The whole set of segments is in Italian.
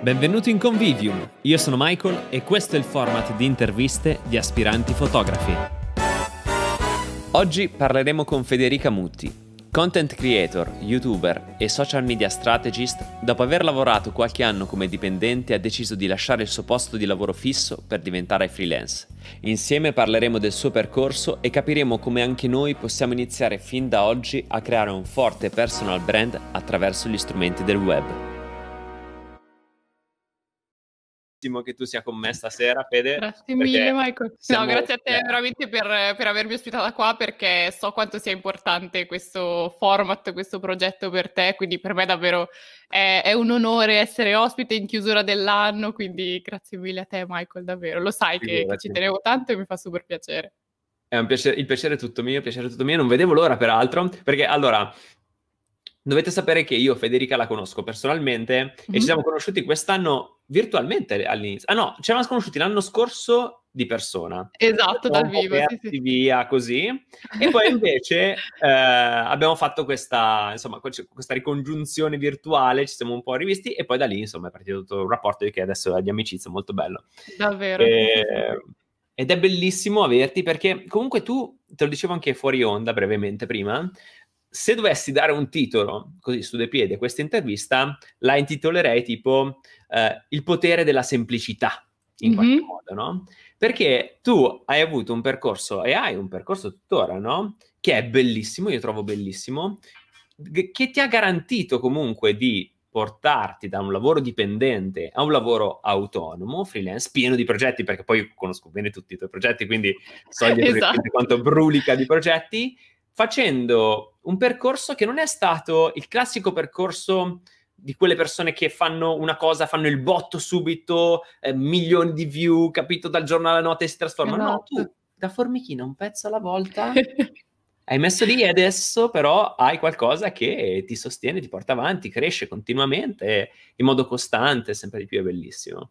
Benvenuti in Convivium, io sono Michael e questo è il format di interviste di aspiranti fotografi. Oggi parleremo con Federica Mutti, content creator, youtuber e social media strategist, dopo aver lavorato qualche anno come dipendente ha deciso di lasciare il suo posto di lavoro fisso per diventare freelance. Insieme parleremo del suo percorso e capiremo come anche noi possiamo iniziare fin da oggi a creare un forte personal brand attraverso gli strumenti del web. Che tu sia con me stasera, Fede. Grazie mille, Michael. No, grazie a te veramente per, per, avermi ospitata qua perché so quanto sia importante questo format, questo progetto per te, quindi per me davvero è, è un onore essere ospite in chiusura dell'anno, quindi grazie mille a te, Michael, davvero. Lo sai che, che, ci tenevo tanto e mi fa super piacere. È un piacere, il piacere è tutto mio, il piacere è tutto mio, non vedevo l'ora peraltro, perché allora Dovete sapere che io Federica la conosco personalmente mm-hmm. e ci mhm. siamo conosciuti quest'anno virtualmente all'inizio. Ah no, ci siamo conosciuti l'anno scorso di persona. Esatto, dal vivo. Sì, sì. Via così. E poi invece eh, abbiamo fatto questa, insomma, questa ricongiunzione virtuale, ci siamo un po' rivisti e poi da lì insomma è partito tutto un rapporto che adesso è di amicizia molto bello. Davvero. E, ed è bellissimo averti perché comunque tu, te lo dicevo anche fuori onda brevemente prima, se dovessi dare un titolo così su due piedi a questa intervista, la intitolerei tipo eh, Il potere della semplicità, in mm-hmm. qualche modo, no? Perché tu hai avuto un percorso e hai un percorso tuttora, no? Che è bellissimo, io trovo bellissimo, che ti ha garantito comunque di portarti da un lavoro dipendente a un lavoro autonomo, freelance, pieno di progetti, perché poi conosco bene tutti i tuoi progetti, quindi so esatto. quanto brulica di progetti, facendo un percorso che non è stato il classico percorso di quelle persone che fanno una cosa, fanno il botto subito, eh, milioni di view, capito, dal giorno alla notte e si trasformano. Esatto. No, tu da formichina un pezzo alla volta hai messo lì e adesso però hai qualcosa che ti sostiene, ti porta avanti, cresce continuamente in modo costante, sempre di più è bellissimo.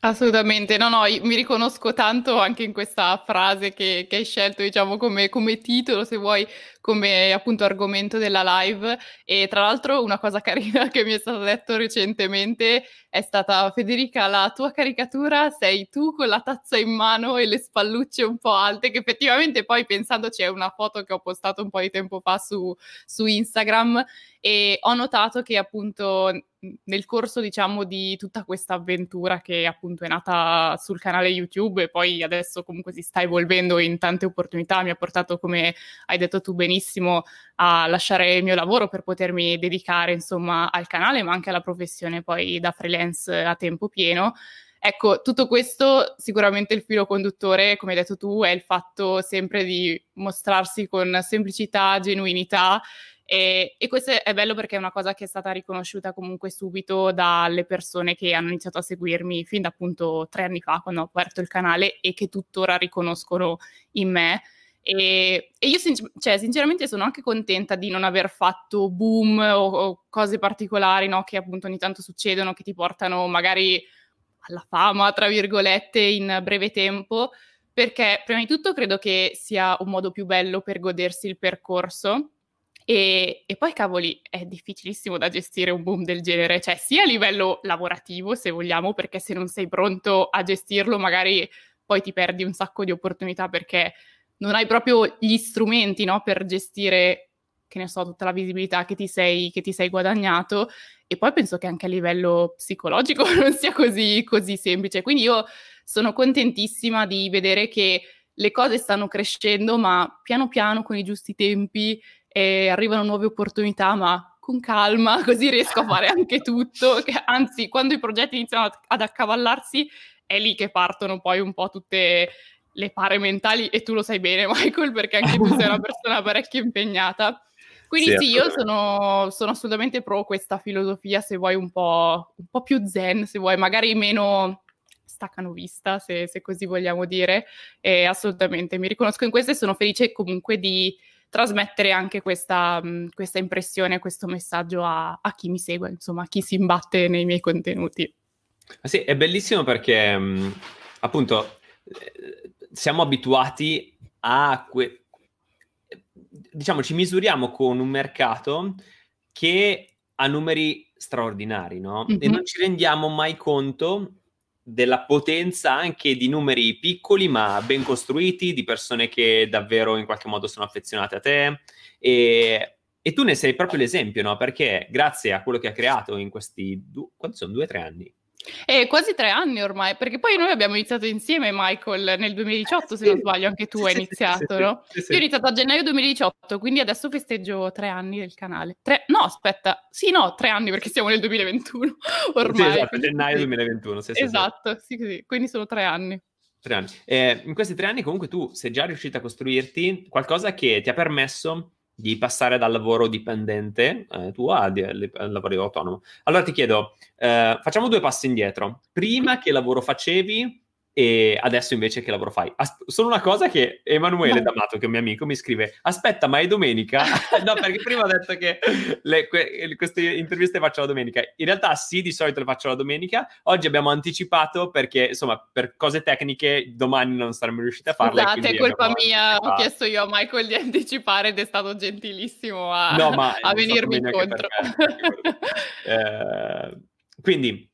Assolutamente, no, no, mi riconosco tanto anche in questa frase che, che hai scelto, diciamo, come, come, titolo, se vuoi, come appunto argomento della live. E tra l'altro una cosa carina che mi è stata detto recentemente è stata Federica, la tua caricatura sei tu con la tazza in mano e le spallucce un po' alte, che effettivamente poi pensandoci è una foto che ho postato un po' di tempo fa su, su Instagram e ho notato che appunto nel corso diciamo di tutta questa avventura che appunto è nata sul canale YouTube e poi adesso comunque si sta evolvendo in tante opportunità, mi ha portato come hai detto tu benissimo a lasciare il mio lavoro per potermi dedicare insomma al canale ma anche alla professione poi da freelance a tempo pieno. Ecco, tutto questo sicuramente il filo conduttore, come hai detto tu, è il fatto sempre di mostrarsi con semplicità, genuinità e, e, questo è bello perché è una cosa che è stata riconosciuta comunque subito dalle persone che hanno iniziato a seguirmi fin da appunto tre anni fa quando ho aperto il canale e che tuttora riconoscono in me. E, e io sin- cioè, sinceramente sono anche contenta di non aver fatto boom o, o cose particolari no? che appunto ogni tanto succedono che ti portano magari alla fama, tra virgolette, in breve tempo, perché prima di tutto credo che sia un modo più bello per godersi il percorso e, e, poi, cavoli, è difficilissimo da gestire un boom del genere, cioè sia a livello lavorativo, se vogliamo, perché se non sei pronto a gestirlo, magari poi ti perdi un sacco di opportunità perché non hai proprio gli strumenti no, per gestire, che ne so, tutta la visibilità che ti, sei, che ti sei guadagnato. E poi penso che anche a livello psicologico non sia così, così semplice. Quindi io sono contentissima di vedere che le cose stanno crescendo, ma piano piano, con i giusti tempi, e arrivano nuove opportunità, ma con calma, così riesco a fare anche tutto. Che, anzi, quando i progetti iniziano ad accavallarsi, è lì che partono poi un po' tutte le pare mentali e tu lo sai bene, Michael, perché anche tu sei una persona parecchio impegnata. Quindi sì, sì io sono, sono, assolutamente pro questa filosofia, se vuoi un po', un po', più zen, se vuoi magari meno staccanovista, se, se così vogliamo dire. E assolutamente mi riconosco in questo e sono felice comunque di trasmettere anche questa, mh, questa impressione, questo messaggio a, a, chi mi segue, insomma, a chi si imbatte nei miei contenuti. Sì, è bellissimo perché mh, appunto eh, siamo abituati a... Que- diciamo, ci misuriamo con un mercato che ha numeri straordinari, no? Mm-hmm. E non ci rendiamo mai conto della potenza anche di numeri piccoli ma ben costruiti, di persone che davvero in qualche modo sono affezionate a te e, e tu ne sei proprio l'esempio, no? Perché grazie a quello che ha creato in questi, due, quanti sono, due o tre anni? Eh, quasi tre anni ormai, perché poi noi abbiamo iniziato insieme, Michael, nel 2018, se non sbaglio, anche tu sì, hai iniziato, sì, no? Sì, Io ho iniziato a gennaio 2018, quindi adesso festeggio tre anni del canale. Tre... No, aspetta, sì, no, tre anni perché siamo nel 2021 ormai. Sì, esatto, gennaio 2021. esatto, sì, sì, quindi sono tre anni. Tre anni. Eh, in questi tre anni comunque tu sei già riuscita a costruirti qualcosa che ti ha permesso di passare dal lavoro dipendente eh, al, al lavoro autonomo. Allora ti chiedo, eh, facciamo due passi indietro. Prima che lavoro facevi e adesso invece che lavoro fai? As- solo una cosa che Emanuele. D'Amato, che è un mio amico, mi scrive, aspetta, ma è domenica? no, perché prima ho detto che le, que- queste interviste faccio la domenica. In realtà sì, di solito le faccio la domenica. Oggi abbiamo anticipato perché, insomma, per cose tecniche domani non saremmo riusciti a farle. Scusate, è colpa mia, ho chiesto io a Michael di anticipare ed è stato gentilissimo a, no, ma a venirmi incontro. eh, quindi,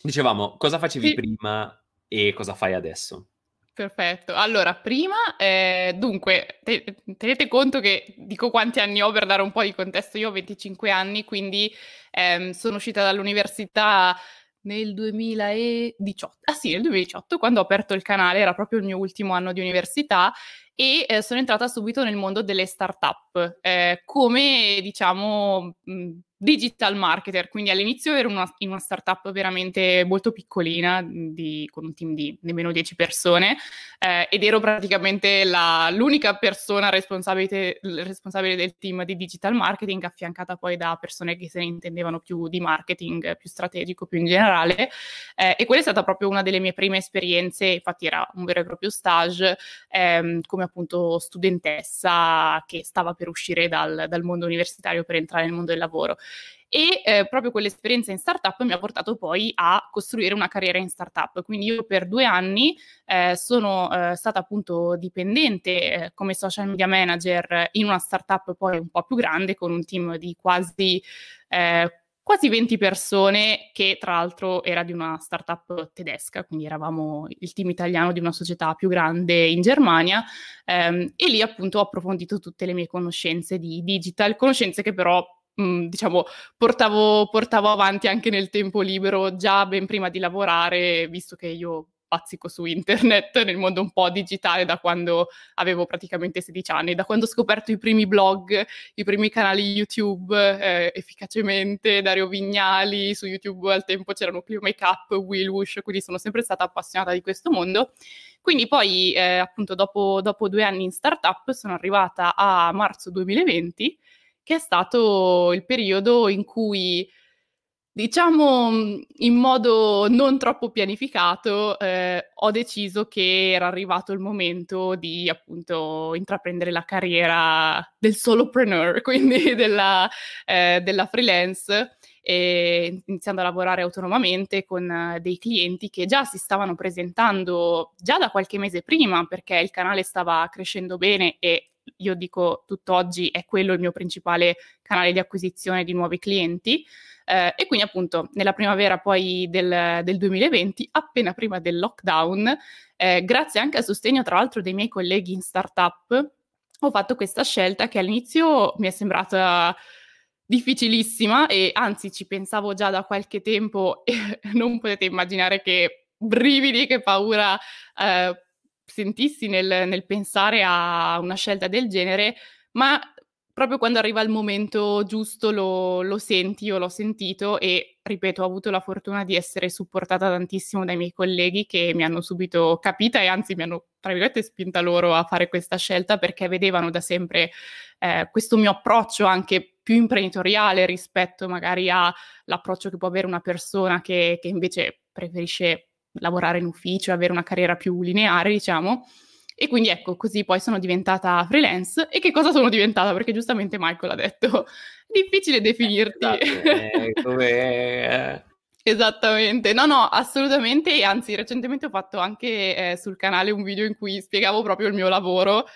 dicevamo, cosa facevi sì. prima e cosa fai adesso? Perfetto. Allora, prima, eh, dunque, te- tenete conto che dico quanti anni ho per dare un po' di contesto. Io ho 25 anni, quindi ehm, sono uscita dall'università nel 2018. Ah sì, nel 2018, quando ho aperto il canale, era proprio il mio ultimo anno di università e eh, sono entrata subito nel mondo delle start-up, eh, come diciamo... Mh, digital marketer, quindi all'inizio ero una, in una startup veramente molto piccolina, di, con un team di nemmeno 10 persone, eh, ed ero praticamente la, l'unica persona responsabile, responsabile, del team di digital marketing, affiancata poi da persone che se ne intendevano più di marketing, più strategico, più in generale, eh, e quella è stata proprio una delle mie prime esperienze, infatti era un vero e proprio stage, ehm, come appunto studentessa che stava per uscire dal, dal mondo universitario per entrare nel mondo del lavoro e eh, proprio quell'esperienza in startup mi ha portato poi a costruire una carriera in startup. Quindi io per due anni eh, sono eh, stata appunto dipendente eh, come social media manager in una startup poi un po' più grande con un team di quasi eh, quasi 20 persone che tra l'altro era di una startup tedesca, quindi eravamo il team italiano di una società più grande in Germania ehm, e lì appunto ho approfondito tutte le mie conoscenze di digital, conoscenze che però mh, diciamo, portavo, portavo avanti anche nel tempo libero, già ben prima di lavorare, visto che io pazzico su internet nel mondo un po' digitale da quando avevo praticamente 16 anni, da quando ho scoperto i primi blog, i primi canali YouTube eh, efficacemente, Dario Vignali, su YouTube al tempo c'erano Clio Makeup, Willwush, quindi sono sempre stata appassionata di questo mondo. Quindi poi eh, appunto dopo, dopo due anni in startup sono arrivata a marzo 2020 che è stato il periodo in cui, diciamo in modo non troppo pianificato, eh, ho deciso che era arrivato il momento di appunto intraprendere la carriera del solopreneur, quindi della, eh, della freelance iniziando a lavorare autonomamente con uh, dei clienti che già si stavano presentando già da qualche mese prima perché il canale stava crescendo bene e io dico tutt'oggi è quello il mio principale canale di acquisizione di nuovi clienti. Eh, e quindi appunto nella primavera poi del, del 2020, appena prima del lockdown, eh, grazie anche al sostegno tra l'altro dei miei colleghi in startup, ho fatto questa scelta che all'inizio mi è sembrata difficilissima e anzi ci pensavo già da qualche tempo e non potete immaginare che brividi, che paura eh, sentissi nel, nel pensare a una scelta del genere, ma proprio quando arriva il momento giusto lo, lo, senti, io l'ho sentito e ripeto, ho avuto la fortuna di essere supportata tantissimo dai miei colleghi che mi hanno subito capita e anzi mi hanno, tra spinta loro a fare questa scelta perché vedevano da sempre eh, questo mio approccio anche più imprenditoriale rispetto magari all'approccio che può avere una persona che, che invece preferisce lavorare in ufficio, avere una carriera più lineare, diciamo. E quindi ecco, così poi sono diventata freelance. E che cosa sono diventata? Perché giustamente Michael ha detto, difficile definirti. Esatto, eh, Esattamente, no, no, assolutamente, anzi, recentemente ho fatto anche eh, sul canale un video in cui spiegavo proprio il mio lavoro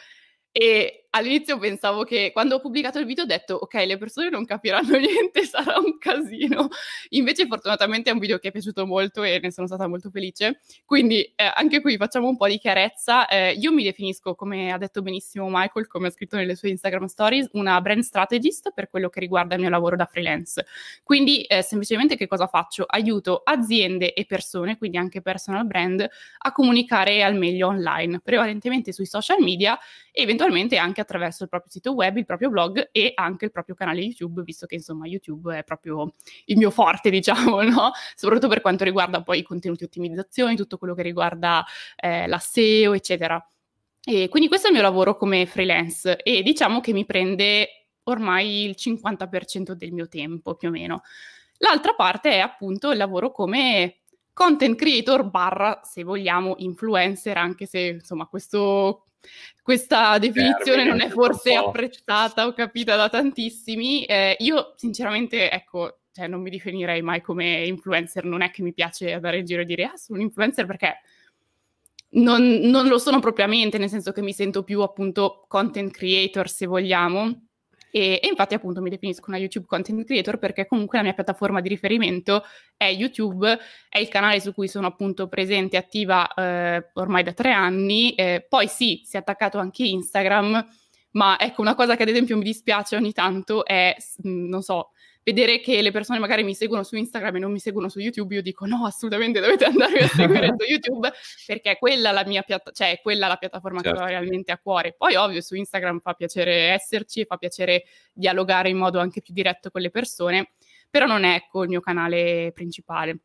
e all'inizio pensavo che quando ho pubblicato il video ho detto ok, le persone non capiranno niente, sarà un casino. Invece fortunatamente è un video che è piaciuto molto e ne sono stata molto felice. Quindi eh, anche qui facciamo un po' di chiarezza. Eh, io mi definisco, come ha detto benissimo Michael, come ha scritto nelle sue Instagram stories, una brand strategist per quello che riguarda il mio lavoro da freelance. Quindi eh, semplicemente che cosa faccio? Aiuto aziende e persone, quindi anche personal brand, a comunicare al meglio online, prevalentemente sui social media e eventualmente anche attraverso il proprio sito web, il proprio blog e anche il proprio canale YouTube, visto che insomma YouTube è proprio il mio forte, diciamo, no? Soprattutto per quanto riguarda poi i contenuti ottimizzazione, tutto quello che riguarda eh, la SEO, eccetera. E quindi questo è il mio lavoro come freelance e diciamo che mi prende ormai il 50% del mio tempo più o meno. L'altra parte è appunto il lavoro come content creator barra, se vogliamo, influencer, anche se insomma questo, questa definizione Termine, non è forse apprezzata o capita da tantissimi. Eh, io sinceramente, ecco, cioè, non mi definirei mai come influencer, non è che mi piace andare in giro e dire ah, sono un influencer perché non, non lo sono propriamente, nel senso che mi sento più appunto content creator, se vogliamo e, e, infatti appunto mi definisco una YouTube content creator perché comunque la mia piattaforma di riferimento è YouTube, è il canale su cui sono appunto presente e attiva eh, ormai da tre anni, eh, poi sì, si è attaccato anche Instagram, ma ecco una cosa che ad esempio mi dispiace ogni tanto è, non so, vedere che le persone magari mi seguono su Instagram e non mi seguono su YouTube, io dico no, assolutamente dovete andare a seguire su YouTube perché è quella la mia piatta- cioè è quella la piattaforma certo. che ho realmente a cuore. Poi ovvio su Instagram fa piacere esserci e fa piacere dialogare in modo anche più diretto con le persone, però non è ecco il mio canale principale.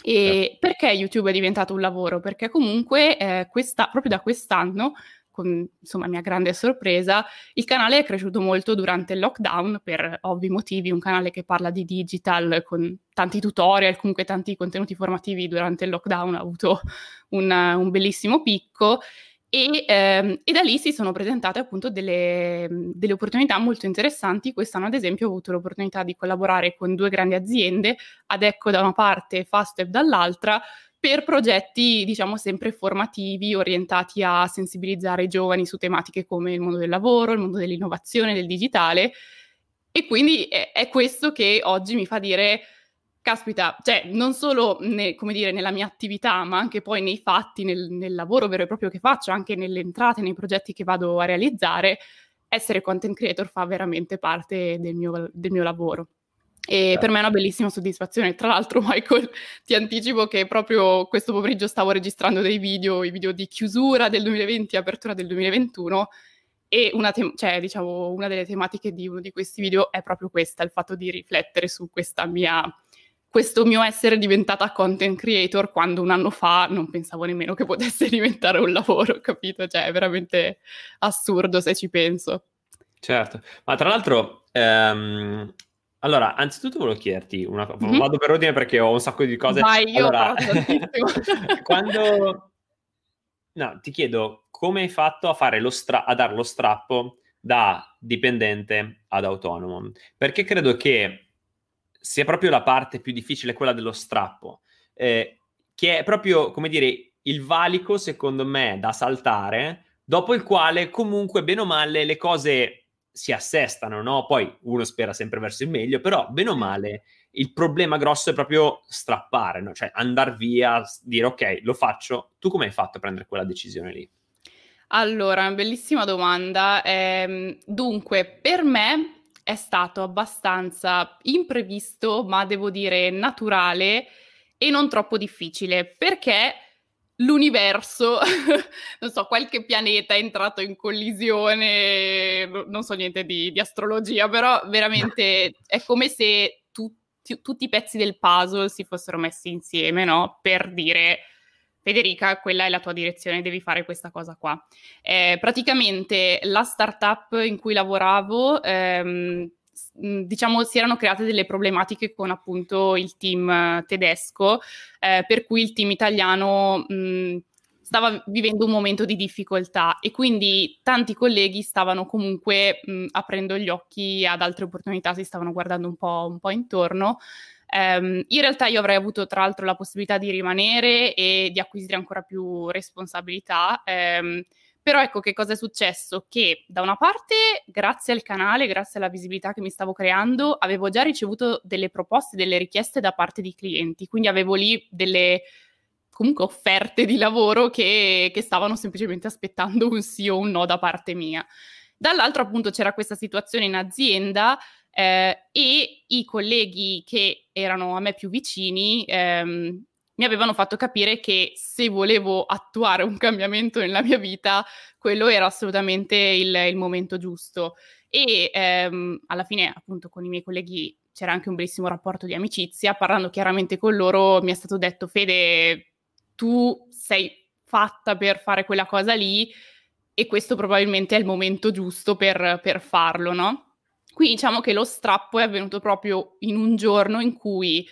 E certo. perché YouTube è diventato un lavoro? Perché comunque eh, questa, proprio da quest'anno con insomma mia grande sorpresa, il canale è cresciuto molto durante il lockdown per ovvi motivi, un canale che parla di digital con tanti tutorial, comunque tanti contenuti formativi durante il lockdown ha avuto un, un bellissimo picco e, ehm, e, da lì si sono presentate appunto delle, delle, opportunità molto interessanti. Quest'anno, ad esempio, ho avuto l'opportunità di collaborare con due grandi aziende, Adecco da una parte e Fastweb dall'altra, per progetti, diciamo, sempre formativi, orientati a sensibilizzare i giovani su tematiche come il mondo del lavoro, il mondo dell'innovazione, del digitale. E quindi è, è questo che oggi mi fa dire, caspita, cioè non solo ne, dire, nella mia attività, ma anche poi nei fatti, nel, nel lavoro vero e proprio che faccio, anche nelle entrate, nei progetti che vado a realizzare, essere content creator fa veramente parte del mio, del mio lavoro. E per me è una bellissima soddisfazione. Tra l'altro, Michael, ti anticipo che proprio questo pomeriggio stavo registrando dei video, i video di chiusura del 2020 e apertura del 2021. E una, te- cioè, diciamo, una delle tematiche di uno di questi video è proprio questa, il fatto di riflettere su questa mia, questo mio essere diventata content creator quando un anno fa non pensavo nemmeno che potesse diventare un lavoro, capito? Cioè, è veramente assurdo se ci penso. Certo, ma tra l'altro ehm, allora, anzitutto volevo chiederti una cosa, mm-hmm. vado per ordine perché ho un sacco di cose. Vai, io allora, quando... No, ti chiedo come hai fatto a, fare lo stra- a dare lo strappo da dipendente ad autonomo? Perché credo che sia proprio la parte più difficile quella dello strappo, eh, che è proprio, come dire, il valico, secondo me, da saltare, dopo il quale comunque, bene o male, le cose si assestano, no? Poi uno spera sempre verso il meglio, però bene o male il problema grosso è proprio strappare, no? Cioè andare via, dire ok, lo faccio. Tu come hai fatto a prendere quella decisione lì? Allora, una bellissima domanda. Eh, dunque, per me è stato abbastanza imprevisto, ma devo dire naturale e non troppo difficile, perché l'universo, non so, qualche pianeta è entrato in collisione, non so niente di, di astrologia, però veramente è come se tutti, tutti i pezzi del puzzle si fossero messi insieme, no? Per dire... Federica, quella è la tua direzione, devi fare questa cosa qua. Eh, praticamente la startup in cui lavoravo ehm, diciamo si erano create delle problematiche con appunto il team eh, tedesco, eh, per cui il team italiano mh, stava vivendo un momento di difficoltà e quindi tanti colleghi stavano comunque mh, aprendo gli occhi ad altre opportunità, si stavano guardando un po', un po intorno. Um, in realtà io avrei avuto tra l'altro la possibilità di rimanere e di acquisire ancora più responsabilità. Um, Però ecco che cosa è successo? Che da una parte, grazie al canale, grazie alla visibilità che mi stavo creando, avevo già ricevuto delle proposte, delle richieste da parte di clienti, quindi avevo lì delle comunque offerte di lavoro che, che stavano semplicemente aspettando un sì o un no da parte mia. Dall'altro appunto c'era questa situazione in azienda eh, e i colleghi che erano a me più vicini ehm, mi avevano fatto capire che se volevo attuare un cambiamento nella mia vita, quello era assolutamente il, il momento giusto. E ehm, alla fine, appunto, con i miei colleghi c'era anche un bellissimo rapporto di amicizia. Parlando chiaramente con loro, mi è stato detto: Fede, tu sei fatta per fare quella cosa lì, e questo probabilmente è il momento giusto per, per farlo, no? Qui diciamo che lo strappo è avvenuto proprio in un giorno in cui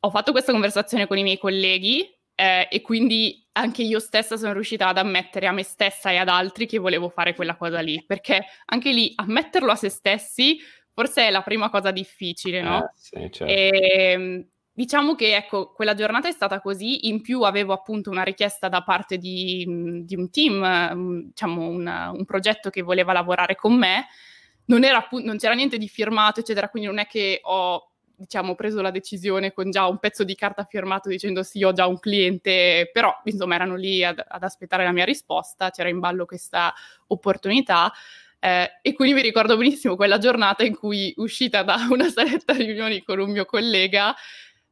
ho fatto questa conversazione con i miei colleghi eh, e quindi anche io stessa sono riuscita ad ammettere a me stessa e ad altri che volevo fare quella cosa lì, perché anche lì ammetterlo a se stessi forse è la prima cosa difficile, no? Eh, sì, certo. e, ehm, diciamo che ecco, quella giornata è stata così, in più avevo appunto una richiesta da parte di, di un team, diciamo un, un progetto che voleva lavorare con me non, era, non c'era niente di firmato, eccetera, quindi non è che ho diciamo, preso la decisione con già un pezzo di carta firmato dicendo sì, ho già un cliente, però insomma erano lì ad, ad aspettare la mia risposta, c'era in ballo questa opportunità. Eh, e quindi mi ricordo benissimo quella giornata in cui, uscita da una saletta riunioni con un mio collega,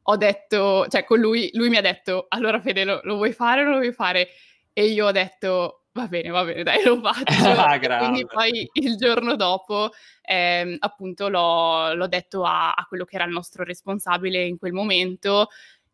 ho detto, cioè con lui, lui mi ha detto, allora Fede, lo, lo vuoi fare o non lo vuoi fare? E io ho detto, va bene, va bene, dai, lo faccio. ah, quindi poi il giorno dopo, ehm, appunto, l'ho, l'ho detto a, a, quello che era il nostro responsabile in quel momento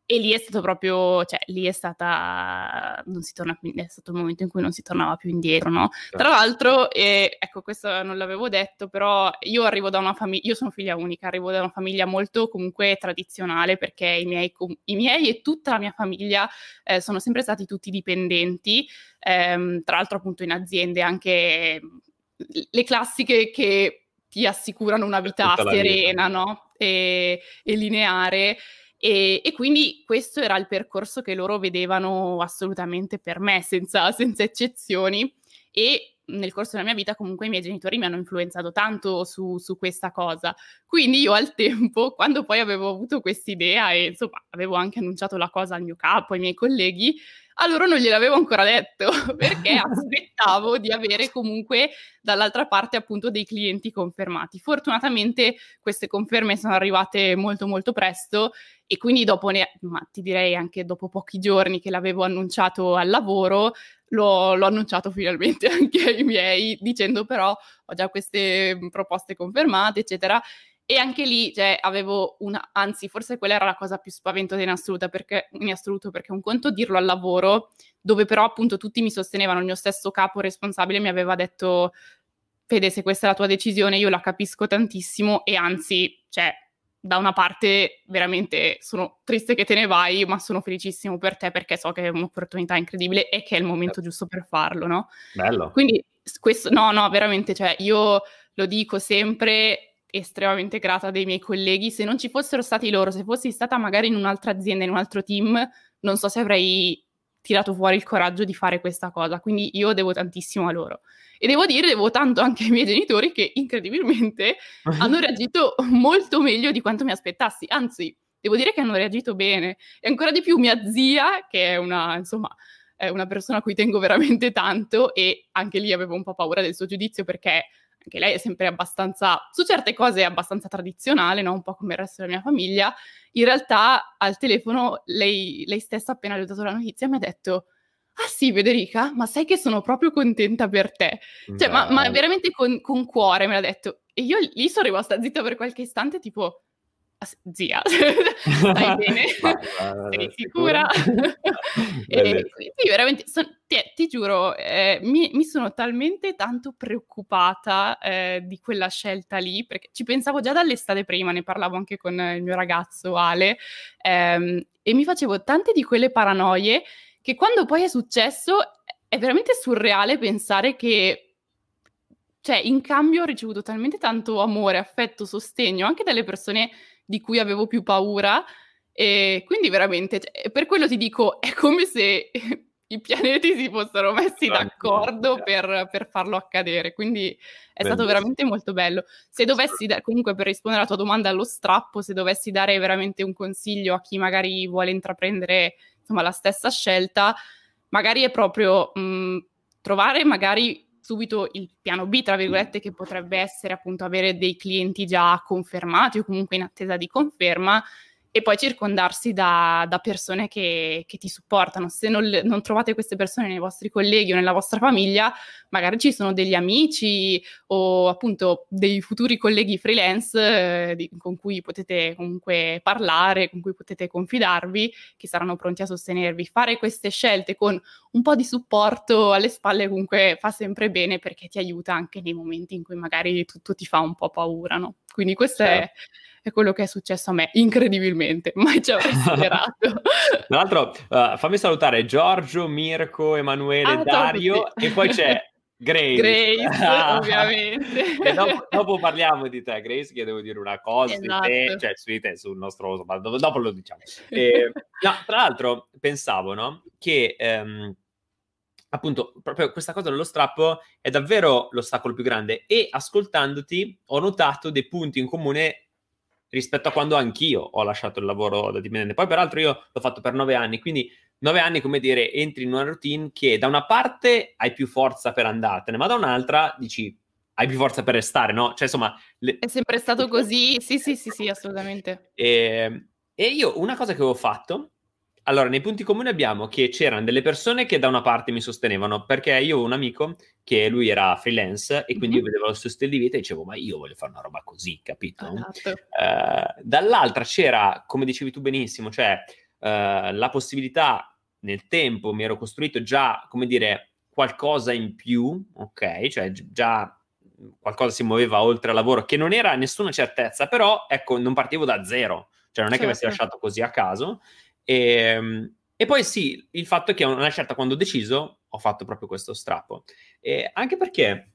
e lì è stato proprio, cioè lì è stata, non si torna più, è stato il momento in cui non si tornava più indietro, no? Certo. Tra l'altro, eh, ecco, questo non l'avevo detto, però io arrivo da una famiglia, io sono figlia unica, arrivo da una famiglia molto comunque tradizionale perché i miei, i miei e tutta la mia famiglia eh, sono sempre stati tutti dipendenti, ehm, tra l'altro appunto in aziende anche le classiche che ti assicurano una vita serena, no? E, e lineare. E, e, quindi questo era il percorso che loro vedevano assolutamente per me, senza, senza eccezioni. E nel corso della mia vita comunque i miei genitori mi hanno influenzato tanto su, su questa cosa. Quindi io al tempo, quando poi avevo avuto quest'idea e insomma avevo anche annunciato la cosa al mio capo, ai miei colleghi, a loro non gliel'avevo ancora detto perché aspettavo di avere comunque dall'altra parte appunto dei clienti confermati. Fortunatamente queste conferme sono arrivate molto molto presto e quindi dopo ne, ma ti direi anche dopo pochi giorni che l'avevo annunciato al lavoro, l'ho, l'ho annunciato finalmente anche ai miei dicendo però ho già queste proposte confermate eccetera e anche lì, cioè, avevo una, anzi, forse quella era la cosa più spaventosa in assoluto, perché, in assoluto, perché un conto dirlo al lavoro, dove però appunto tutti mi sostenevano, il mio stesso capo responsabile mi aveva detto, Fede, se questa è la tua decisione, io la capisco tantissimo e anzi, cioè, da una parte veramente sono triste che te ne vai, ma sono felicissimo per te perché so che è un'opportunità incredibile e che è il momento certo. giusto per farlo, no? Bello. Quindi questo, no, no, veramente, cioè, io lo dico sempre, estremamente grata dei miei colleghi. Se non ci fossero stati loro, se fossi stata magari in un'altra azienda, in un altro team, non so se avrei tirato fuori il coraggio di fare questa cosa. Quindi io devo tantissimo a loro. E devo dire, devo tanto anche ai miei genitori che incredibilmente hanno reagito molto meglio di quanto mi aspettassi. Anzi, devo dire che hanno reagito bene. E ancora di più mia zia, che è una, insomma, è una persona a cui tengo veramente tanto e anche lì avevo un po' paura del suo giudizio perché anche lei è sempre abbastanza, su certe cose è abbastanza tradizionale, no? un po' come il resto della mia famiglia, in realtà al telefono lei, lei stessa appena le ho dato la notizia mi ha detto ah sì Federica, ma sai che sono proprio contenta per te, cioè ma, ma, veramente con, con cuore me l'ha detto. E io lì sono rimasta zitta per qualche istante tipo zia, stai bene? Sei sicura? e, sì, veramente, son, ti, ti, giuro, eh, mi, mi, sono talmente tanto preoccupata eh, di quella scelta lì, perché ci pensavo già dall'estate prima, ne parlavo anche con il mio ragazzo Ale, ehm, e mi facevo tante di quelle paranoie che quando poi è successo è veramente surreale pensare che cioè, in cambio ho ricevuto talmente tanto amore, affetto, sostegno anche dalle persone di cui avevo più paura. E quindi veramente, cioè, per quello ti dico, è come se i pianeti si fossero messi d'accordo per, per farlo accadere. Quindi è Bellissimo. stato veramente molto bello. Se dovessi, da- comunque per rispondere alla tua domanda allo strappo, se dovessi dare veramente un consiglio a chi magari vuole intraprendere insomma, la stessa scelta, magari è proprio mh, trovare magari subito il piano B, tra virgolette, che potrebbe essere appunto avere dei clienti già confermati o comunque in attesa di conferma e poi circondarsi da, da persone che, che, ti supportano. Se non, non, trovate queste persone nei vostri colleghi o nella vostra famiglia, magari ci sono degli amici o appunto dei futuri colleghi freelance eh, di, con cui potete comunque parlare, con cui potete confidarvi, che saranno pronti a sostenervi. Fare queste scelte con un po' di supporto alle spalle comunque fa sempre bene perché ti aiuta anche nei momenti in cui magari tutto ti fa un po' paura, no? Quindi questo certo. è è quello che è successo a me, incredibilmente, mai ci avrei sperato. Tra l'altro, uh, fammi salutare Giorgio, Mirko, Emanuele, ah, Dario e poi c'è Grace. Grace, ah. ovviamente. dopo, dopo, parliamo di te, Grace, che devo dire una cosa esatto. di te, esatto. cioè su di te, sul nostro, ma dopo lo diciamo. E, no, tra l'altro, pensavo, no, che... Um, appunto, proprio questa cosa dello strappo è davvero l'ostacolo più grande e ascoltandoti ho notato dei punti in comune rispetto a quando anch'io ho lasciato il lavoro da dipendente. Poi, peraltro, io l'ho fatto per nove anni, quindi nove anni, come dire, entri in una routine che da una parte hai più forza per andartene, ma da un'altra dici hai più forza per restare, no? Cioè, insomma... Le... È sempre stato così, sì, sì, sì, sì, assolutamente. E, ehm, e io, una cosa che avevo fatto allora, nei punti comuni abbiamo che c'erano delle persone che da una parte mi sostenevano, perché io ho un amico che lui era freelance e quindi mm-hmm. io vedevo il suo stile di vita e dicevo, ma io voglio fare una roba così, capito? Esatto. Uh, dall'altra c'era, come dicevi tu benissimo, cioè uh, la possibilità nel tempo, mi ero costruito già, come dire, qualcosa in più, ok? Cioè già qualcosa si muoveva oltre al lavoro, che non era nessuna certezza, però ecco, non partivo da zero, cioè non è certo. che avessi certo. lasciato così a caso e, ehm, e, poi sì, il fatto è che una scelta quando ho deciso ho fatto proprio questo strappo. E anche perché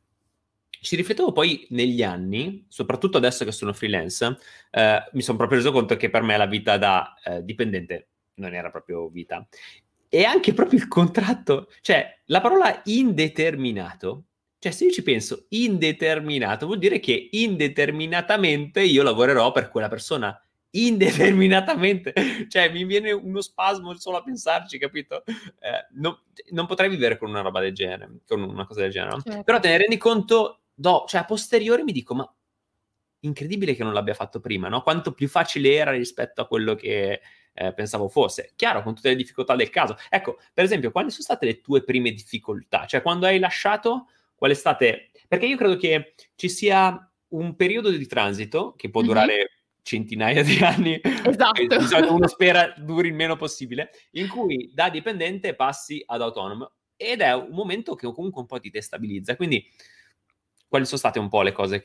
ci riflettevo poi negli anni, soprattutto adesso che sono freelance, eh, mi sono proprio reso conto che per me la vita da eh, dipendente non era proprio vita. E anche proprio il contratto, cioè la parola indeterminato, cioè se io ci penso indeterminato, vuol dire che indeterminatamente io lavorerò per quella persona indeterminatamente, cioè mi viene uno spasmo solo a pensarci, capito? Eh, no, non potrei vivere con una roba del genere, con una cosa del genere, certo. però te ne rendi conto, do, cioè a posteriori mi dico, ma incredibile che non l'abbia fatto prima, no? Quanto più facile era rispetto a quello che eh, pensavo fosse. Chiaro, con tutte le difficoltà del caso. Ecco, per esempio, quali sono state le tue prime difficoltà? Cioè, quando hai lasciato, qual è state... Perché io credo che ci sia un periodo di transito che può mm-hmm. durare centinaia di anni, esatto. uno spera duri il meno possibile, in cui da dipendente passi ad autonomo ed è un momento che comunque un po' ti destabilizza. Quindi quali sono state un po' le cose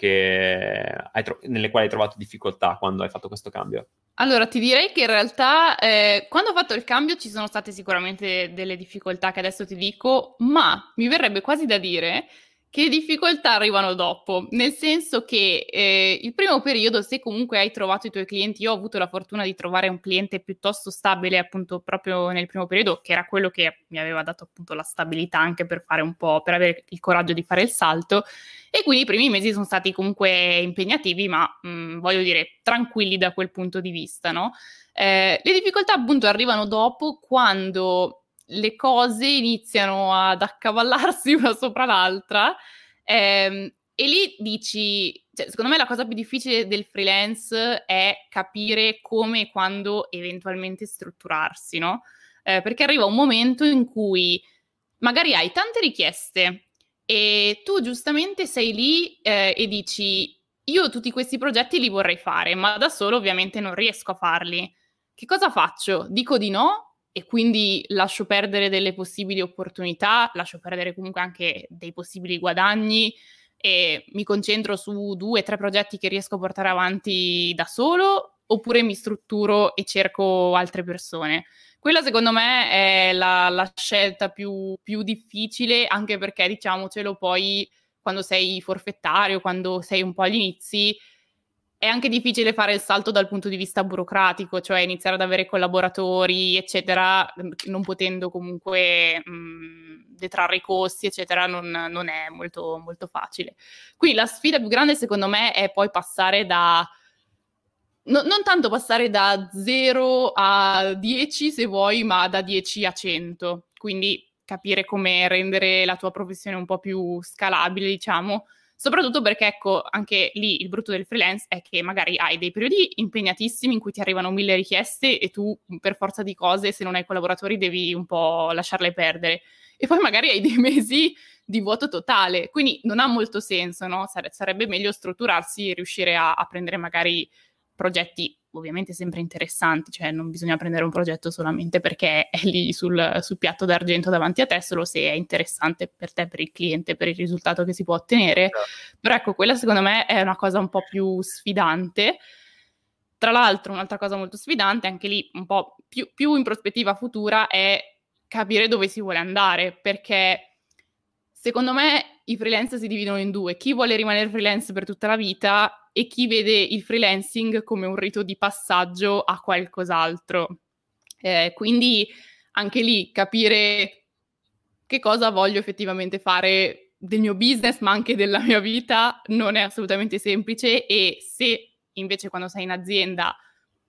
tro- nelle quali hai trovato difficoltà quando hai fatto questo cambio? Allora, ti direi che in realtà eh, quando ho fatto il cambio ci sono state sicuramente delle difficoltà che adesso ti dico, ma mi verrebbe quasi da dire che difficoltà arrivano dopo? Nel senso che eh, il primo periodo, se comunque hai trovato i tuoi clienti, io ho avuto la fortuna di trovare un cliente piuttosto stabile appunto proprio nel primo periodo, che era quello che mi aveva dato appunto la stabilità anche per fare un po', per avere il coraggio di fare il salto. E quindi i primi mesi sono stati comunque impegnativi, ma mh, mm, voglio dire tranquilli da quel punto di vista, no? Eh, le difficoltà appunto arrivano dopo quando le cose iniziano ad accavallarsi una sopra l'altra ehm, e lì dici, cioè, secondo me la cosa più difficile del freelance è capire come e quando eventualmente strutturarsi, no? Eh, perché arriva un momento in cui magari hai tante richieste e tu giustamente sei lì eh, e dici io tutti questi progetti li vorrei fare, ma da solo ovviamente non riesco a farli. Che cosa faccio? Dico di no e quindi lascio perdere delle possibili opportunità, lascio perdere comunque anche dei possibili guadagni e mi concentro su due o tre progetti che riesco a portare avanti da solo oppure mi strutturo e cerco altre persone. Quella secondo me è la, la scelta più, più difficile anche perché diciamocelo poi quando sei forfettario, quando sei un po' agli inizi, è anche difficile fare il salto dal punto di vista burocratico, cioè iniziare ad avere collaboratori, eccetera, non potendo comunque mh, detrarre i costi, eccetera, non, non è molto, molto facile. Qui la sfida più grande, secondo me, è poi passare da No, non tanto passare da 0 a 10 se vuoi, ma da 10 a 100. Quindi capire come rendere la tua professione un po' più scalabile, diciamo. Soprattutto perché, ecco, anche lì il brutto del freelance è che magari hai dei periodi impegnatissimi in cui ti arrivano mille richieste e tu, per forza di cose, se non hai collaboratori, devi un po' lasciarle perdere. E poi magari hai dei mesi di vuoto totale, quindi non ha molto senso, no? Sarebbe meglio strutturarsi e riuscire a, a prendere magari progetti ovviamente sempre interessanti, cioè non bisogna prendere un progetto solamente perché è lì sul, sul, piatto d'argento davanti a te, solo se è interessante per te, per il cliente, per il risultato che si può ottenere. Certo. Però ecco, quella secondo me è una cosa un po' più sfidante. Tra l'altro, un'altra cosa molto sfidante, anche lì un po' più, più in prospettiva futura, è capire dove si vuole andare, perché secondo me i freelance si dividono in due. Chi vuole rimanere freelance per tutta la vita e chi vede il freelancing come un rito di passaggio a qualcos'altro. Eh, quindi anche lì capire che cosa voglio effettivamente fare del mio business, ma anche della mia vita, non è assolutamente semplice e se invece quando sei in azienda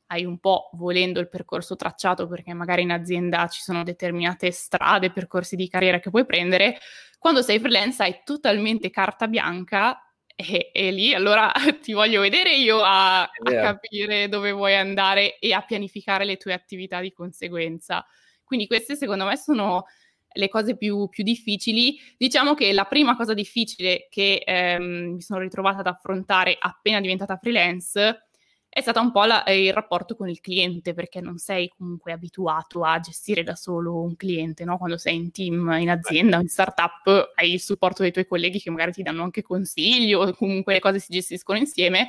hai un po' volendo il percorso tracciato perché magari in azienda ci sono determinate strade, percorsi di carriera che puoi prendere, quando sei freelance hai totalmente carta bianca e, e, lì allora ti voglio vedere io a, a, capire dove vuoi andare e a pianificare le tue attività di conseguenza. Quindi queste secondo me sono le cose più, più difficili. Diciamo che la prima cosa difficile che ehm, mi sono ritrovata ad affrontare appena diventata freelance è stato un po' la, eh, il rapporto con il cliente, perché non sei comunque abituato a gestire da solo un cliente, no? Quando sei in team, in azienda, in startup, hai il supporto dei tuoi colleghi che magari ti danno anche consigli o comunque le cose si gestiscono insieme.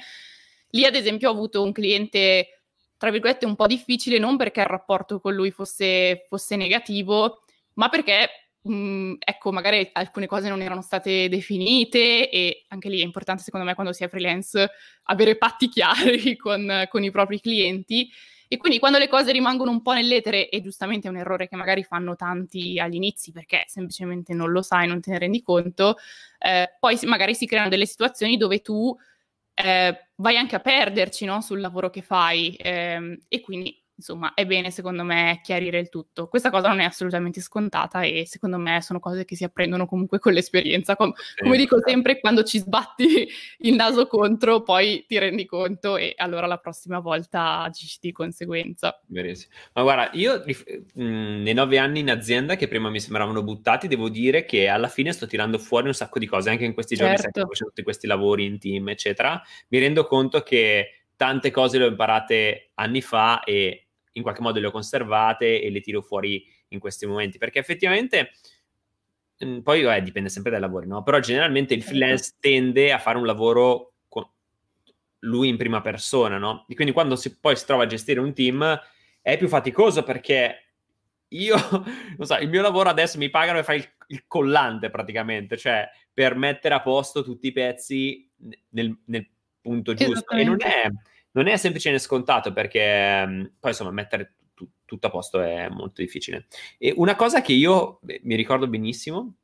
Lì, ad esempio, ho avuto un cliente, tra virgolette, un po' difficile, non perché il rapporto con lui fosse, fosse negativo, ma perché mh, mhmm, ecco, magari alcune cose non erano state definite e anche lì è importante secondo me quando si è freelance avere patti chiari con, con i propri clienti. E quindi quando le cose rimangono un po' nell'etere, e giustamente è un errore che magari fanno tanti agli inizi perché semplicemente non lo sai, non te ne rendi conto, eh, poi magari si creano delle situazioni dove tu eh, vai anche a perderci no? sul lavoro che fai eh, e quindi insomma, è bene secondo me chiarire il tutto. Questa cosa non è assolutamente scontata e secondo me sono cose che si apprendono comunque con l'esperienza. Com- come dico sempre, quando ci sbatti il naso contro, poi ti rendi conto e allora la prossima volta agisci di conseguenza. Verissimo. Ma guarda, io mh, nei nove anni in azienda che prima mi sembravano buttati, devo dire che alla fine sto tirando fuori un sacco di cose, anche in questi giorni, certo. sai, facendo tutti questi lavori in team, eccetera. Mi rendo conto che tante cose le ho imparate anni fa e in qualche modo le ho conservate e le tiro fuori in questi momenti, perché effettivamente mh, poi vabbè, dipende sempre dai lavori, no? Però generalmente il certo. freelance tende a fare un lavoro con lui in prima persona, no? E quindi quando si, poi si trova a gestire un team è più faticoso perché io, non so, il mio lavoro adesso mi pagano e fare il, il, collante praticamente, cioè per mettere a posto tutti i pezzi nel, nel punto giusto. E non è non è semplice né scontato perché mm, poi insomma mettere t- tutto a posto è molto difficile. E una cosa che io mi ricordo benissimo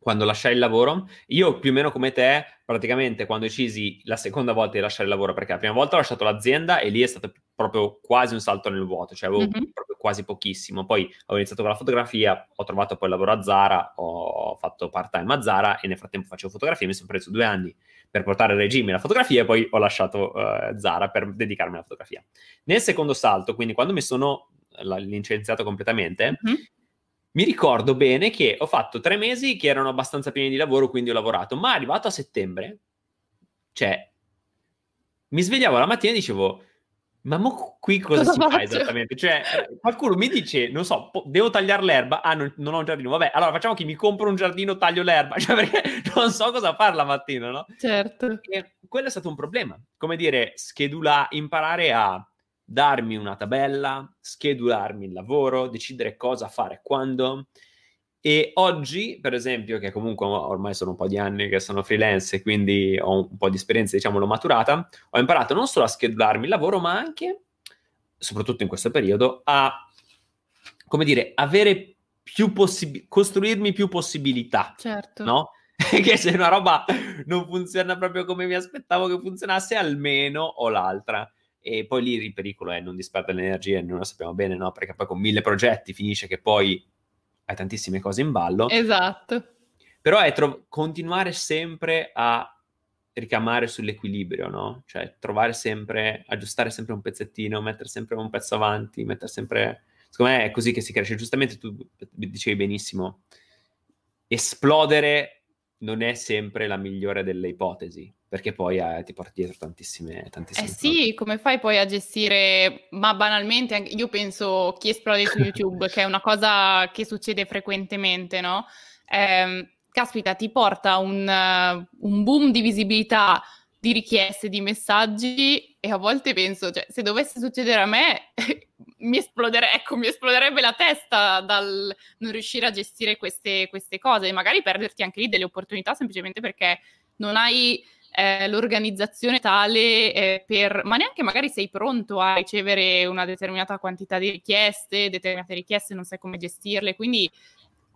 quando lasciai il lavoro, io più o meno come te, praticamente quando decisi la seconda volta di lasciare il lavoro, perché la prima volta ho lasciato l'azienda e lì è stato proprio quasi un salto nel vuoto, cioè avevo mm-hmm. proprio quasi pochissimo. Poi ho iniziato con la fotografia, ho trovato poi lavoro a Zara, ho fatto part time a Zara e nel frattempo facevo fotografia, mi sono preso due anni per portare a regime la fotografia e poi ho lasciato uh, Zara per dedicarmi alla fotografia. Nel secondo salto, quindi quando mi sono licenziato completamente, mm-hmm. mi ricordo bene che ho fatto tre mesi che erano abbastanza pieni di lavoro, quindi ho lavorato, ma arrivato a settembre, cioè, mi svegliavo la mattina e dicevo, ma mo qui cosa, cosa si faccio? fa esattamente? Cioè, qualcuno mi dice, non so, po- devo tagliare l'erba. Ah, non, non, ho un giardino. Vabbè, allora facciamo che mi compro un giardino, taglio l'erba. Cioè, perché non so cosa fare la mattina, no? Certo. E quello è stato un problema. Come dire, schedula, imparare a darmi una tabella, schedularmi il lavoro, decidere cosa fare quando. E oggi, per esempio, che comunque ormai sono un po' di anni che sono freelance e quindi ho un po' di esperienza, diciamo, l'ho maturata, ho imparato non solo a schedularmi il lavoro, ma anche, soprattutto in questo periodo, a, come dire, avere più possibilità, costruirmi più possibilità. Certo. No? che se una roba non funziona proprio come mi aspettavo che funzionasse, almeno ho l'altra. E poi lì il pericolo è non disperdere l'energia, e noi lo sappiamo bene, no? Perché poi con mille progetti finisce che poi hai tantissime cose in ballo. Esatto. Però è tro- continuare sempre a ricamare sull'equilibrio, no? Cioè trovare sempre, aggiustare sempre un pezzettino, mettere sempre un pezzo avanti, mettere sempre... Secondo me è così che si cresce. Giustamente tu dicevi benissimo, esplodere non è sempre la migliore delle ipotesi, perché poi eh, ti porti dietro tantissime, tantissime Eh sì, come fai poi a gestire, ma banalmente, io penso chi esplode su YouTube, che è una cosa che succede frequentemente, no? Eh, caspita, ti porta un, uh, un boom di visibilità di richieste, di messaggi e a volte penso, cioè, se dovesse succedere a me, mi, esplodere- ecco, mi esploderebbe la testa dal non riuscire a gestire queste, queste cose. E magari perderti anche lì delle opportunità semplicemente perché non hai eh, l'organizzazione tale eh, per, ma neanche magari sei pronto a ricevere una determinata quantità di richieste, determinate richieste non sai come gestirle, quindi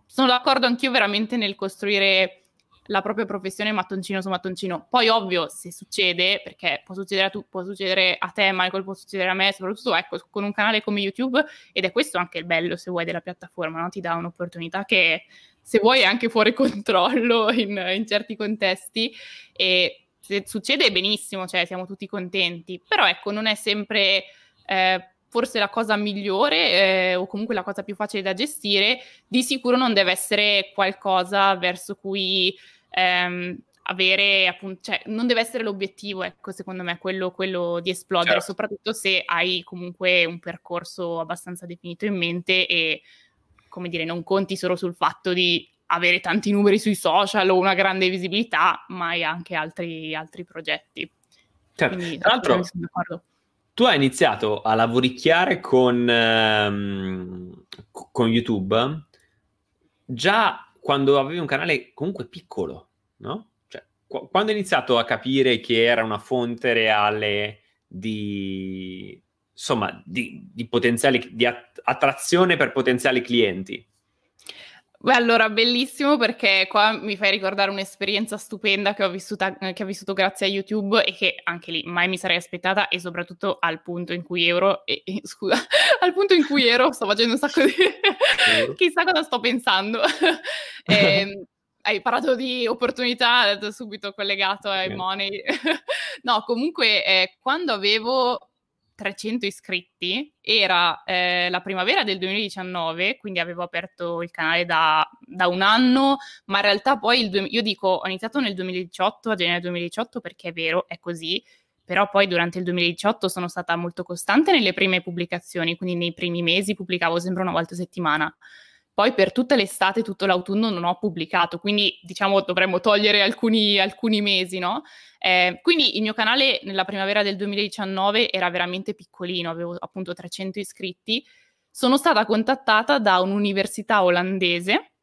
sono d'accordo anch'io veramente nel costruire la propria professione mattoncino su mattoncino. Poi, ovvio, se succede, perché può succedere a, tu, può succedere a te, Michael, può succedere a me, soprattutto ecco, con un canale come YouTube, ed è questo anche il bello, se vuoi, della piattaforma, no? ti dà un'opportunità che, se vuoi, è anche fuori controllo in, in certi contesti. E se succede benissimo, cioè siamo tutti contenti, però ecco, non è sempre... Eh, forse la cosa migliore eh, o comunque la cosa più facile da gestire, di sicuro non deve essere qualcosa verso cui ehm, avere appunto, cioè non deve essere l'obiettivo, ecco, secondo me, quello, quello di esplodere, certo. soprattutto se hai comunque un percorso abbastanza definito in mente e, come dire, non conti solo sul fatto di avere tanti numeri sui social o una grande visibilità, ma hai anche altri, altri progetti. Certo. Quindi, Tra l'altro, tu hai iniziato a lavoricchiare con, ehm, con YouTube già quando avevi un canale comunque piccolo, no? Cioè, qu- quando hai iniziato a capire che era una fonte reale di, insomma, di, di potenziali, di attrazione per potenziali clienti? Beh, allora, bellissimo perché qua mi fai ricordare un'esperienza stupenda che ho, vissuta, che ho vissuto grazie a YouTube e che anche lì mai mi sarei aspettata e soprattutto al punto in cui ero, e, e, scusa, al punto in cui ero sto facendo un sacco di... chissà cosa sto pensando. e, ehm, hai parlato di opportunità, subito collegato ai okay. money. no, comunque eh, quando avevo 300 iscritti, era eh, la primavera del 2019, quindi avevo aperto il canale da, da un anno, ma in realtà poi il, io dico ho iniziato nel 2018, a gennaio 2018, perché è vero, è così, però poi durante il 2018 sono stata molto costante nelle prime pubblicazioni, quindi nei primi mesi pubblicavo sempre una volta a settimana. Poi per tutta l'estate, tutto l'autunno non ho pubblicato, quindi diciamo dovremmo togliere alcuni, alcuni mesi, no? Eh, quindi il mio canale nella primavera del 2019 era veramente piccolino, avevo appunto 300 iscritti. Sono stata contattata da un'università olandese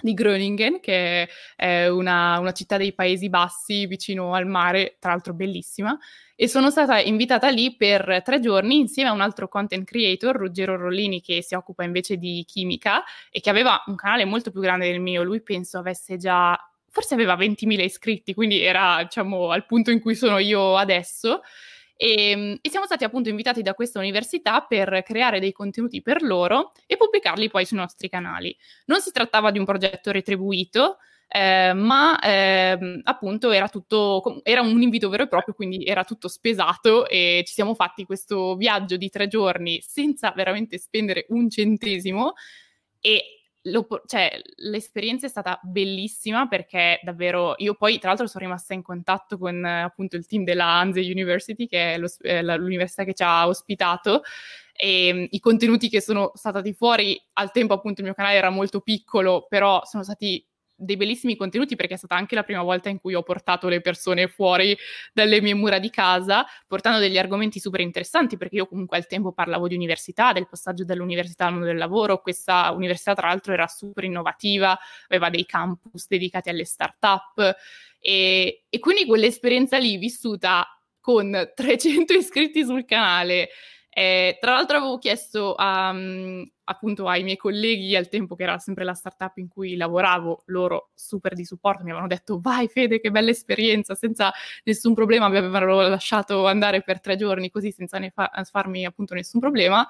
di Groningen, che è una, una città dei Paesi Bassi vicino al mare, tra l'altro bellissima, e sono stata invitata lì per tre giorni insieme a un altro content creator, Ruggero Rollini, che si occupa invece di chimica e che aveva un canale molto più grande del mio. Lui penso avesse già, forse aveva 20.000 iscritti, quindi era diciamo al punto in cui sono io adesso. E, ehm, e, siamo stati appunto invitati da questa università per creare dei contenuti per loro e pubblicarli poi sui nostri canali. Non si trattava di un progetto retribuito, eh, ma eh, appunto era tutto, era un invito vero e proprio, quindi era tutto spesato e ci siamo fatti questo viaggio di tre giorni senza veramente spendere un centesimo e cioè, l'esperienza è stata bellissima perché davvero io poi tra l'altro sono rimasta in contatto con appunto il team della Hanze University che è lo, eh, l'università che ci ha ospitato e um, i contenuti che sono stati fuori al tempo appunto il mio canale era molto piccolo però sono stati dei bellissimi contenuti perché è stata anche la prima volta in cui ho portato le persone fuori dalle mie mura di casa, portando degli argomenti super interessanti perché io comunque al tempo parlavo di università, del passaggio dall'università al mondo del lavoro, questa università tra l'altro era super innovativa, aveva dei campus dedicati alle start-up e, e quindi quell'esperienza lì vissuta con 300 iscritti sul canale eh, tra l'altro avevo chiesto a, um, appunto ai miei colleghi al tempo, che era sempre la startup in cui lavoravo, loro super di supporto mi avevano detto vai Fede che bella esperienza, senza nessun problema, mi avevano lasciato andare per tre giorni così senza fa- farmi appunto nessun problema.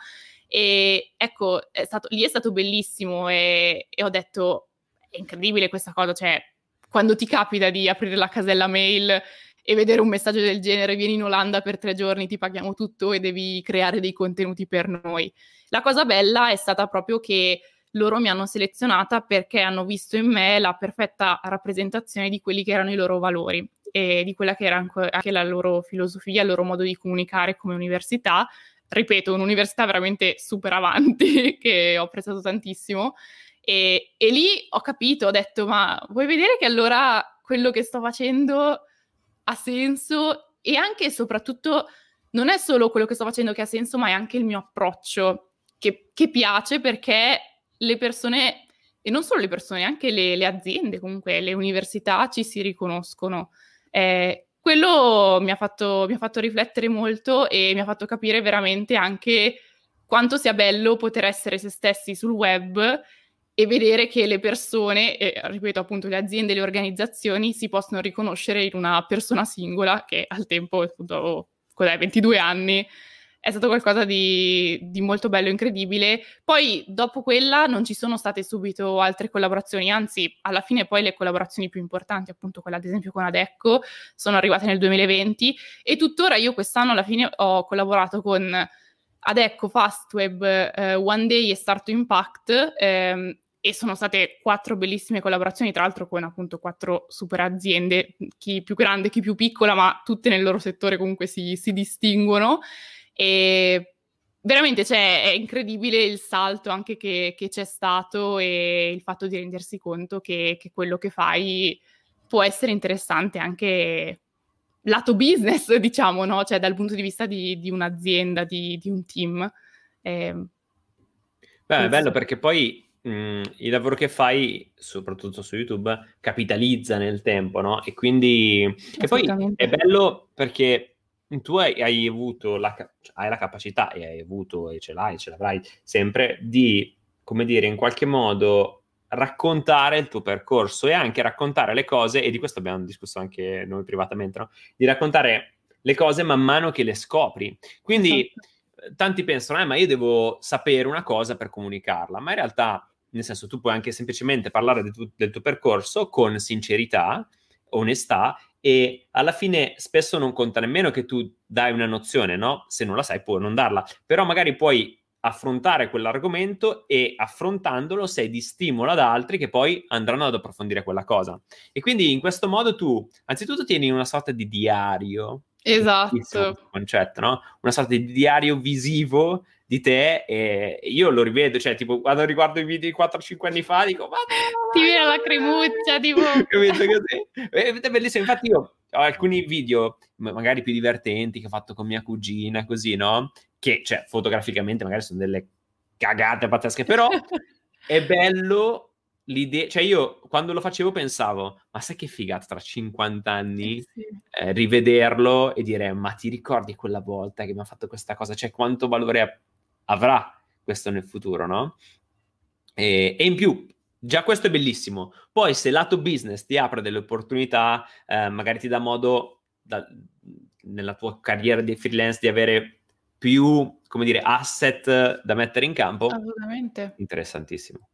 E ecco, è stato, lì è stato bellissimo e, e ho detto è incredibile questa cosa, cioè quando ti capita di aprire la casella mail e vedere un messaggio del genere, vieni in Olanda per tre giorni, ti paghiamo tutto e devi creare dei contenuti per noi. La cosa bella è stata proprio che loro mi hanno selezionata perché hanno visto in me la perfetta rappresentazione di quelli che erano i loro valori e di quella che era anche la loro filosofia, il loro modo di comunicare come università. Ripeto, un'università veramente super avanti che ho apprezzato tantissimo. E, e lì ho capito, ho detto, ma vuoi vedere che allora quello che sto facendo ha senso e anche e soprattutto non è solo quello che sto facendo che ha senso, ma è anche il mio approccio che, che piace perché le persone, e non solo le persone, anche le, le aziende, comunque le università ci si riconoscono. Eh, quello mi ha, fatto, mi ha fatto riflettere molto e mi ha fatto capire veramente anche quanto sia bello poter essere se stessi sul web e vedere che le persone, e, ripeto appunto le aziende le organizzazioni, si possono riconoscere in una persona singola che al tempo, appunto, cos'è, 22 anni, è stato qualcosa di, di, molto bello incredibile. Poi dopo quella non ci sono state subito altre collaborazioni, anzi alla fine poi le collaborazioni più importanti, appunto quella ad esempio con Adecco, sono arrivate nel 2020 e tuttora io quest'anno alla fine ho collaborato con Adecco, Fastweb, eh, One Day e Start Impact. Ehm, e sono state quattro bellissime collaborazioni, tra l'altro con appunto quattro super aziende, chi più grande, chi più piccola, ma tutte nel loro settore comunque si, si distinguono. E veramente cioè, è incredibile il salto anche che, che, c'è stato e il fatto di rendersi conto che, che, quello che fai può essere interessante anche lato business, diciamo, no? Cioè dal punto di vista di, di un'azienda, di, di, un team. Eh, Beh, è bello perché poi mh, il lavoro che fai, soprattutto su YouTube, capitalizza nel tempo, no? E quindi... E poi è bello perché tu hai, hai avuto la, hai la capacità, e hai avuto, e ce l'hai, ce l'avrai sempre, di, come dire, in qualche modo raccontare il tuo percorso e anche raccontare le cose, e di questo abbiamo discusso anche noi privatamente, no? Di raccontare le cose man mano che le scopri. Quindi... Esatto tanti pensano, eh, ma io devo sapere una cosa per comunicarla, ma in realtà, nel senso, tu puoi anche semplicemente parlare del tuo, del tuo percorso con sincerità, onestà e alla fine spesso non conta nemmeno che tu dai una nozione, no? Se non la sai puoi non darla, però magari puoi affrontare quell'argomento e affrontandolo sei di stimolo ad altri che poi andranno ad approfondire quella cosa. E quindi in questo modo tu anzitutto tieni una sorta di diario Esatto. Concetto, no? Una sorta di diario visivo di te e io lo rivedo, cioè tipo quando riguardo i video di 4-5 anni fa dico ma ti viene la cremuccia tipo. È bellissimo. Infatti io ho alcuni video magari più divertenti che ho fatto con mia cugina così no? Che cioè fotograficamente magari sono delle cagate pazzesche però è bello l'idea, cioè io quando lo facevo pensavo, ma sai che figata tra 50 anni sì. eh, rivederlo e dire, ma ti ricordi quella volta che mi ha fatto questa cosa? Cioè quanto valore avrà questo nel futuro, no? E, e in più, già questo è bellissimo. Poi se lato business ti apre delle opportunità, eh, magari ti dà modo da, nella tua carriera di freelance di avere più, come dire, asset da mettere in campo. Assolutamente. Interessantissimo.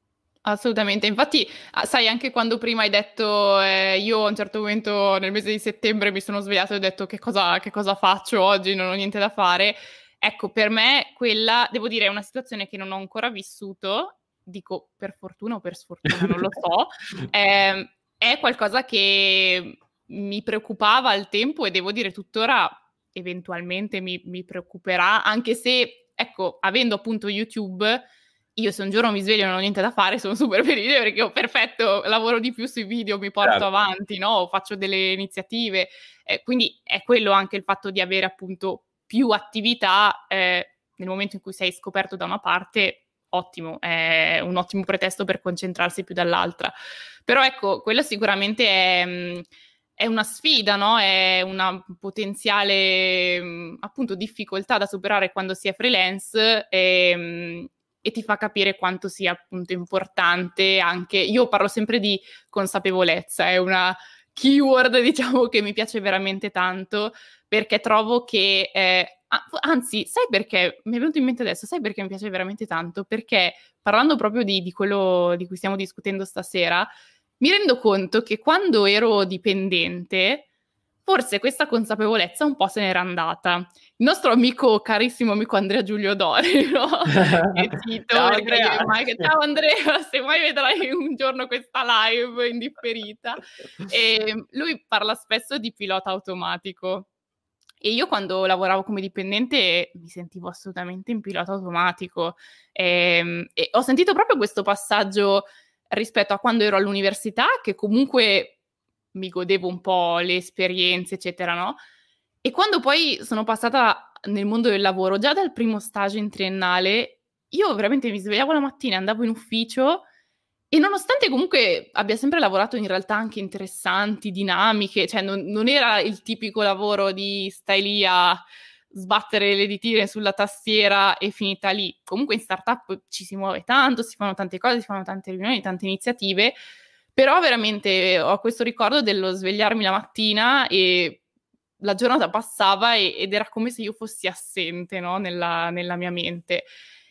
Assolutamente, infatti, ah, sai, anche quando prima hai detto, eh, io a un certo momento nel mese di settembre mi sono svegliato e ho detto che cosa, che cosa faccio oggi, non ho niente da fare. Ecco, per me quella, devo dire, è una situazione che non ho ancora vissuto, dico per fortuna o per sfortuna, non lo so, eh, è qualcosa che mi preoccupava al tempo e devo dire tuttora eventualmente mi, mi preoccuperà, anche se, ecco, avendo appunto YouTube io se un giorno mi sveglio e non ho niente da fare, sono super felice perché ho perfetto, lavoro di più sui video, mi porto certo. avanti, no? faccio delle iniziative. Eh, quindi è quello anche il fatto di avere appunto più attività eh, nel momento in cui sei scoperto da una parte, ottimo, è un ottimo pretesto per concentrarsi più dall'altra. Però ecco, quella sicuramente è... Mh, è una sfida, no? È una potenziale appunto difficoltà da superare quando si è freelance e, e ti fa capire quanto sia appunto importante anche, io parlo sempre di consapevolezza, è una keyword diciamo che mi piace veramente tanto perché trovo che, eh, anzi, sai perché, mi è venuto in mente adesso, sai perché mi piace veramente tanto? Perché parlando proprio di, di quello di cui stiamo discutendo stasera, mi rendo conto che quando ero dipendente, forse questa consapevolezza un po' se n'era andata. Il nostro amico, carissimo amico Andrea Giulio Dori, no? Tito, ciao, Andrea. Mai, ciao Andrea, se mai vedrai un giorno questa live indifferita. E lui parla spesso di pilota automatico. E io quando lavoravo come dipendente mi sentivo assolutamente in pilota automatico. E, ehm, e ho sentito proprio questo passaggio rispetto a quando ero all'università, che comunque mi godevo un po' le esperienze, eccetera, no? E quando poi sono passata nel mondo del lavoro, già dal primo stage in triennale, io veramente mi svegliavo la mattina, andavo in ufficio e nonostante comunque abbia sempre lavorato in realtà anche interessanti, dinamiche, cioè non, non era il tipico lavoro di stai lì a sbattere le ditine sulla tastiera e finita lì. Comunque in startup ci si muove tanto, si fanno tante cose, si fanno tante riunioni, tante iniziative però veramente ho questo ricordo dello svegliarmi la mattina e la giornata passava e, ed era come se io fossi assente no? nella, nella mia mente.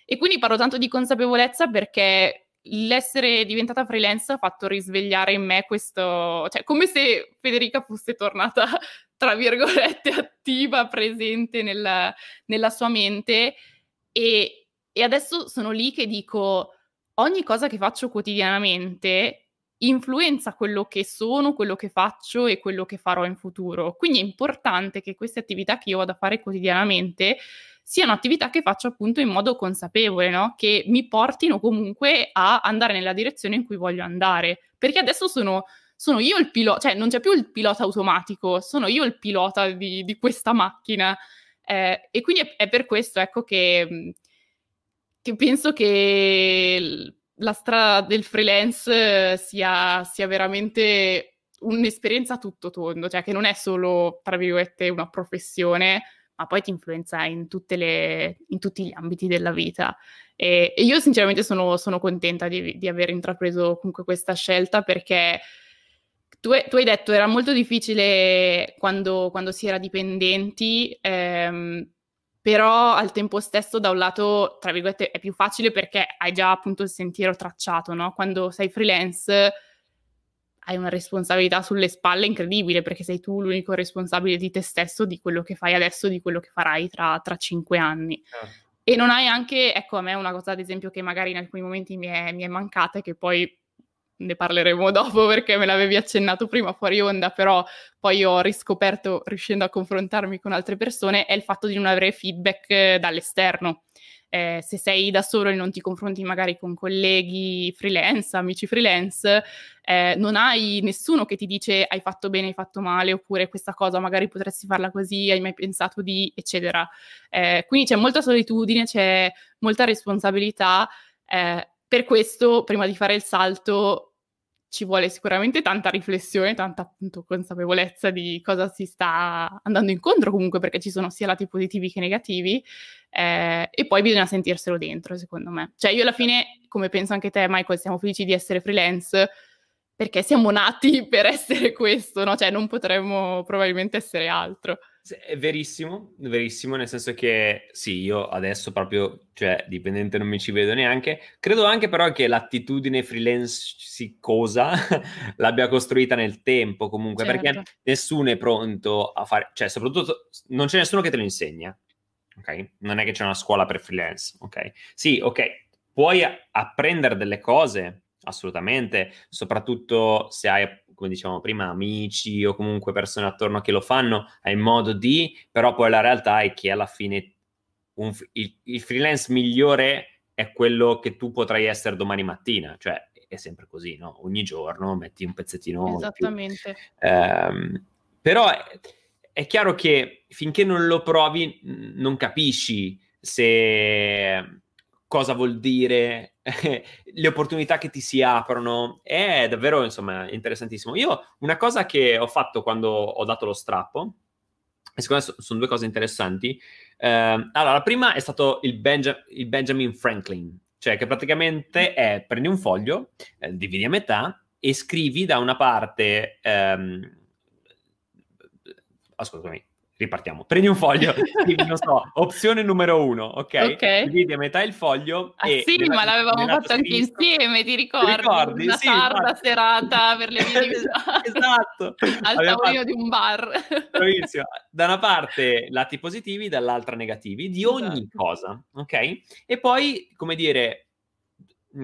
E quindi parlo tanto di consapevolezza perché l'essere diventata freelance ha fatto risvegliare in me questo, cioè come se Federica fosse tornata, tra virgolette, attiva, presente nella, nella sua mente e, e adesso sono lì che dico ogni cosa che faccio quotidianamente influenza quello che sono, quello che faccio e quello che farò in futuro. Quindi è importante che queste attività che io vado a fare quotidianamente siano attività che faccio appunto in modo consapevole, no? che mi portino comunque a andare nella direzione in cui voglio andare. Perché adesso sono, sono io il pilota, cioè non c'è più il pilota automatico, sono io il pilota di, di questa macchina. Eh, e quindi è, è, per questo ecco che, che penso che la strada del freelance sia, sia veramente un'esperienza a tutto tondo, cioè che non è solo, tra virgolette, una professione, ma poi ti influenza in, le, in tutti gli ambiti della vita. E, e io sinceramente sono, sono contenta di, di, aver intrapreso comunque questa scelta perché tu, tu hai detto era molto difficile quando, quando si era dipendenti ehm, però al tempo stesso da un lato, tra virgolette, è più facile perché hai già appunto il sentiero tracciato, no? Quando sei freelance hai una responsabilità sulle spalle incredibile perché sei tu l'unico responsabile di te stesso, di quello che fai adesso, di quello che farai tra, tra cinque anni. Certo. E non hai anche, ecco, a me una cosa ad esempio che magari in alcuni momenti mi è, mi è mancata e che poi ne parleremo dopo perché me l'avevi accennato prima fuori onda, però poi ho riscoperto, riuscendo a confrontarmi con altre persone, è il fatto di non avere feedback eh, dall'esterno. Eh, se sei da solo e non ti confronti magari con colleghi freelance, amici freelance, eh, non hai nessuno che ti dice hai fatto bene, hai fatto male, oppure questa cosa magari potresti farla così, hai mai pensato di, eccetera. Eh, quindi c'è molta solitudine, c'è molta responsabilità. Eh, per questo, prima di fare il salto, ci vuole sicuramente tanta riflessione, tanta appunto consapevolezza di cosa si sta andando incontro comunque perché ci sono sia lati positivi che negativi eh, e poi bisogna sentirselo dentro secondo me. Cioè io alla fine, come penso anche te Michael, siamo felici di essere freelance perché siamo nati per essere questo, no? Cioè non potremmo probabilmente essere altro. È verissimo, verissimo, nel senso che sì, io adesso proprio, cioè, dipendente non mi ci vedo neanche. Credo anche però che l'attitudine freelance cosa l'abbia costruita nel tempo comunque, certo. perché nessuno è pronto a fare, cioè, soprattutto non c'è nessuno che te lo insegna, ok? Non è che c'è una scuola per freelance, ok? Sì, ok, puoi apprendere delle cose, assolutamente, soprattutto se hai come dicevamo prima, amici o comunque persone attorno che lo fanno, hai modo di, però poi la realtà è che alla fine un, il, il, freelance migliore è quello che tu potrai essere domani mattina, cioè è sempre così, no? Ogni giorno metti un pezzettino. Esattamente. Um, però è, è, chiaro che finché non lo provi non capisci se cosa vuol dire, le opportunità che ti si aprono, è davvero insomma interessantissimo. Io una cosa che ho fatto quando ho dato lo strappo, e secondo me sono due cose interessanti. Eh, allora, la prima è stato il, Benja- il, Benjamin Franklin, cioè che praticamente è prendi un foglio, eh, dividi a metà e scrivi da una parte. Ehm, ascoltami, ripartiamo. Prendi un foglio, scrivi, non so, opzione numero uno, ok? Ok. Dividi a metà il foglio. Ah, sì, ma l'avevamo fatto anche insieme, ti ricordi? Ti ricordi? Una sì, tarda ma... serata per le mie Esatto. Al tavolino fatto... di un bar. Bravissimo. Da una parte lati positivi, dall'altra negativi, di ogni esatto. cosa, ok? E poi, come dire,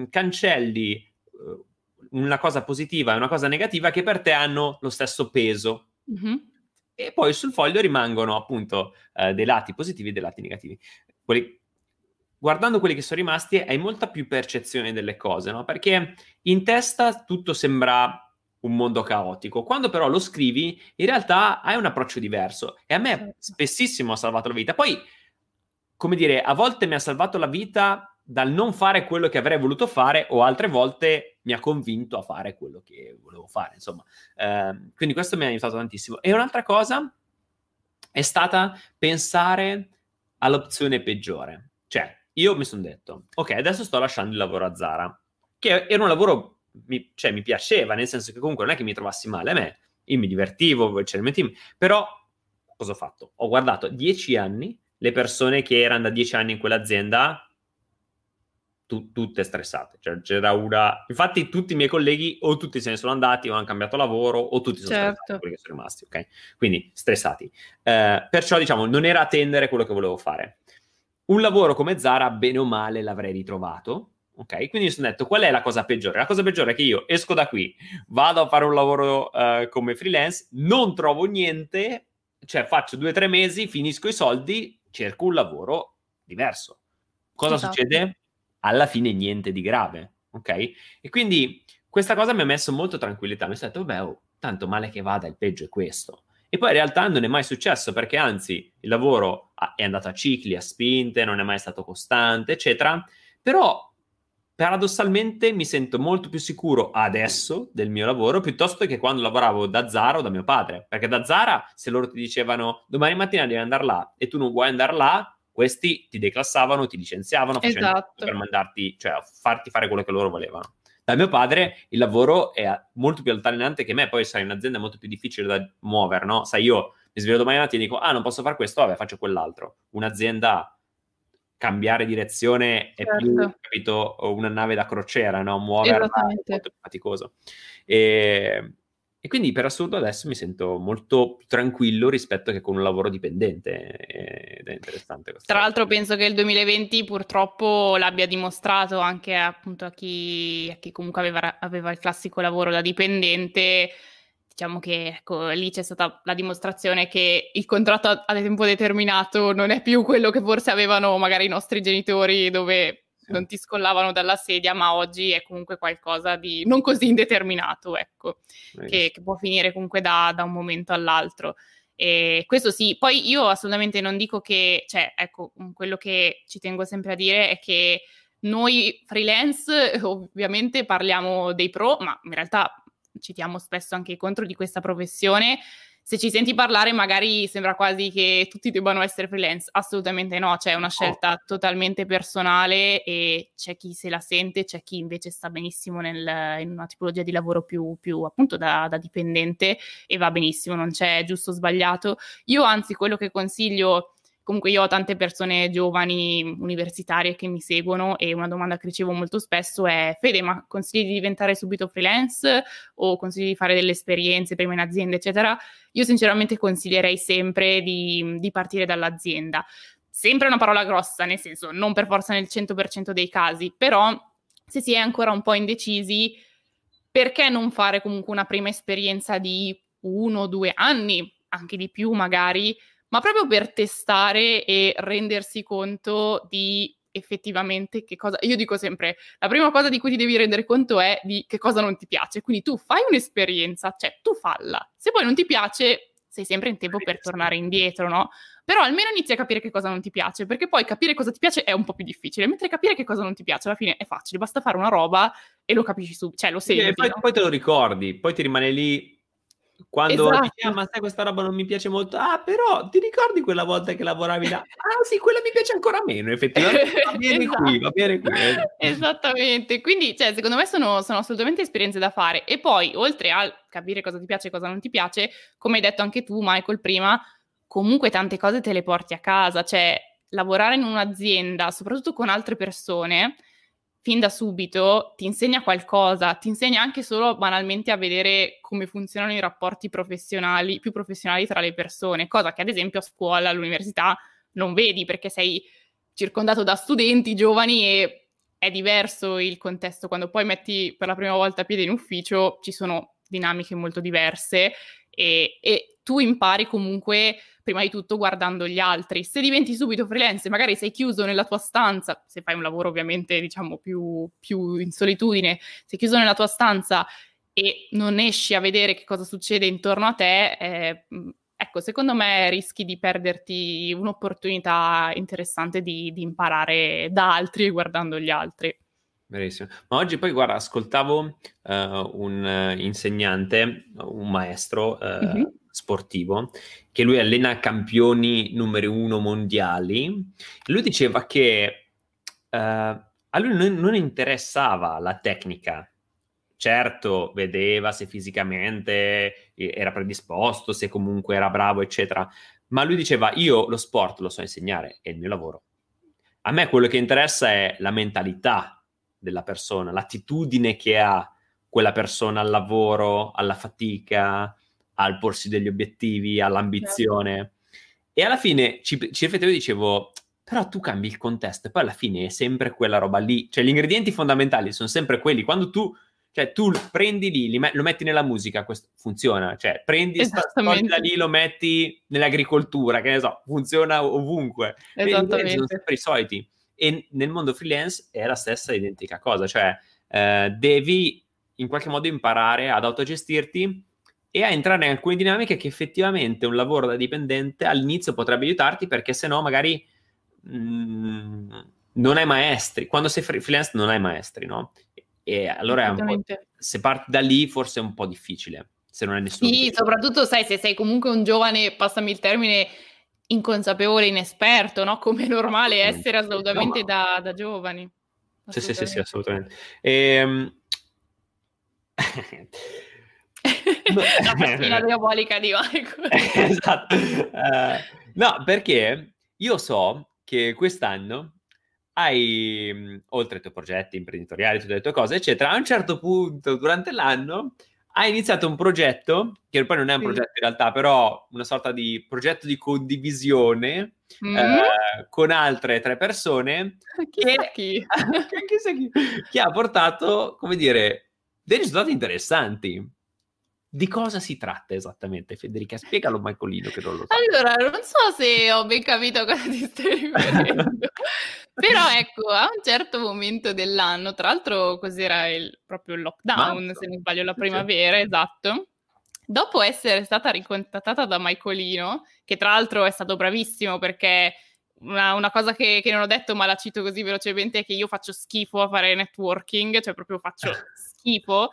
cancelli eh, una cosa positiva e una cosa negativa che per te hanno lo stesso peso. Mm-hmm e poi sul foglio rimangono appunto eh, dei lati positivi e dei lati negativi. Quelli, guardando quelli che sono rimasti hai molta più percezione delle cose, no? Perché in testa tutto sembra un mondo caotico. Quando però lo scrivi, in realtà hai un approccio diverso e a me certo. spessissimo ha salvato la vita. Poi, come dire, a volte mi ha salvato la vita dal non fare quello che avrei voluto fare o altre volte mi ha convinto a fare quello che volevo fare, insomma. Eh, quindi questo mi ha aiutato tantissimo. E un'altra cosa è stata pensare all'opzione peggiore. Cioè, io mi sono detto, ok, adesso sto lasciando il lavoro a Zara, che era un lavoro, mi, cioè, mi piaceva, nel senso che comunque non è che mi trovassi male a me, io mi divertivo, c'era il mio team, però cosa ho fatto? Ho guardato dieci anni le persone che erano da dieci anni in quell'azienda tu, tutte stressate. Cioè, c'era una... Infatti tutti i miei colleghi o tutti se ne sono andati o hanno cambiato lavoro o tutti sono certo. quelli che sono rimasti, ok? Quindi stressati. Eh, perciò, diciamo, non era attendere quello che volevo fare. Un lavoro come Zara, bene o male, l'avrei ritrovato, ok? Quindi mi sono detto, qual è la cosa peggiore? La cosa peggiore è che io esco da qui, vado a fare un lavoro uh, come freelance, non trovo niente, cioè faccio due o tre mesi, finisco i soldi, cerco un lavoro diverso. Cosa esatto. succede? Alla fine niente di grave, ok? E quindi questa cosa mi ha messo molto tranquillità, mi sono detto, beh, oh, tanto male che vada, il peggio è questo. E poi in realtà non è mai successo perché anzi il lavoro è andato a cicli, a spinte, non è mai stato costante, eccetera. Però paradossalmente mi sento molto più sicuro adesso del mio lavoro piuttosto che quando lavoravo da Zara o da mio padre. Perché da Zara, se loro ti dicevano domani mattina devi andare là e tu non vuoi andare là, questi ti declassavano, ti licenziavano esatto. per mandarti, cioè farti fare quello che loro volevano. Da mio padre il lavoro è molto più altalenante che me, poi sai, un'azienda è molto più difficile da muovere, no? Sai, io mi sveglio domani mattina e dico, ah, non posso fare questo, vabbè, faccio quell'altro. Un'azienda cambiare direzione è più, certo. capito, una nave da crociera, no? Muoverla è molto faticoso. E, e quindi per assurdo adesso mi sento molto più tranquillo rispetto che con un lavoro dipendente ed è interessante. Tra l'altro penso che il 2020 purtroppo l'abbia dimostrato anche appunto a chi, a chi comunque aveva, aveva, il classico lavoro da dipendente. Diciamo che ecco, lì c'è stata la dimostrazione che il contratto a, a tempo determinato non è più quello che forse avevano magari i nostri genitori dove non ti scollavano dalla sedia, ma oggi è comunque qualcosa di non così indeterminato, ecco, che, che, può finire comunque da, da un momento all'altro. E questo sì, poi io assolutamente non dico che, cioè, ecco, quello che ci tengo sempre a dire è che noi freelance ovviamente parliamo dei pro, ma in realtà citiamo spesso anche i contro di questa professione se ci senti parlare magari sembra quasi che tutti debbano essere freelance, assolutamente no, c'è una scelta oh. totalmente personale e c'è chi se la sente, c'è chi invece sta benissimo nel, in una tipologia di lavoro più, più appunto da, da, dipendente e va benissimo, non c'è giusto o sbagliato. Io anzi quello che consiglio comunque io ho tante persone giovani universitarie che mi seguono e una domanda che ricevo molto spesso è Fede, ma consigli di diventare subito freelance o consigli di fare delle esperienze prima in azienda, eccetera? Io sinceramente consiglierei sempre di, di partire dall'azienda. Sempre una parola grossa, nel senso, non per forza nel 100% dei casi, però se si è ancora un po' indecisi, perché non fare comunque una prima esperienza di uno o due anni, anche di più magari, ma proprio per testare e rendersi conto di effettivamente che cosa... Io dico sempre, la prima cosa di cui ti devi rendere conto è di che cosa non ti piace. Quindi tu fai un'esperienza, cioè tu falla. Se poi non ti piace, sei sempre in tempo per tornare indietro, no? Però almeno inizi a capire che cosa non ti piace, perché poi capire cosa ti piace è un po' più difficile, mentre capire che cosa non ti piace alla fine è facile, basta fare una roba e lo capisci subito, cioè lo senti. E poi, no? poi te lo ricordi, poi ti rimane lì quando esatto. dici, ah, ma sai questa roba non mi piace molto, ah però ti ricordi quella volta che lavoravi là? Ah sì, quella mi piace ancora meno, effettivamente va bene esatto. qui, va bene qui. Eh. Esattamente, quindi cioè, secondo me sono, sono, assolutamente esperienze da fare e poi oltre a capire cosa ti piace e cosa non ti piace, come hai detto anche tu Michael prima, comunque tante cose te le porti a casa, cioè lavorare in un'azienda, soprattutto con altre persone, fin da subito ti insegna qualcosa, ti insegna anche solo banalmente a vedere come funzionano i rapporti professionali, più professionali tra le persone, cosa che ad esempio a scuola, all'università non vedi perché sei circondato da studenti giovani e è diverso il contesto. Quando poi metti per la prima volta piede in ufficio ci sono dinamiche molto diverse e, e tu impari comunque prima di tutto guardando gli altri. Se diventi subito freelance, magari sei chiuso nella tua stanza, se fai un lavoro ovviamente diciamo più, più in solitudine, sei chiuso nella tua stanza e non esci a vedere che cosa succede intorno a te, eh, ecco, secondo me rischi di perderti un'opportunità interessante di, di imparare da altri e guardando gli altri. Verissimo. Ma oggi poi, guarda, ascoltavo uh, un uh, insegnante, un maestro uh, mm-hmm. sportivo, che lui allena campioni numero uno mondiali. Lui diceva che a lui non, non, interessava la tecnica. Certo, vedeva se fisicamente era predisposto, se comunque era bravo, eccetera. Ma lui diceva, io lo sport lo so insegnare, è il mio lavoro. A me quello che interessa è la mentalità della persona, l'attitudine che ha quella persona al lavoro, alla fatica, al porsi degli obiettivi, all'ambizione. Certo. E alla fine ci, ci riflettevo e dicevo, però tu cambi il contesto e poi alla fine è sempre quella roba lì. Cioè gli ingredienti fondamentali sono sempre quelli. Quando tu, cioè, tu prendi lì, me- lo metti nella musica, questo funziona. Cioè prendi da lì, lo metti nell'agricoltura, che ne so, funziona ovunque. Esattamente. Sono sempre i soliti e nel mondo freelance è la stessa identica cosa, cioè eh, devi in qualche modo imparare ad autogestirti e a entrare in alcune dinamiche che effettivamente un lavoro da dipendente all'inizio potrebbe aiutarti perché se no magari mh, mm, non hai maestri, quando sei freelance non hai maestri, no? E allora se parti da lì forse è un po' difficile se non hai nessuno. Sì, soprattutto sai se sei comunque un giovane, passami il termine, inconsapevole, inesperto, no? Come è normale essere assolutamente no, da, da, giovani. Sì, sì, sì, sì, assolutamente. Ehm... La pastina diabolica di Michael. esatto. Uh, no, perché io so che quest'anno hai, oltre ai tuoi progetti imprenditoriali, tutte le tue cose, eccetera, a un certo punto durante l'anno ha iniziato un progetto, che poi non è un progetto in realtà, però una sorta di progetto di condivisione mm. eh, con altre tre persone chissà chi. chissà chi, che ha portato, come dire, dei risultati interessanti. Di cosa si tratta esattamente, Federica? Spiegalo Michaelino che non lo so. Allora, non so se ho ben capito cosa ti stai riferendo. Però ecco, a un certo momento dell'anno, tra l'altro cos'era il, proprio il lockdown, Marzo. se non sbaglio, la primavera, sì. esatto. Dopo essere stata ricontattata da Michaelino, che tra l'altro è stato bravissimo perché una, una cosa che, che, non ho detto, ma la cito così velocemente, è che io faccio schifo a fare networking, cioè proprio faccio schifo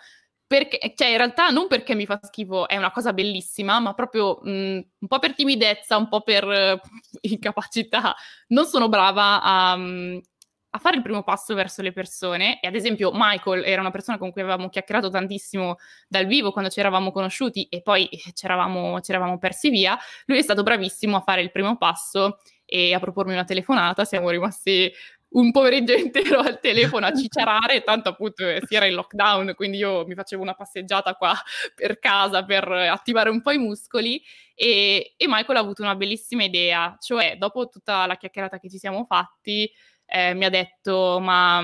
perché, cioè in realtà non perché mi fa schifo, è una cosa bellissima, ma proprio mh, un po' per timidezza, un po' per uh, incapacità. Non sono brava a, um, a, fare il primo passo verso le persone. E ad esempio Michael era una persona con cui avevamo chiacchierato tantissimo dal vivo quando ci eravamo conosciuti e poi ci eravamo, ci eravamo persi via. Lui è stato bravissimo a fare il primo passo e a propormi una telefonata. Siamo rimasti un pomeriggio intero al telefono a cicciarare, tanto appunto eh, si era in lockdown, quindi io mi facevo una passeggiata qua per casa per attivare un po' i muscoli e, e Michael ha avuto una bellissima idea, cioè dopo tutta la chiacchierata che ci siamo fatti eh, mi ha detto ma...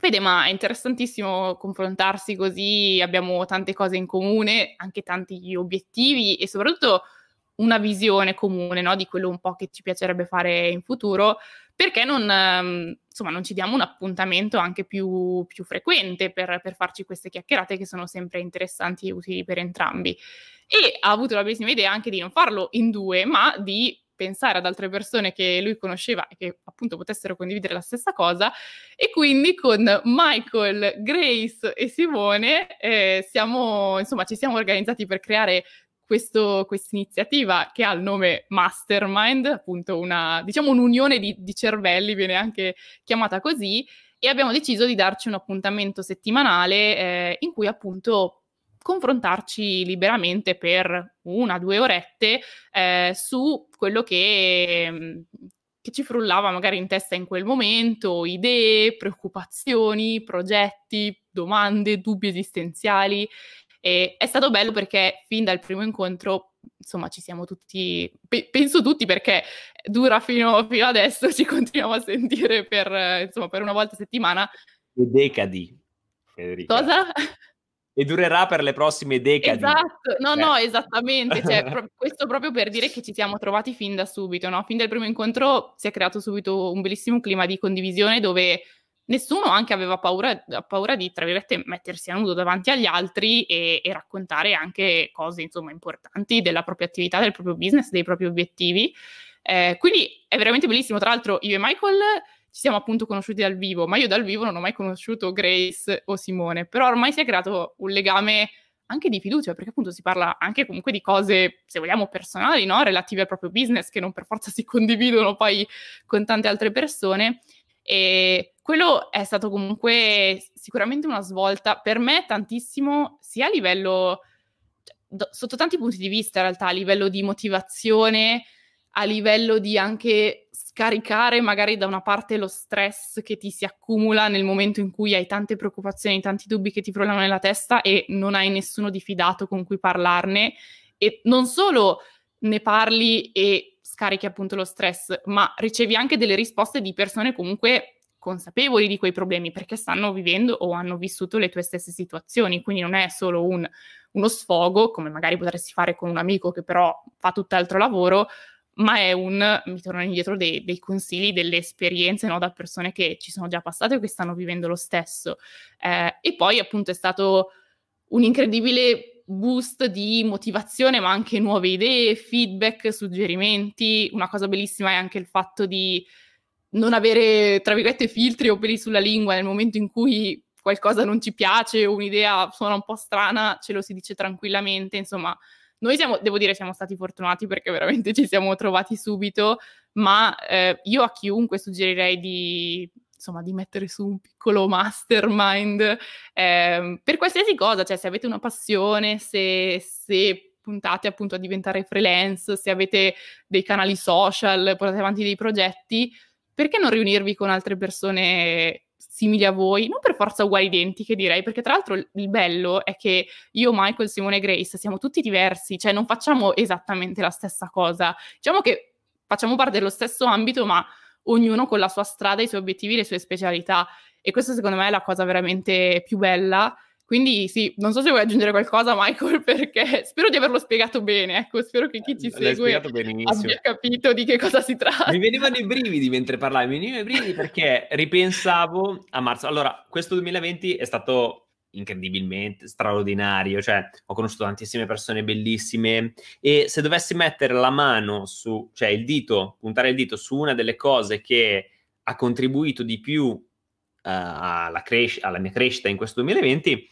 Vede, ma è interessantissimo confrontarsi così, abbiamo tante cose in comune, anche tanti obiettivi e soprattutto una visione comune no? di quello un po' che ci piacerebbe fare in futuro, perché non, ehm, insomma, non ci diamo un appuntamento anche più, più frequente per, per, farci queste chiacchierate che sono sempre interessanti e utili per entrambi. E ha avuto la bellissima idea anche di non farlo in due, ma di pensare ad altre persone che lui conosceva e che appunto potessero condividere la stessa cosa e quindi con Michael, Grace e Simone eh, siamo, insomma, ci siamo organizzati per creare questa iniziativa che ha il nome Mastermind, appunto una, diciamo un'unione di, di cervelli, viene anche chiamata così, e abbiamo deciso di darci un appuntamento settimanale eh, in cui appunto confrontarci liberamente per una, due orette eh, su quello che, che, ci frullava magari in testa in quel momento, idee, preoccupazioni, progetti, domande, dubbi esistenziali e è stato bello perché fin dal primo incontro, insomma, ci siamo tutti, pe- penso tutti perché dura fino, fino, adesso, ci continuiamo a sentire per, insomma, per una volta a settimana. E decadi, Federica. Cosa? E durerà per le prossime decadi. Esatto, no, eh. no, esattamente. Cioè, pro- questo proprio per dire che ci siamo trovati fin da subito, no? Fin dal primo incontro si è creato subito un bellissimo clima di condivisione dove nessuno anche aveva paura, paura, di, tra virgolette, mettersi a nudo davanti agli altri e, e, raccontare anche cose, insomma, importanti della propria attività, del proprio business, dei propri obiettivi. Eh, quindi è veramente bellissimo. Tra l'altro, io e Michael ci siamo appunto conosciuti dal vivo, ma io dal vivo non ho mai conosciuto Grace o Simone, però ormai si è creato un legame anche di fiducia, perché appunto si parla anche comunque di cose, se vogliamo, personali, no? relative al proprio business, che non per forza si condividono poi con tante altre persone. E quello è stato comunque sicuramente una svolta per me tantissimo, sia a livello, cioè, sotto tanti punti di vista in realtà, a livello di motivazione, a livello di anche scaricare magari da una parte lo stress che ti si accumula nel momento in cui hai tante preoccupazioni, tanti dubbi che ti frullano nella testa e non hai nessuno di fidato con cui parlarne. E non solo ne parli e scarichi appunto lo stress, ma ricevi anche delle risposte di persone comunque consapevoli di quei problemi perché stanno vivendo o hanno vissuto le tue stesse situazioni, quindi non è solo un, uno sfogo come magari potresti fare con un amico che però fa tutt'altro lavoro, ma è un, mi tornano indietro dei, dei consigli, delle esperienze no, da persone che ci sono già passate o che stanno vivendo lo stesso. Eh, e poi appunto è stato un incredibile boost di motivazione, ma anche nuove idee, feedback, suggerimenti. Una cosa bellissima è anche il fatto di non avere, tra virgolette, filtri o peli sulla lingua nel momento in cui qualcosa non ci piace o un'idea suona un po' strana, ce lo si dice tranquillamente. Insomma, noi siamo, devo dire, siamo stati fortunati perché veramente ci siamo trovati subito, ma eh, io a chiunque suggerirei di insomma, di mettere su un piccolo mastermind eh, per qualsiasi cosa, cioè se avete una passione, se, se puntate appunto a diventare freelance, se avete dei canali social, portate avanti dei progetti, perché non riunirvi con altre persone simili a voi, non per forza uguali identiche direi, perché tra l'altro il bello è che io, Michael, Simone e Grace siamo tutti diversi, cioè non facciamo esattamente la stessa cosa, diciamo che facciamo parte dello stesso ambito, ma ognuno con la sua strada, i suoi obiettivi, le sue specialità. E questa secondo me è la cosa veramente più bella. Quindi sì, non so se vuoi aggiungere qualcosa Michael, perché spero di averlo spiegato bene, ecco, spero che chi ci segue abbia capito di che cosa si tratta. Mi venivano i brividi mentre parlavi, mi venivano i brividi perché ripensavo a marzo. Allora, questo 2020 è stato incredibilmente straordinario, cioè ho conosciuto tantissime persone bellissime e se dovessi mettere la mano su, cioè il dito, puntare il dito su una delle cose che ha contribuito di più alla, cres- alla mia crescita in questo 2020,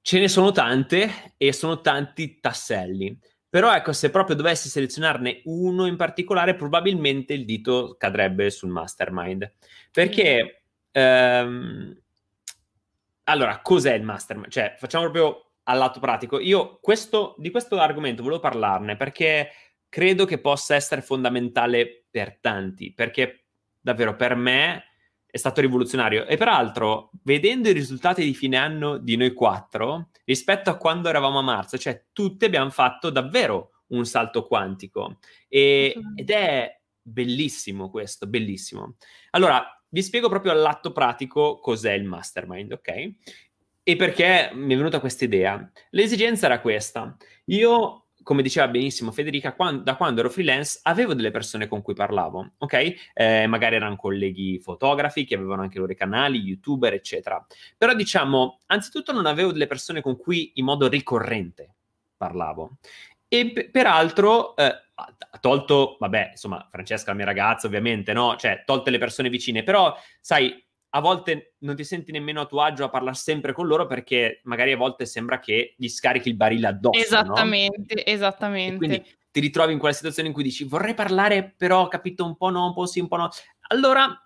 ce ne sono tante e sono tanti tasselli. Però ecco, se proprio dovessi selezionarne uno in particolare, probabilmente il dito cadrebbe sul mastermind. Perché mm. ehm, allora, cos'è il mastermind? Cioè, facciamo proprio al lato pratico. Io questo, di questo argomento volevo parlarne perché credo che possa essere fondamentale per tanti, perché davvero per me è stato rivoluzionario. E peraltro, vedendo i risultati di fine anno di noi quattro, rispetto a quando eravamo a marzo, cioè tutti abbiamo fatto davvero un salto quantico. E, ed è bellissimo questo, bellissimo. Allora, vi spiego proprio all'atto pratico cos'è il mastermind, ok? E perché mi è venuta questa idea. L'esigenza era questa. Io come diceva benissimo Federica, quando, da quando ero freelance avevo delle persone con cui parlavo, ok? Eh, magari erano colleghi fotografi che avevano anche i loro canali, youtuber, eccetera. Però diciamo, anzitutto non avevo delle persone con cui in modo ricorrente parlavo. E p- peraltro, eh, tolto, vabbè, insomma, Francesca, la mia ragazza, ovviamente, no? Cioè, tolte le persone vicine, però, sai, a volte non ti senti nemmeno a tuo agio a parlare sempre con loro perché magari a volte sembra che gli scarichi il barile addosso. Esattamente, no? esattamente. E quindi ti ritrovi in quella situazione in cui dici vorrei parlare, però ho capito un po' no, un po' sì, un po' no. Allora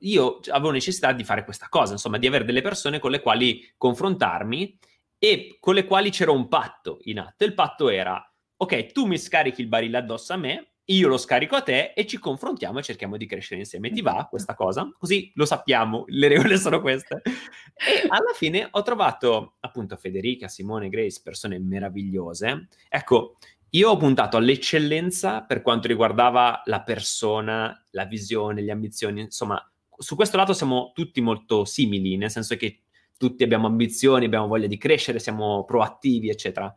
io avevo necessità di fare questa cosa, insomma, di avere delle persone con le quali confrontarmi e con le quali c'era un patto in atto. Il patto era, ok, tu mi scarichi il barile addosso a me, io lo scarico a te e ci confrontiamo e cerchiamo di crescere insieme. Ti va esatto. questa cosa? Così lo sappiamo, le regole sono queste. E alla fine ho trovato appunto Federica, Simone, Grace, persone meravigliose. Ecco, io ho puntato all'eccellenza per quanto riguardava la persona, la visione, le ambizioni, insomma, su questo lato siamo tutti molto simili, nel senso che tutti abbiamo ambizioni, abbiamo voglia di crescere, siamo proattivi, eccetera.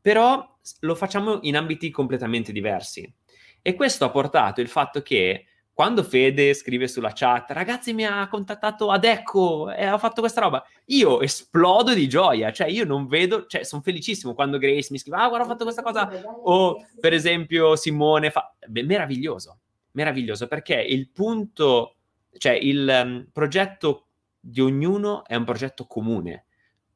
Però lo facciamo in ambiti completamente diversi. E questo ha portato il fatto che quando Fede scrive sulla chat, ragazzi, mi ha contattato Adecco e ha fatto questa roba, io esplodo di gioia, cioè io non vedo, cioè sono felicissimo quando Grace mi scrive, ah, guarda, ho fatto questa cosa, o per esempio Simone fa, Beh, meraviglioso, meraviglioso, perché il punto, cioè il um, progetto di ognuno è un progetto comune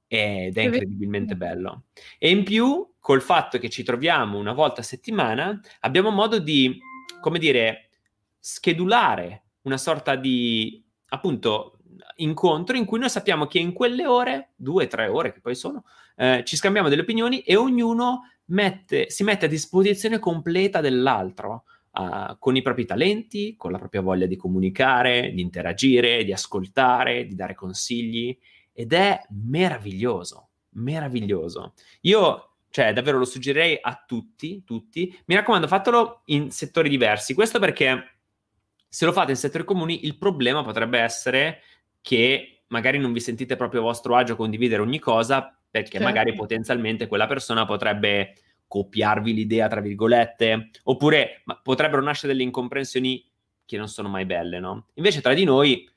ed è incredibilmente bello. E in più, col fatto che ci troviamo una volta a settimana, abbiamo modo di, come dire, schedulare una sorta di, appunto, incontro in cui noi sappiamo che in quelle ore, due, tre ore che poi sono, eh, ci scambiamo delle opinioni e ognuno mette, si mette a disposizione completa dell'altro. Uh, con i propri talenti, con la propria voglia di comunicare, di interagire, di ascoltare, di dare consigli ed è meraviglioso, meraviglioso. Io, cioè, davvero lo suggerirei a tutti, tutti. Mi raccomando, fatelo in settori diversi. Questo perché se lo fate in settori comuni, il problema potrebbe essere che magari non vi sentite proprio a vostro agio a condividere ogni cosa, perché certo. magari potenzialmente quella persona potrebbe copiarvi l'idea, tra virgolette, oppure potrebbero nascere delle incomprensioni che non sono mai belle, no? Invece tra di noi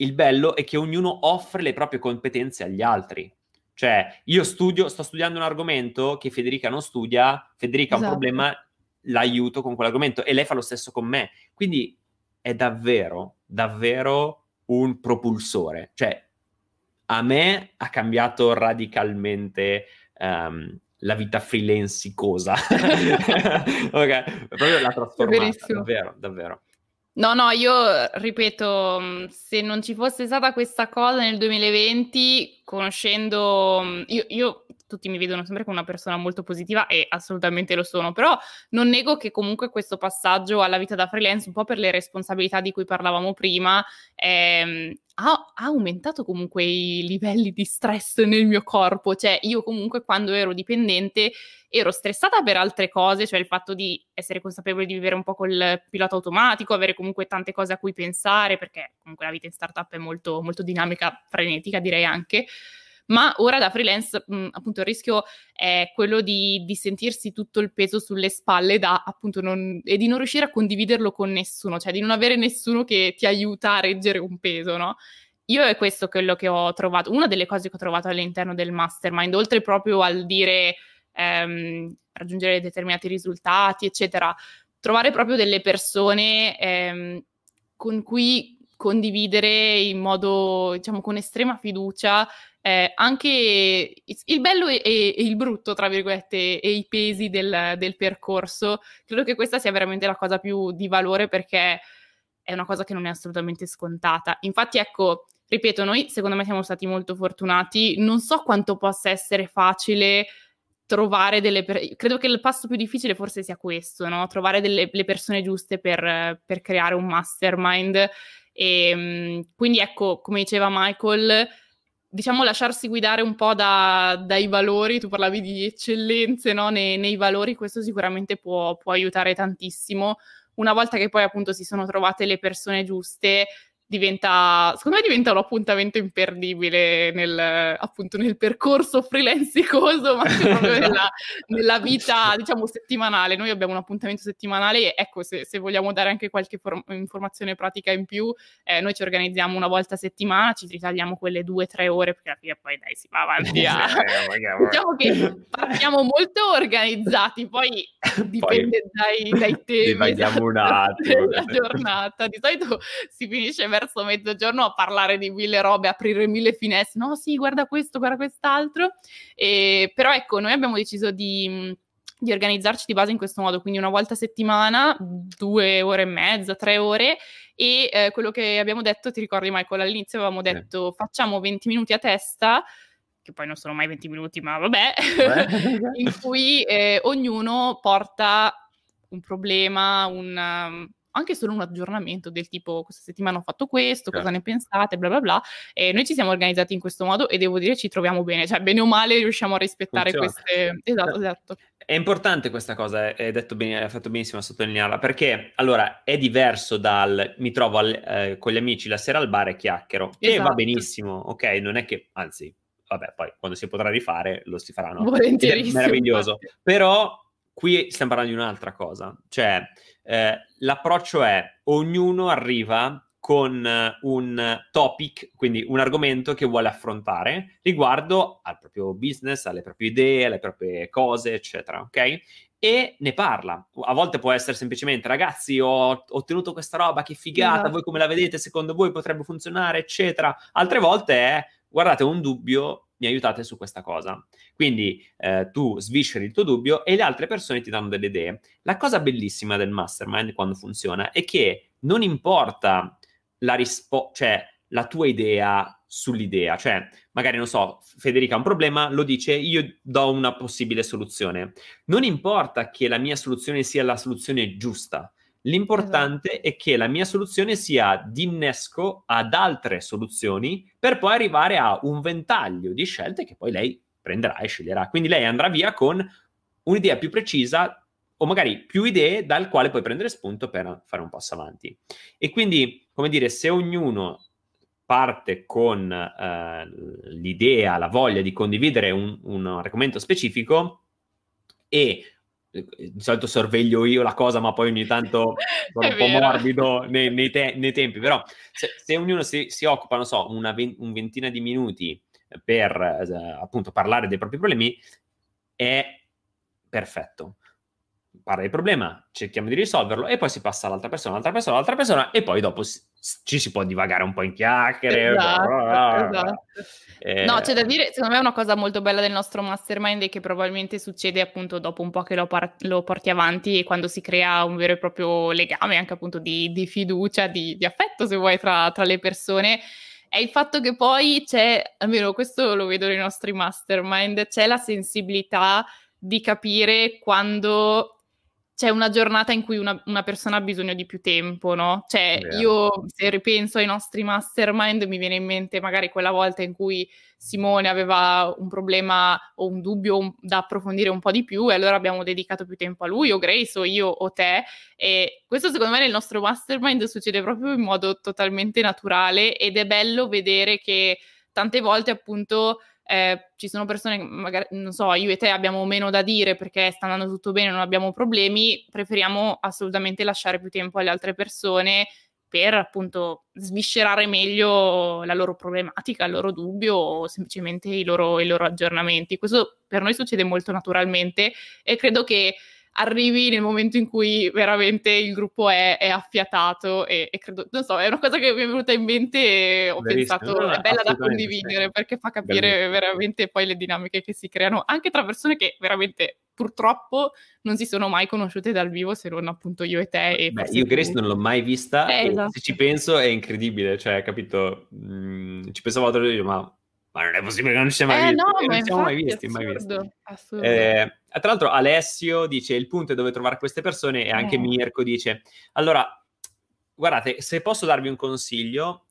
il bello è che ognuno offre le proprie competenze agli altri. Cioè, io studio, sto studiando un argomento che Federica non studia, Federica esatto. ha un esatto. problema, l'aiuto con quell'argomento e lei fa lo stesso con me. Quindi è davvero, davvero un propulsore. Cioè, a me ha cambiato radicalmente um, la vita freelanzicosa. ok, proprio la trasformata, davvero, davvero. No, no, io ripeto, se non ci fosse stata questa cosa nel 2020, conoscendo... Mm, io, io, tutti mi vedono sempre come una persona molto positiva e assolutamente lo sono, però non nego che comunque questo passaggio alla vita da freelance, un po' per le responsabilità di cui parlavamo prima, ehm, ha, ha, aumentato comunque i livelli di stress nel mio corpo. Cioè, io comunque quando ero dipendente ero stressata per altre cose, cioè il fatto di essere consapevole di vivere un po' col pilota automatico, avere comunque tante cose a cui pensare, perché comunque la vita in startup è molto, molto dinamica, frenetica direi anche. Ma ora da freelance, mh, appunto, il rischio è quello di, di, sentirsi tutto il peso sulle spalle da, appunto, non, e di non riuscire a condividerlo con nessuno, cioè di non avere nessuno che ti aiuta a reggere un peso, no? Io è questo quello che ho trovato, una delle cose che ho trovato all'interno del mastermind, oltre proprio al dire ehm, raggiungere determinati risultati, eccetera, trovare proprio delle persone ehm, con cui condividere in modo, diciamo, con estrema fiducia eh, anche il bello e, e, il brutto, tra virgolette, e i pesi del, del, percorso. Credo che questa sia veramente la cosa più di valore perché è una cosa che non è assolutamente scontata. Infatti, ecco, ripeto, noi secondo me siamo stati molto fortunati. Non so quanto possa essere facile trovare delle per- credo che il passo più difficile forse sia questo, no? trovare delle persone giuste per, per, creare un mastermind e ehm, quindi ecco, come diceva Michael, diciamo lasciarsi guidare un po' da, dai valori, tu parlavi di eccellenze no? nei, nei, valori, questo sicuramente può, può aiutare tantissimo. Una volta che poi appunto si sono trovate le persone giuste, diventa, secondo me diventa un appuntamento imperdibile nel, appunto, nel percorso freelanzicoso, ma anche proprio nella, nella, vita, diciamo, settimanale. Noi abbiamo un appuntamento settimanale e ecco, se, se vogliamo dare anche qualche form- informazione pratica in più, eh, noi ci organizziamo una volta a settimana, ci ritagliamo quelle due o tre ore, perché alla fine poi dai, si va avanti a... diciamo che partiamo molto organizzati, poi dipende poi dai, dai temi. Esatto, della giornata. Di solito si finisce verso mezzogiorno a parlare di mille robe, aprire mille finestre, no sì, guarda questo, guarda quest'altro, e, però ecco, noi abbiamo deciso di di organizzarci di base in questo modo, quindi una volta a settimana, due ore e mezza, tre ore, e eh, quello che abbiamo detto, ti ricordi Michael, all'inizio avevamo detto facciamo 20 minuti a testa, che poi non sono mai 20 minuti, ma vabbè, in cui eh, ognuno porta un problema, un, anche solo un aggiornamento del tipo questa settimana ho fatto questo, cosa ne pensate, bla bla bla. E noi ci siamo organizzati in questo modo e devo dire ci troviamo bene, cioè bene o male riusciamo a rispettare Funziona. queste... Esatto, esatto. È importante questa cosa, hai detto bene, hai fatto benissimo a sottolinearla, perché allora è diverso dal mi trovo al, eh, con gli amici la sera al bar e chiacchiero, esatto. e va benissimo, ok? Non è che, anzi, vabbè, poi quando si potrà rifare lo si faranno. Volentieri. Meraviglioso. Però qui stiamo parlando di un'altra cosa, cioè eh, l'approccio è ognuno arriva con eh, un topic, quindi un argomento che vuole affrontare riguardo al proprio business, alle proprie idee, alle proprie cose, eccetera, ok? E ne parla. A volte può essere semplicemente, ragazzi, ho ottenuto questa roba, che figata, esatto. voi come la vedete, secondo voi potrebbe funzionare, eccetera. Altre volte è, guardate, ho un dubbio, mi aiutate su questa cosa. Quindi eh, tu svisceri il tuo dubbio e le altre persone ti danno delle idee. La cosa bellissima del mastermind quando funziona è che non importa la risposta, cioè la tua idea sull'idea, cioè magari non so, Federica ha un problema, lo dice, io do una possibile soluzione. Non importa che la mia soluzione sia la soluzione giusta, L'importante esatto. è che la mia soluzione sia di innesco ad altre soluzioni per poi arrivare a un ventaglio di scelte che poi lei prenderà e sceglierà. Quindi lei andrà via con un'idea più precisa o magari più idee dal quale puoi prendere spunto per fare un passo avanti. E quindi, come dire, se ognuno parte con eh, l'idea, la voglia di condividere un, un argomento specifico e di solito sorveglio io la cosa, ma poi ogni tanto sono un po' morbido nei, nei, te- nei, tempi. Però se, se ognuno si, si, occupa, non so, una ven- un ventina di minuti per eh, appunto parlare dei propri problemi, è perfetto. Parla del problema, cerchiamo di risolverlo e poi si passa all'altra persona, all'altra persona, all'altra persona e poi dopo si, ci si può divagare un po' in chiacchiere. Esatto, esatto. Eh... No, c'è da dire, secondo me una cosa molto bella del nostro mastermind è che probabilmente succede appunto dopo un po' che lo, par- lo porti avanti e quando si crea un vero e proprio legame anche appunto di, di fiducia, di, di, affetto se vuoi tra, tra le persone è il fatto che poi c'è, almeno questo lo vedo nei nostri mastermind, c'è la sensibilità di capire quando c'è una giornata in cui una, una, persona ha bisogno di più tempo, no? Cioè, yeah. io se ripenso ai nostri mastermind, mi viene in mente magari quella volta in cui Simone aveva un problema o un dubbio un, da approfondire un po' di più e allora abbiamo dedicato più tempo a lui, o Grace, o io, o te. E questo secondo me nel nostro mastermind succede proprio in modo totalmente naturale ed è bello vedere che tante volte appunto eh, ci sono persone che magari, non so, io e te abbiamo meno da dire perché sta andando tutto bene, non abbiamo problemi, preferiamo assolutamente lasciare più tempo alle altre persone per appunto sviscerare meglio la loro problematica, il loro dubbio o semplicemente i loro, i loro aggiornamenti. Questo per noi succede molto naturalmente e credo che arrivi nel momento in cui veramente il gruppo è, è affiatato e, e, credo, non so, è una cosa che mi è venuta in mente e ho Verissimo. pensato no, è bella da condividere sì. perché fa capire Bellissimo. veramente poi le dinamiche che si creano anche tra persone che veramente purtroppo non si sono mai conosciute dal vivo se non appunto io e te. E Beh, io Grace non l'ho mai vista eh, esatto. se ci penso è incredibile, cioè capito, mm, ci pensavo l'altro giorno, ma ma non è possibile che non ci siamo mai eh, visti. No, non ci siamo mai visti, mai visti. Eh, tra l'altro Alessio dice il punto è dove trovare queste persone e anche eh. Mirko dice allora guardate se posso darvi un consiglio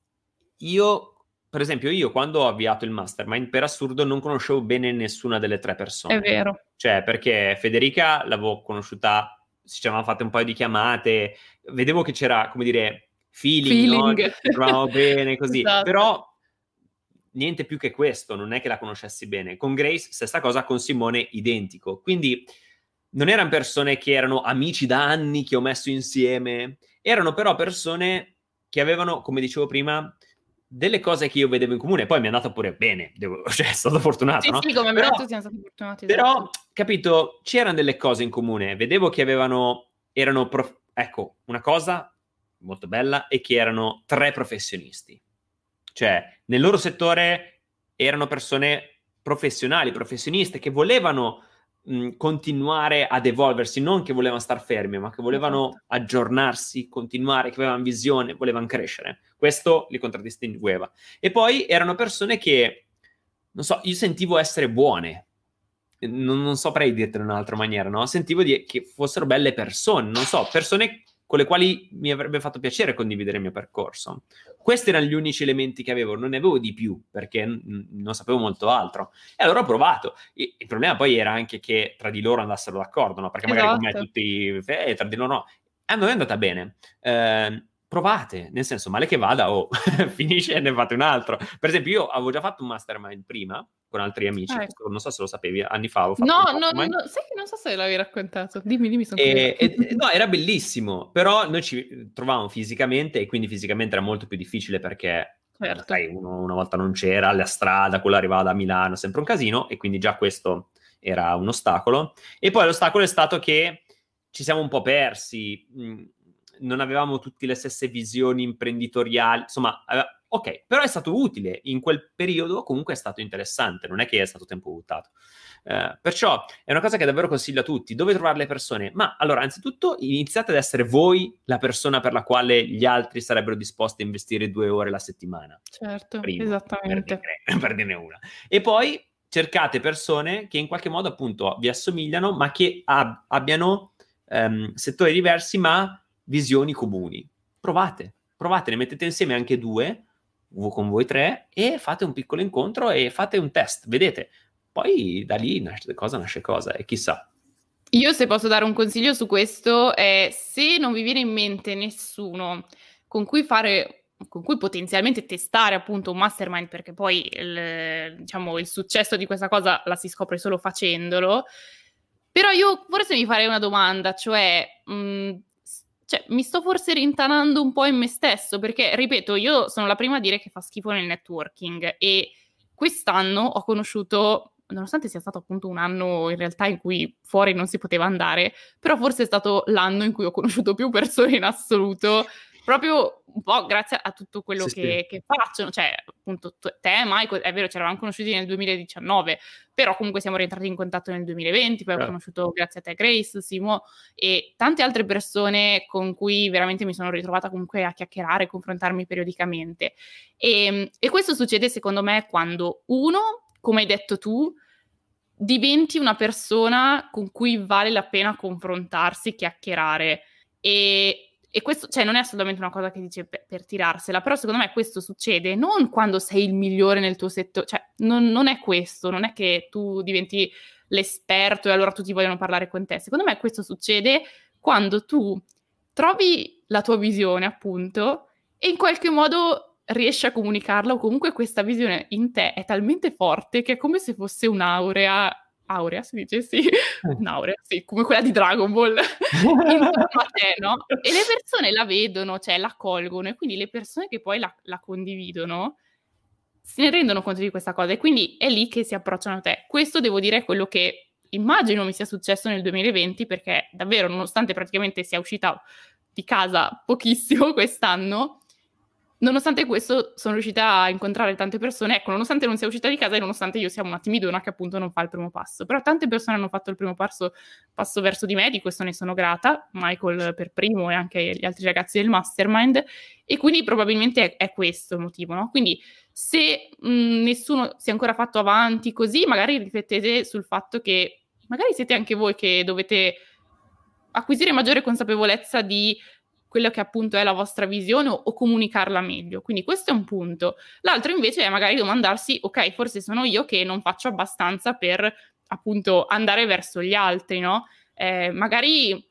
io per esempio io quando ho avviato il mastermind per assurdo non conoscevo bene nessuna delle tre persone è vero cioè perché Federica l'avevo conosciuta ci avevamo fatte un paio di chiamate vedevo che c'era come dire feeling, feeling. No? ci trovavamo bene, così. Esatto. Però niente più che questo, non è che la conoscessi bene. Con Grace, stessa cosa, con Simone, identico. Quindi non erano persone che erano amici da anni che ho messo insieme, erano però persone che avevano, come dicevo prima, delle cose che io vedevo in comune. Poi mi è andata pure bene, devo, cioè, è stato fortunato. Sì, no? sì, come però, tutti siamo stati fortunati. Però, esatto. capito, c'erano delle cose in comune. Vedevo che avevano, erano, prof- ecco, una cosa molto bella è che erano tre professionisti. Cioè, nel loro settore erano persone professionali, professioniste, che volevano mh, continuare ad evolversi, non che volevano star fermi, ma che volevano esatto. aggiornarsi, continuare, che avevano visione, volevano crescere. Questo li contraddistingueva. E poi erano persone che, non so, io sentivo essere buone. Non, non saprei dirtelo in un'altra maniera, no? Sentivo di, che fossero belle persone, non so, persone con le quali mi avrebbe fatto piacere condividere il mio percorso. Questi erano gli unici elementi che avevo, non ne avevo di più perché n- non sapevo molto altro. E allora ho provato. E- il problema poi era anche che tra di loro andassero d'accordo, no? perché magari esatto. con me tutti, eh, tra di loro no. A noi è andata bene. Eh, provate, nel senso, male che vada, o oh, finisce e ne fate un altro. Per esempio, io avevo già fatto un mastermind prima con altri amici, ah, ecco. non so se lo sapevi, anni fa. no, no, no, sai che non so se l'avevi raccontato, dimmi, dimmi. Sono e, e, no, era bellissimo, però noi ci trovavamo fisicamente e quindi fisicamente era molto più difficile perché certo. sai, uno, una volta non c'era, la strada, quello arrivava da Milano, sempre un casino e quindi già questo era un ostacolo. E poi l'ostacolo è stato che ci siamo un po' persi, non avevamo tutte le stesse visioni imprenditoriali, insomma, ok, però è stato utile in quel periodo, comunque è stato interessante, non è che è stato tempo buttato. Uh, perciò è una cosa che davvero consiglio a tutti. Dove trovare le persone? Ma allora, anzitutto, iniziate ad essere voi la persona per la quale gli altri sarebbero disposti a investire due ore la settimana. Certo, Prima, esattamente. Per dirne, per dirne una. E poi cercate persone che in qualche modo appunto vi assomigliano, ma che ab- abbiano um, settori diversi, ma visioni comuni. Provate, provate, ne mettete insieme anche due, con voi tre, e fate un piccolo incontro e fate un test, vedete. Poi da lì nasce cosa, nasce cosa, e chissà. Io se posso dare un consiglio su questo è se non vi viene in mente nessuno con cui fare con cui potenzialmente testare appunto un mastermind perché poi il, diciamo, il successo di questa cosa la si scopre solo facendolo però io forse mi farei una domanda cioè mh, cioè, mi sto forse rintanando un po' in me stesso, perché, ripeto, io sono la prima a dire che fa schifo nel networking e quest'anno ho conosciuto, nonostante sia stato appunto un anno in realtà in cui fuori non si poteva andare, però forse è stato l'anno in cui ho conosciuto più persone in assoluto proprio un po' grazie a tutto quello sì, che, sì. che, facciano, cioè appunto te Michael, è vero ci eravamo conosciuti nel 2019, però comunque siamo rientrati in contatto nel 2020, poi ho conosciuto grazie a te Grace, Simo e tante altre persone con cui veramente mi sono ritrovata comunque a chiacchierare, confrontarmi periodicamente. E, e questo succede secondo me quando uno, come hai detto tu, diventi una persona con cui vale la pena confrontarsi, chiacchierare. E e questo, cioè, non è assolutamente una cosa che dice per, per, tirarsela, però secondo me questo succede non quando sei il migliore nel tuo settore, cioè, non, non è questo, non è che tu diventi l'esperto e allora tutti vogliono parlare con te. Secondo me questo succede quando tu trovi la tua visione, appunto, e in qualche modo riesci a comunicarla o comunque questa visione in te è talmente forte che è come se fosse un'aurea aurea, si dice sì, eh. un'aurea, sì, come quella di Dragon Ball, te, no? E le persone la vedono, cioè la colgono, e quindi le persone che poi la, la condividono se ne rendono conto di questa cosa, e quindi è lì che si approcciano a te. Questo devo dire è quello che immagino mi sia successo nel 2020, perché davvero, nonostante praticamente sia uscita di casa pochissimo quest'anno, Nonostante questo, sono riuscita a incontrare tante persone. Ecco, nonostante non sia uscita di casa e nonostante io sia una timidona che appunto non fa il primo passo. Però tante persone hanno fatto il primo passo, passo verso di me, di questo ne sono grata. Michael per primo e anche gli altri ragazzi del mastermind. E quindi probabilmente è, è questo il motivo, no? Quindi se mh, nessuno si è ancora fatto avanti così, magari riflettete sul fatto che magari siete anche voi che dovete acquisire maggiore consapevolezza di quella che appunto è la vostra visione o, o, comunicarla meglio. Quindi questo è un punto. L'altro invece è magari domandarsi, ok, forse sono io che non faccio abbastanza per appunto andare verso gli altri, no? Eh, magari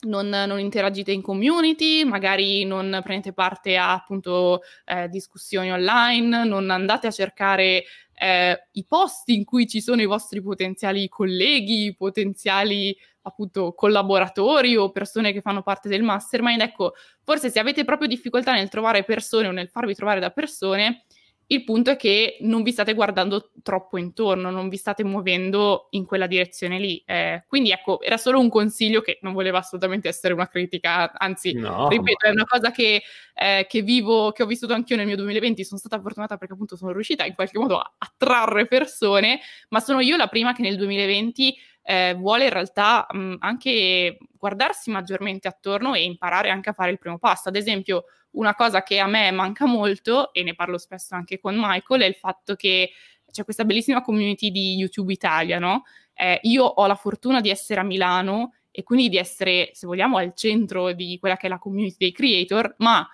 non, non, interagite in community, magari non prendete parte a appunto eh, discussioni online, non andate a cercare eh, i posti in cui ci sono i vostri potenziali colleghi, potenziali appunto collaboratori o persone che fanno parte del mastermind. Ecco, forse se avete proprio difficoltà nel trovare persone o nel farvi trovare da persone, il punto è che non vi state guardando troppo intorno, non vi state muovendo in quella direzione lì. Eh, quindi ecco, era solo un consiglio che non voleva assolutamente essere una critica, anzi, no, ripeto, ma... è una cosa che, eh, che, vivo, che ho vissuto anch'io nel mio 2020. Sono stata fortunata perché appunto sono riuscita in qualche modo a attrarre persone, ma sono io la prima che nel 2020 eh, vuole in realtà mh, anche guardarsi maggiormente attorno e imparare anche a fare il primo passo. Ad esempio, una cosa che a me manca molto, e ne parlo spesso anche con Michael, è il fatto che c'è questa bellissima community di YouTube Italia, no? Eh, io ho la fortuna di essere a Milano e quindi di essere, se vogliamo, al centro di quella che è la community dei creator, ma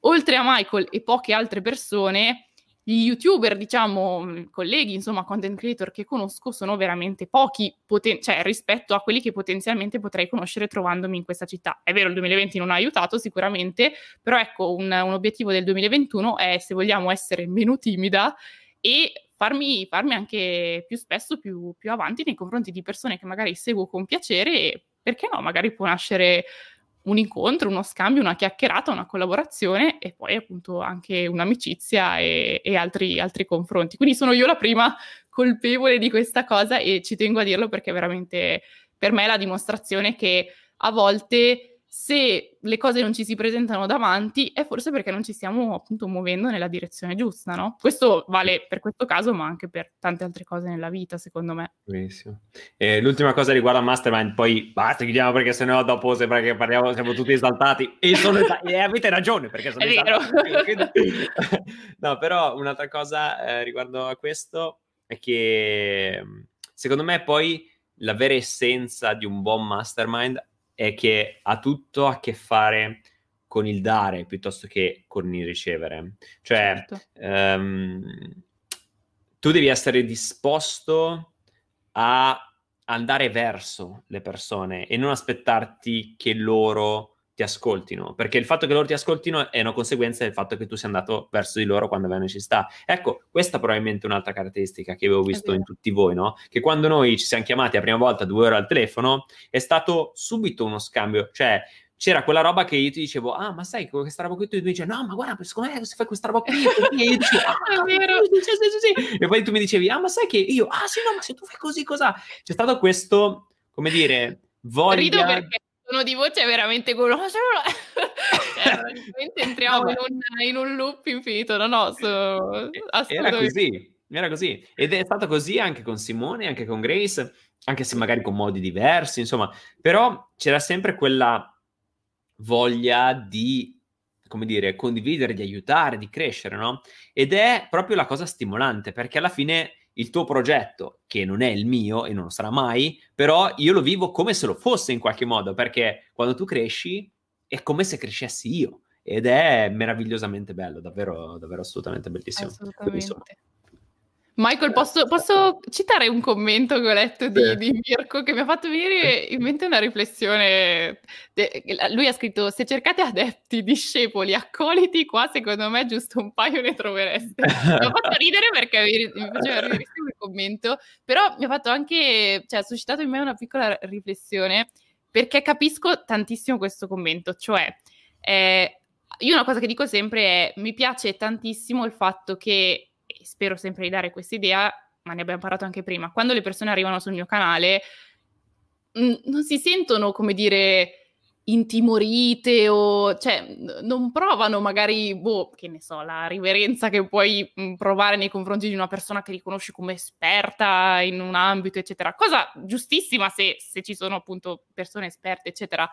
oltre a Michael e poche altre persone, gli youtuber, diciamo, mm, colleghi, insomma, content creator che conosco sono veramente pochi, poten- cioè rispetto a quelli che potenzialmente potrei conoscere trovandomi in questa città. È vero, il 2020 non ha aiutato sicuramente, però ecco, un, un obiettivo del 2021 è, se vogliamo, essere meno timida e farmi, farmi anche più spesso più, più avanti nei confronti di persone che magari seguo con piacere e perché no, magari può nascere un incontro, uno scambio, una chiacchierata, una collaborazione e poi appunto anche un'amicizia e, e altri, altri, confronti. Quindi sono io la prima colpevole di questa cosa e ci tengo a dirlo perché veramente per me è la dimostrazione che a volte se le cose non ci si presentano davanti è forse perché non ci stiamo appunto muovendo nella direzione giusta, no? Questo vale per questo caso, ma anche per tante altre cose nella vita, secondo me. Benissimo. E l'ultima cosa riguarda Mastermind, poi basta, chiudiamo perché sennò dopo sembra che parliamo, siamo tutti esaltati e, sono, e avete ragione perché sono esaltati. no, però un'altra cosa eh, riguardo a questo è che secondo me poi la vera essenza di un buon mastermind è che ha tutto a che fare con il dare piuttosto che con il ricevere. Cioè, certo. um, tu devi essere disposto a andare verso le persone e non aspettarti che loro ti ascoltino, perché il fatto che loro ti ascoltino è una conseguenza del fatto che tu sia andato verso di loro quando aveva necessità. Ecco, questa è probabilmente un'altra caratteristica che avevo visto in tutti voi, no? Che quando noi ci siamo chiamati la prima volta due ore al telefono, è stato subito uno scambio, cioè c'era quella roba che io ti dicevo, ah, ma sai questa roba qui, tu mi dicevi, no, ma guarda, secondo me se fai questa roba qui, e io dicevo, ah, è vero, sì, sì, sì, e poi tu mi dicevi, ah, ma sai che io, ah, sì, no, ma se tu fai così, cosa? C'è stato questo, come dire, voglia... Rido perché tono di voce è veramente quello. cioè, entriamo no, in, un, in, un, loop infinito. No, no, so, era così. Era così. Ed è stato così anche con Simone, anche con Grace, anche se magari con modi diversi, insomma. Però c'era sempre quella voglia di, come dire, condividere, di aiutare, di crescere, no? Ed è proprio la cosa stimolante, perché alla fine il tuo progetto, che non è il mio e non lo sarà mai, però io lo vivo come se lo fosse in qualche modo, perché quando tu cresci è come se crescessi io ed è meravigliosamente bello, davvero, davvero assolutamente bellissimo. Assolutamente. Michael, posso, posso, citare un commento che ho letto di, sì. di, Mirko che mi ha fatto venire in mente una riflessione. De, lui ha scritto: Se cercate adepti, discepoli, accoliti, qua secondo me giusto un paio ne trovereste. mi ha fatto ridere perché mi, mi faceva ridere il commento, però mi ha fatto anche, cioè ha suscitato in me una piccola riflessione perché capisco tantissimo questo commento. Cioè, eh, io una cosa che dico sempre è: mi piace tantissimo il fatto che spero sempre di dare questa idea, ma ne abbiamo parlato anche prima, quando le persone arrivano sul mio canale non si sentono, come dire, intimorite o cioè non provano magari boh, che ne so, la riverenza che puoi provare nei confronti di una persona che riconosci come esperta in un ambito, eccetera. Cosa giustissima se, se ci sono appunto persone esperte, eccetera.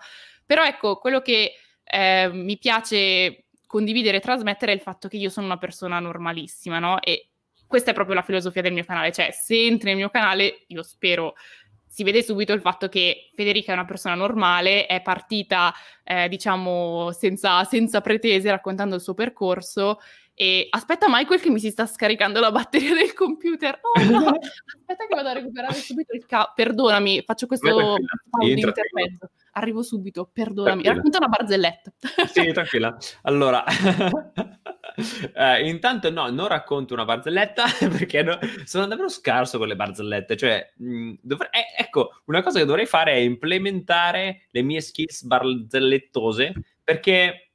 Però ecco, quello che eh, mi piace condividere e trasmettere il fatto che io sono una persona normalissima, no? E questa è proprio la filosofia del mio canale, cioè se entri nel mio canale, io spero si vede subito il fatto che Federica è una persona normale, è partita, eh, diciamo, senza, senza pretese, raccontando il suo percorso e aspetta Michael che mi si sta scaricando la batteria del computer. Oh no, aspetta che vado a recuperare subito il cavo. Perdonami, faccio questo intermezzo. Arrivo subito, perdonami. Tranquilla. Racconta una barzelletta. Sì, tranquilla. Allora, eh, intanto no, non racconto una barzelletta perché no, sono davvero scarso con le barzellette. Cioè, mh, mm, dovrei, eh, ecco, una cosa che dovrei fare è implementare le mie skills barzellettose perché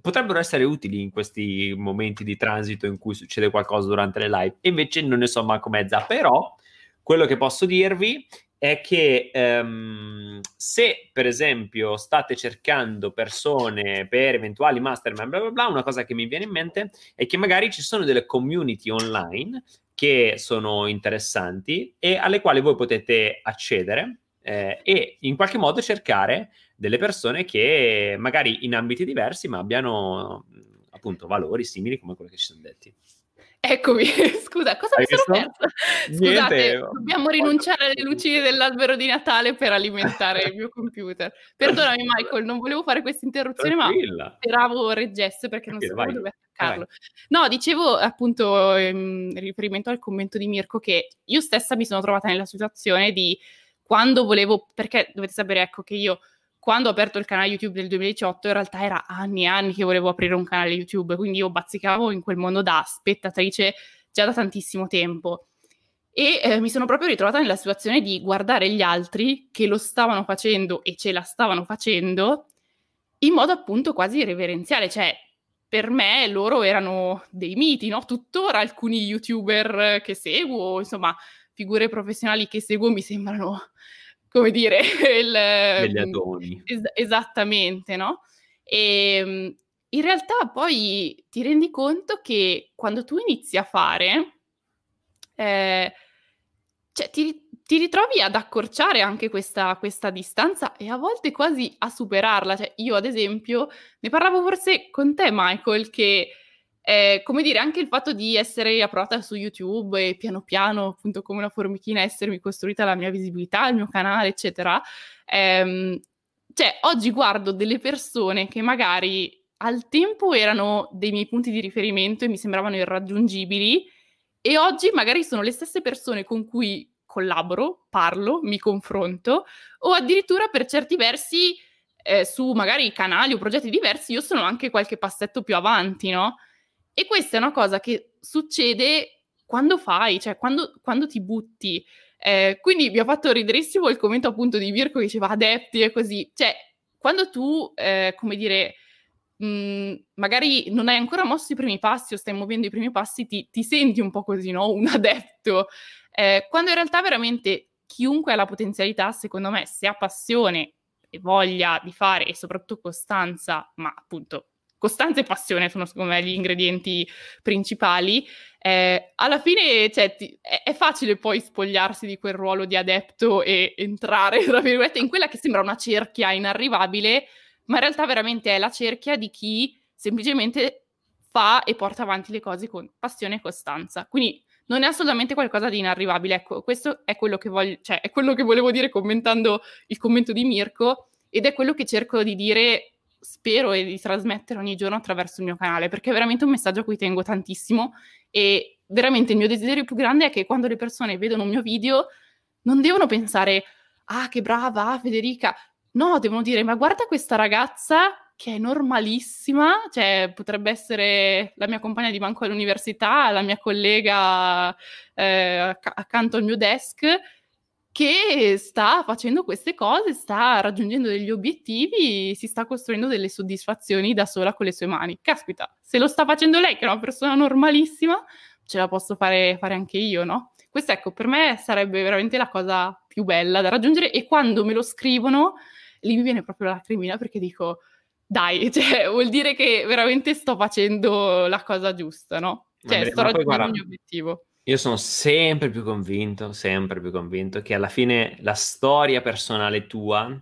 potrebbero essere utili in questi momenti di transito in cui succede qualcosa durante le live invece non ne so manco mezza però quello che posso dirvi è che um, se per esempio state cercando persone per eventuali mastermind bla bla bla una cosa che mi viene in mente è che magari ci sono delle community online che sono interessanti e alle quali voi potete accedere eh, e in qualche modo cercare delle persone che magari in ambiti diversi ma abbiano appunto valori simili come quelli che ci sono detti. Eccomi, scusa, cosa Hai mi sono persa? Scusate, Niente. dobbiamo rinunciare alle luci dell'albero di Natale per alimentare il mio computer. Perdonami Michael, non volevo fare questa interruzione, Tranquilla. ma speravo reggesse perché non sapevo dove attaccarlo. No, dicevo appunto in riferimento al commento di Mirko che io stessa mi sono trovata nella situazione di quando volevo, perché dovete sapere ecco che io quando ho aperto il canale YouTube del 2018, in realtà era anni e anni che volevo aprire un canale YouTube, quindi io bazzicavo in quel mondo da spettatrice già da tantissimo tempo. E eh, mi sono proprio ritrovata nella situazione di guardare gli altri che lo stavano facendo e ce la stavano facendo in modo appunto quasi reverenziale, cioè per me loro erano dei miti, no? Tuttora alcuni youtuber che seguo, insomma, figure professionali che seguo mi sembrano come dire, il, degli ehm, adoni. Es- esattamente, no? E ehm, in realtà poi ti rendi conto che quando tu inizi a fare, eh, cioè ti, ti, ritrovi ad accorciare anche questa, questa, distanza e a volte quasi a superarla. Cioè, io, ad esempio, ne parlavo forse con te, Michael, che eh, come dire, anche il fatto di essere approvata su YouTube e piano piano, appunto come una formichina, essermi costruita la mia visibilità, il mio canale, eccetera. Ehm, cioè, oggi guardo delle persone che magari al tempo erano dei miei punti di riferimento e mi sembravano irraggiungibili e oggi magari sono le stesse persone con cui collaboro, parlo, mi confronto o addirittura per certi versi eh, su magari canali o progetti diversi io sono anche qualche passetto più avanti, no? E questa è una cosa che succede quando fai, cioè quando, quando ti butti. Eh, quindi mi ha fatto riderissimo il commento appunto di Mirko che diceva adepti e così. Cioè, quando tu, eh, come dire, mh, mhmm, magari non hai ancora mosso i primi passi o stai muovendo i primi passi, ti, ti senti un po' così, no? Un adepto. Eh, quando in realtà veramente chiunque ha la potenzialità, secondo me, se ha passione e voglia di fare e soprattutto costanza, ma appunto costanza e passione sono secondo me gli ingredienti principali. Eh, alla fine cioè, ti, è, è, facile poi spogliarsi di quel ruolo di adepto e entrare, tra virgolette, in quella che sembra una cerchia inarrivabile, ma in realtà veramente è la cerchia di chi semplicemente fa e porta avanti le cose con passione e costanza. Quindi non è assolutamente qualcosa di inarrivabile. Ecco, questo è quello che voglio, cioè, è quello che volevo dire commentando il commento di Mirko ed è quello che cerco di dire spero di trasmettere ogni giorno attraverso il mio canale, perché è veramente un messaggio a cui tengo tantissimo e veramente il mio desiderio più grande è che quando le persone vedono un mio video non devono pensare ah che brava Federica, no, devono dire ma guarda questa ragazza che è normalissima, cioè potrebbe essere la mia compagna di banco all'università, la mia collega eh, acc- accanto al mio desk che sta facendo queste cose, sta raggiungendo degli obiettivi, si sta costruendo delle soddisfazioni da sola con le sue mani. Caspita, se lo sta facendo lei, che è una persona normalissima, ce la posso fare, fare anche io, no? Questa, ecco, per me sarebbe veramente la cosa più bella da raggiungere e quando me lo scrivono, lì mi viene proprio la lacrimina perché dico, dai, cioè, vuol dire che veramente sto facendo la cosa giusta, no? Cioè, Vabbè, sto raggiungendo il mio obiettivo. Io sono sempre più convinto, sempre più convinto che alla fine la storia personale tua,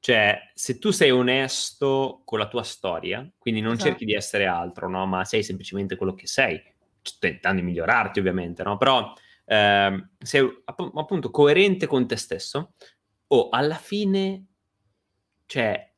cioè se tu sei onesto con la tua storia, quindi non esatto. cerchi di essere altro, no? Ma sei semplicemente quello che sei, tentando di migliorarti ovviamente, no? Però eh, sei appunto coerente con te stesso, o alla fine, cioè,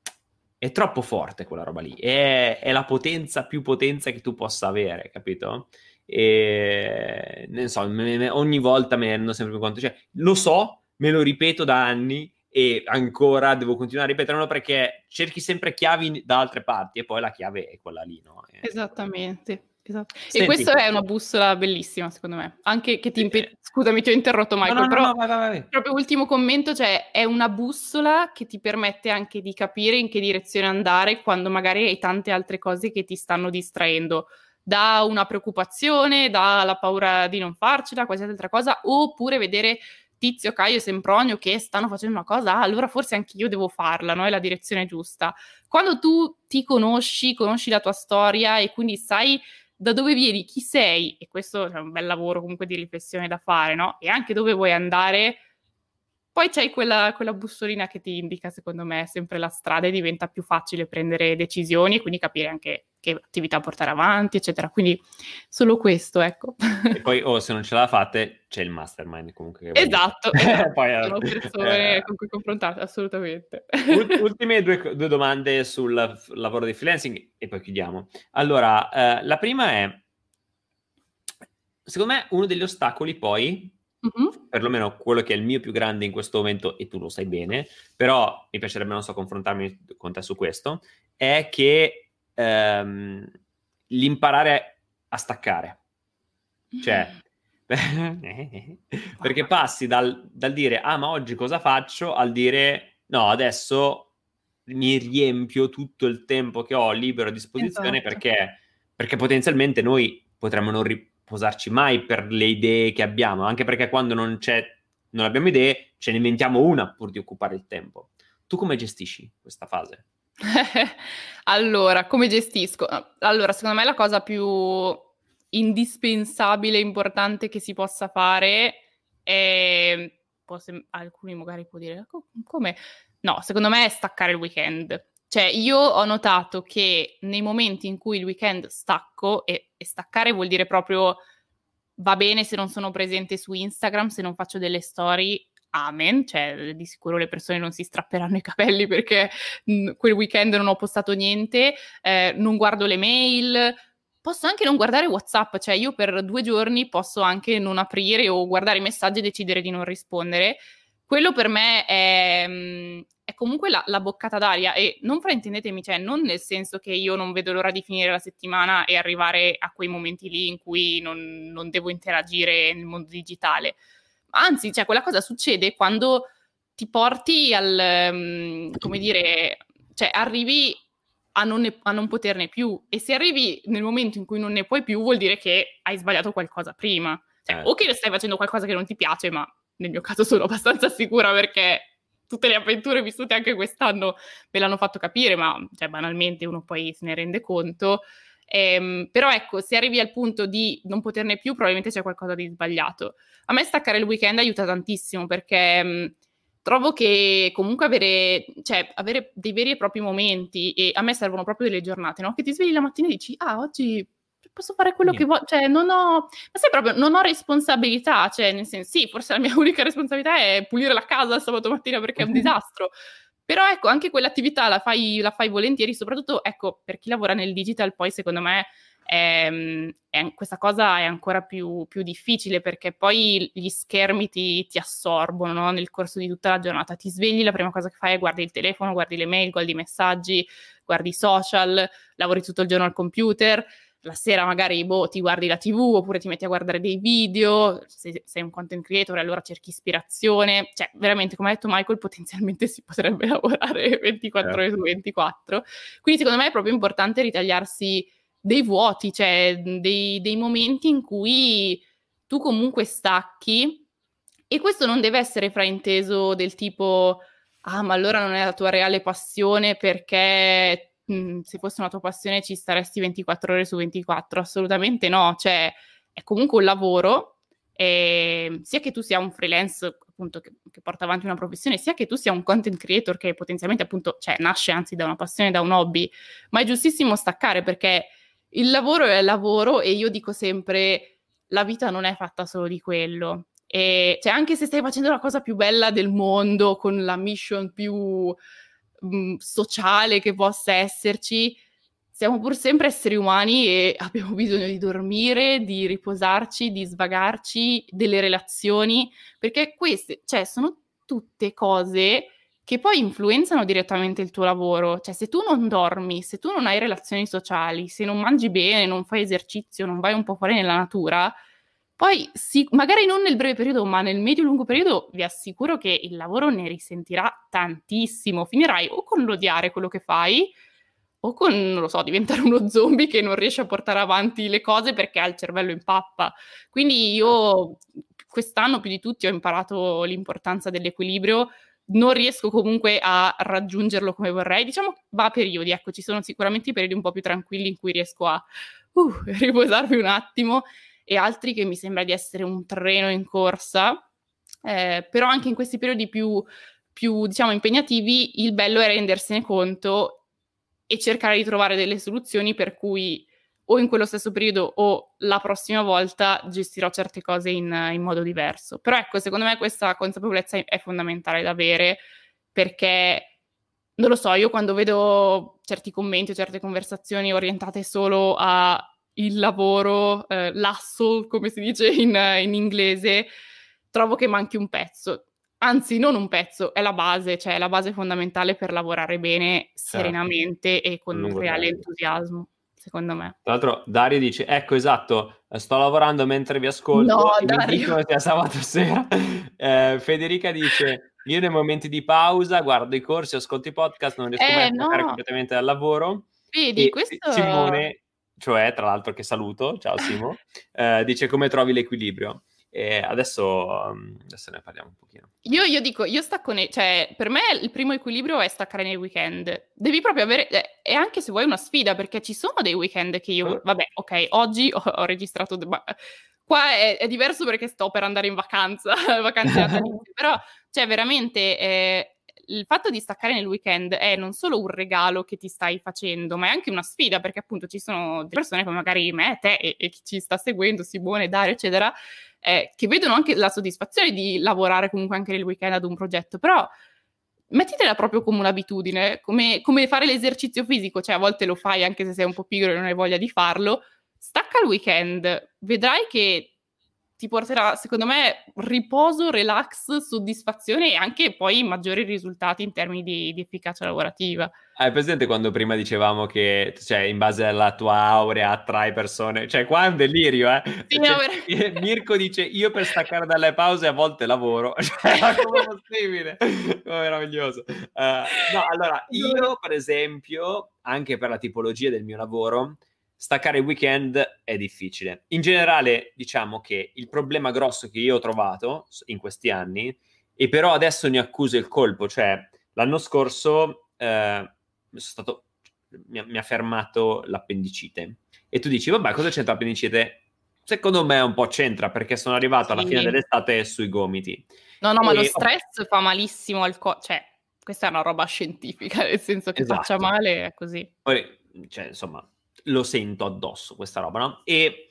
è troppo forte quella roba lì, è, è la potenza più potenza che tu possa avere, capito? E ne so, me, me, ogni volta mi rendo sempre più conto, cioè lo so, me lo ripeto da anni e ancora devo continuare a ripeterlo perché cerchi sempre chiavi da altre parti e poi la chiave è quella lì, no? Esattamente. Esatto. E questa è una bussola bellissima, secondo me. Anche che ti impedisce. Scusami, ti ho interrotto, Michael. No, no, però no, vai, vai, vai. proprio ultimo commento: cioè, è una bussola che ti permette anche di capire in che direzione andare quando magari hai tante altre cose che ti stanno distraendo. Da una preoccupazione, dalla paura di non farcela, qualsiasi altra cosa, oppure vedere Tizio, Caio e Sempronio che stanno facendo una cosa, ah, allora forse anche io devo farla, no? È la direzione giusta. Quando tu ti conosci, conosci la tua storia e quindi sai da dove vieni, chi sei, e questo è un bel lavoro comunque di riflessione da fare, no? E anche dove vuoi andare, poi c'hai quella, quella, bussolina che ti indica, secondo me, sempre la strada e diventa più facile prendere decisioni e quindi capire anche che attività portare avanti, eccetera. Quindi solo questo, ecco. E poi, oh, se non ce la fate, c'è il mastermind comunque. Esatto, esatto. poi, sono persone eh, con cui confrontarsi, assolutamente. Ultime due, due, domande sul lavoro di freelancing e poi chiudiamo. Allora, eh, la prima è, secondo me, uno degli ostacoli poi Mm-hmm. Perlomeno quello che è il mio più grande in questo momento, e tu lo sai bene, però mi piacerebbe, non so, confrontarmi con te su questo, è che ehm, l'imparare a staccare. Cioè, perché passi dal, dal, dire, ah, ma oggi cosa faccio, al dire, no, adesso mi riempio tutto il tempo che ho libero a disposizione esatto. perché, perché potenzialmente noi potremmo non, ri- posarci mai per le idee che abbiamo, anche perché quando non non abbiamo idee, ce ne inventiamo una pur di occupare il tempo. Tu come gestisci questa fase? allora, come gestisco? Allora, secondo me la cosa più indispensabile, importante che si possa fare è... Sem- alcuni magari può dire come? No, secondo me è staccare il weekend. Cioè, io ho notato che nei momenti in cui il weekend stacco, e, e, staccare vuol dire proprio va bene se non sono presente su Instagram, se non faccio delle story, amen, cioè di sicuro le persone non si strapperanno i capelli perché mh, quel weekend non ho postato niente, eh, non guardo le mail, posso anche non guardare WhatsApp, cioè io per due giorni posso anche non aprire o guardare i messaggi e decidere di non rispondere. Quello per me è, è comunque la, la, boccata d'aria e non fraintendetemi, cioè non nel senso che io non vedo l'ora di finire la settimana e arrivare a quei momenti lì in cui non, non devo interagire nel mondo digitale. Anzi, cioè quella cosa succede quando ti porti al, um, come dire, cioè arrivi a non, ne, a non poterne più e se arrivi nel momento in cui non ne puoi più vuol dire che hai sbagliato qualcosa prima. Cioè, eh. o che stai facendo qualcosa che non ti piace, ma nel mio caso sono abbastanza sicura perché tutte le avventure vissute anche quest'anno me l'hanno fatto capire, ma cioè, banalmente uno poi se ne rende conto. Ehm, però ecco, se arrivi al punto di non poterne più, probabilmente c'è qualcosa di sbagliato. A me staccare il weekend aiuta tantissimo perché mh, mm, trovo che comunque avere, cioè, avere dei veri e propri momenti, e a me servono proprio delle giornate, no? Che ti svegli la mattina e dici, ah, oggi posso fare quello Niente. che voglio, cioè non ho, ma sai proprio, non ho responsabilità, cioè nel senso, sì, forse la mia unica responsabilità è pulire la casa il sabato mattina perché è un disastro, però ecco, anche quell'attività la fai, la fai volentieri, soprattutto, ecco, per chi lavora nel digital poi secondo me è, è, questa cosa è ancora più, più, difficile perché poi gli schermi ti, ti assorbono no? nel corso di tutta la giornata. Ti svegli, la prima cosa che fai è guardi il telefono, guardi le mail, guardi i messaggi, guardi i social, lavori tutto il giorno al computer la sera magari boh, ti guardi la TV oppure ti metti a guardare dei video, se sei un content creator allora cerchi ispirazione, cioè veramente come ha detto Michael potenzialmente si potrebbe lavorare 24 ore su 24, quindi secondo me è proprio importante ritagliarsi dei vuoti, cioè dei, dei momenti in cui tu comunque stacchi. E questo non deve essere frainteso del tipo ah ma allora non è la tua reale passione perché se fosse una tua passione ci staresti 24 ore su 24? Assolutamente no, cioè è comunque un lavoro, e, sia che tu sia un freelance appunto che, che, porta avanti una professione, sia che tu sia un content creator che potenzialmente appunto, cioè nasce anzi da una passione, da un hobby, ma è giustissimo staccare perché il lavoro è lavoro e io dico sempre la vita non è fatta solo di quello. E cioè, anche se stai facendo la cosa più bella del mondo, con la mission più mm, sociale che possa esserci, siamo pur sempre esseri umani e abbiamo bisogno di dormire, di riposarci, di svagarci, delle relazioni, perché queste, cioè, sono tutte cose che poi influenzano direttamente il tuo lavoro. Cioè, se tu non dormi, se tu non hai relazioni sociali, se non mangi bene, non fai esercizio, non vai un po' fuori nella natura, poi sì, magari non nel breve periodo, ma nel medio-lungo periodo vi assicuro che il lavoro ne risentirà tantissimo. Finirai o con l'odiare quello che fai, o con, non lo so, diventare uno zombie che non riesce a portare avanti le cose perché ha il cervello in pappa. Quindi io quest'anno più di tutti ho imparato l'importanza dell'equilibrio, non riesco comunque a raggiungerlo come vorrei, diciamo va a periodi, ecco, ci sono sicuramente i periodi un po' più tranquilli in cui riesco a uh, riposarmi un attimo e altri che mi sembra di essere un treno in corsa, eh, però anche in questi periodi più, più, diciamo, impegnativi il bello è rendersene conto e cercare di trovare delle soluzioni per cui o in quello stesso periodo o la prossima volta gestirò certe cose in, in modo diverso. Però ecco, secondo me questa consapevolezza è fondamentale da avere perché non lo so, io quando vedo certi commenti o certe conversazioni orientate solo a il lavoro, eh, l'hustle, come si dice in, in, inglese, trovo che manchi un pezzo. Anzi, non un pezzo, è la base, cioè la base fondamentale per lavorare bene, certo. serenamente e con un reale entusiasmo, secondo me. Tra l'altro, Dario dice: Ecco, esatto, sto lavorando mentre vi ascolto. No, Dario. Sia sabato sera. Eh, Federica dice: Io nei momenti di pausa guardo i corsi, ascolto i podcast, non riesco eh, mai a no. completamente dal lavoro. Vedi, e questo... Simone cioè tra l'altro che saluto, ciao Simo, eh, dice come trovi l'equilibrio. E adesso, um, adesso ne parliamo un pochino. Io, io dico, io stacco nei... Cioè, per me il primo equilibrio è staccare nei weekend. Devi proprio avere... Eh, e anche se vuoi una sfida, perché ci sono dei weekend che io... Vabbè, ok, oggi ho, ho registrato... Ma, qua è, è, diverso perché sto per andare in vacanza, vacanze natalizie, però, cioè, veramente... Eh, il fatto di staccare nel weekend è non solo un regalo che ti stai facendo, ma è anche una sfida, perché appunto ci sono persone come magari me, te e, e chi ci sta seguendo, Simone, Dario, eccetera, eh, che vedono anche la soddisfazione di lavorare comunque anche nel weekend ad un progetto, però mettitela proprio come un'abitudine, come, come fare l'esercizio fisico, cioè a volte lo fai anche se sei un po' pigro e non hai voglia di farlo, stacca il weekend, vedrai che ti porterà, secondo me, riposo, relax, soddisfazione e anche poi maggiori risultati in termini di, di efficacia lavorativa. Hai presente quando prima dicevamo che, cioè, in base alla tua aurea attrai persone? Cioè, qua è un delirio, eh? Sì, cioè, no, Mirko dice, io per staccare dalle pause a volte lavoro. Cioè, come possibile? Come meraviglioso. Uh, no, allora, io, per esempio, anche per la tipologia del mio lavoro, staccare il weekend è difficile. In generale, diciamo che il problema grosso che io ho trovato in questi anni, e però adesso ne accuso il colpo, cioè l'anno scorso eh, stato, mi, mi, ha fermato l'appendicite. E tu dici, vabbè, cosa c'entra l'appendicite? Secondo me un po' c'entra perché sono arrivato sì. alla fine dell'estate sui gomiti. No, no, e... ma lo stress fa malissimo al corpo, cioè questa è una roba scientifica, nel senso che esatto. faccia male è così. Poi, cioè, insomma, lo sento addosso questa roba, no? E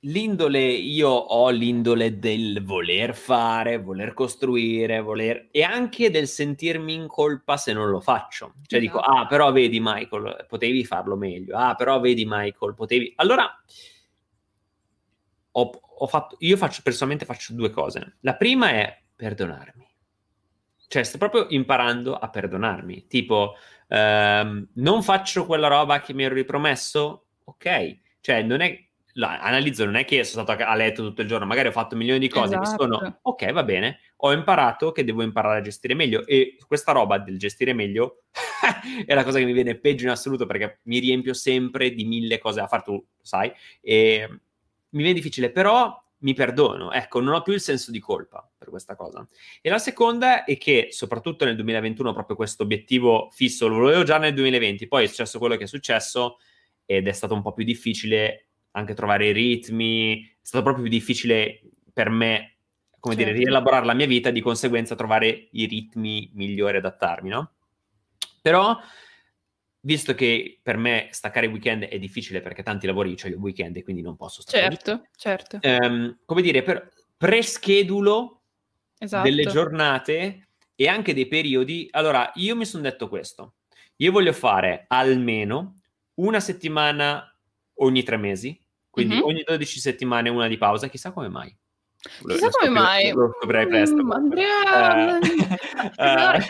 l'indole, io ho l'indole del voler fare, voler costruire, voler... e anche del sentirmi in colpa se non lo faccio. Cioè esatto. dico, ah, però vedi Michael, potevi farlo meglio. Ah, però vedi Michael, potevi... Allora, ho, ho fatto... io faccio, personalmente faccio due cose. La prima è perdonarmi. Cioè, sto proprio imparando a perdonarmi. Tipo, ehm, non faccio quella roba che mi ero ripromesso? Ok. Cioè, non è... La, analizzo, non è che sono stato a letto tutto il giorno, magari ho fatto milioni di cose esatto. sono... Ok, va bene. Ho imparato che devo imparare a gestire meglio. E questa roba del gestire meglio è la cosa che mi viene peggio in assoluto perché mi riempio sempre di mille cose da fare, tu sai. E mi viene difficile, però mi perdono, ecco, non ho più il senso di colpa per questa cosa. E la seconda è che, soprattutto nel 2021, proprio questo obiettivo fisso lo volevo già nel 2020, poi è successo quello che è successo ed è stato un po' più difficile anche trovare i ritmi, è stato proprio più difficile per me, come certo. dire, rielaborare la mia vita, di conseguenza trovare i ritmi migliori, adattarmi, no? Però visto che per me staccare il weekend è difficile perché tanti lavori ho il weekend e quindi non posso staccare. Certo, certo. Um, come dire, per preschedulo esatto. delle giornate e anche dei periodi. Allora, io mi sono detto questo. Io voglio fare almeno una settimana ogni tre mesi, quindi mm-hmm. ogni 12 settimane una di pausa, chissà come mai. Chissà come mai. Lo scoprirei presto. Mm, Andrea... Uh,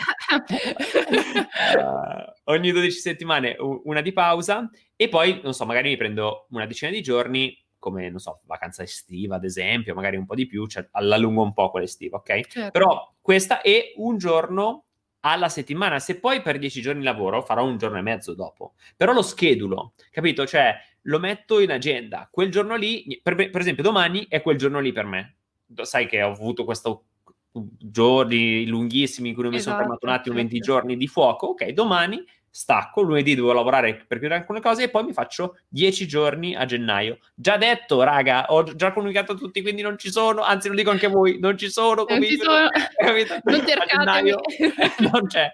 uh, ogni 12 settimane una di pausa e poi, non so, magari mi prendo una decina di giorni come, non so, vacanza estiva, ad esempio, magari un po' di più, cioè allungo un po' quella estiva, ok? Certo. Però questa è un giorno alla settimana. Se poi per dieci giorni lavoro, farò un giorno e mezzo dopo. Però lo schedulo, capito? Cioè, lo metto in agenda. Quel giorno lì, per, per esempio, domani è quel giorno lì per me. Sai che ho avuto questo giorni lunghissimi in cui non mi esatto, sono fermato un attimo, 20 certo. giorni di fuoco. Ok, domani stacco, lunedì devo lavorare per chiudere alcune cose e poi mi faccio 10 giorni a gennaio. Già detto, raga, ho già comunicato a tutti, quindi non ci sono, anzi lo dico anche a voi, non ci sono, non ci sono. non gennaio, non c'è.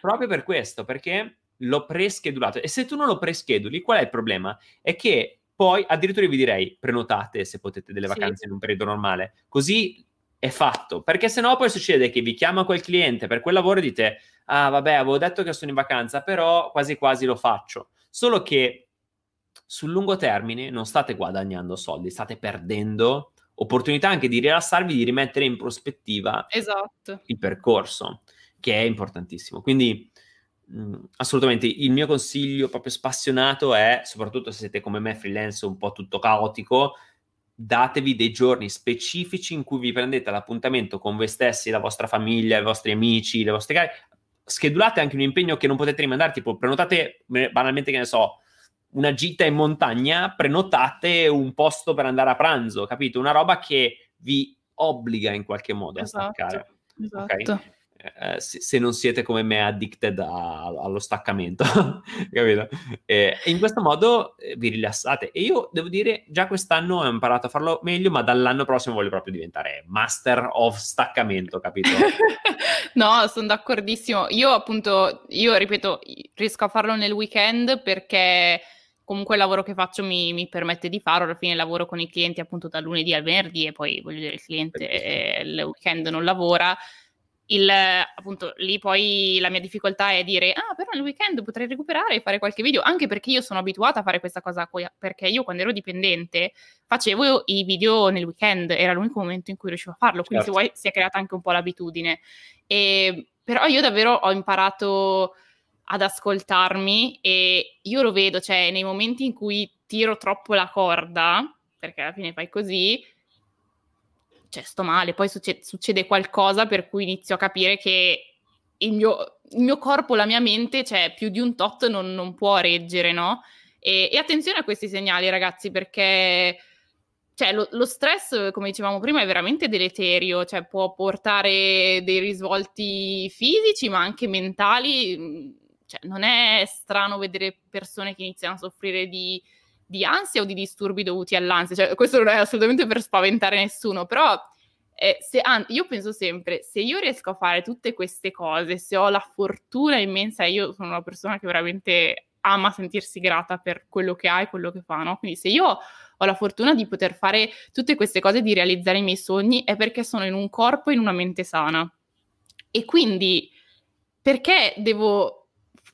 Proprio per questo, perché l'ho preschedulato. E se tu non lo prescheduli, qual è il problema? È che poi addirittura vi direi prenotate se potete delle vacanze sì. in un periodo normale, così è fatto, perché se no poi succede che vi chiama quel cliente per quel lavoro e dite ah vabbè, avevo detto che sono in vacanza, però quasi quasi lo faccio. Solo che sul lungo termine non state guadagnando soldi, state perdendo opportunità anche di rilassarvi, di rimettere in prospettiva esatto. il percorso, che è importantissimo. Quindi mh, assolutamente il mio consiglio proprio spassionato è, soprattutto se siete come me freelance un po' tutto caotico, datevi dei giorni specifici in cui vi prendete l'appuntamento con voi stessi, la vostra famiglia, i vostri amici, le vostre cari, schedulate anche un impegno che non potete rimandare, tipo prenotate banalmente, che ne so, una gita in montagna, prenotate un posto per andare a pranzo, capito? Una roba che vi obbliga in qualche modo esatto, a staccare. Esatto. Okay? Eh, se, se, non siete come me addicted a, allo staccamento, capito? E, in questo modo eh, vi rilassate. E io devo dire, già quest'anno ho imparato a farlo meglio, ma dall'anno prossimo voglio proprio diventare master of staccamento, capito? no, sono d'accordissimo. Io appunto, io ripeto, riesco a farlo nel weekend perché comunque il lavoro che faccio mi, mi, permette di farlo, alla fine lavoro con i clienti appunto dal lunedì al venerdì e poi voglio dire il cliente eh, il weekend non lavora il, appunto, lì poi la mia difficoltà è dire, ah, però nel weekend potrei recuperare e fare qualche video, anche perché io sono abituata a fare questa cosa, perché io quando ero dipendente facevo i video nel weekend, era l'unico momento in cui riuscivo a farlo, quindi certo. se vuoi si è creata anche un po' l'abitudine. E, però io davvero ho imparato ad ascoltarmi e io lo vedo, cioè nei momenti in cui tiro troppo la corda, perché alla fine fai così, cioè sto male, poi succede, succede qualcosa per cui inizio a capire che il mio, il mio corpo, la mia mente, cioè più di un tot non, non può reggere, no? E, e, attenzione a questi segnali, ragazzi, perché cioè, lo, lo, stress, come dicevamo prima, è veramente deleterio, cioè può portare dei risvolti fisici, ma anche mentali. Cioè, non è strano vedere persone che iniziano a soffrire di di ansia o di disturbi dovuti all'ansia. Cioè, questo non è assolutamente per spaventare nessuno, però eh, se, an- io penso sempre, se io riesco a fare tutte queste cose, se ho la fortuna immensa, io sono una persona che veramente ama sentirsi grata per quello che ha e quello che fa, no? Quindi se io ho la fortuna di poter fare tutte queste cose, di realizzare i miei sogni, è perché sono in un corpo e in una mente sana. E quindi perché devo,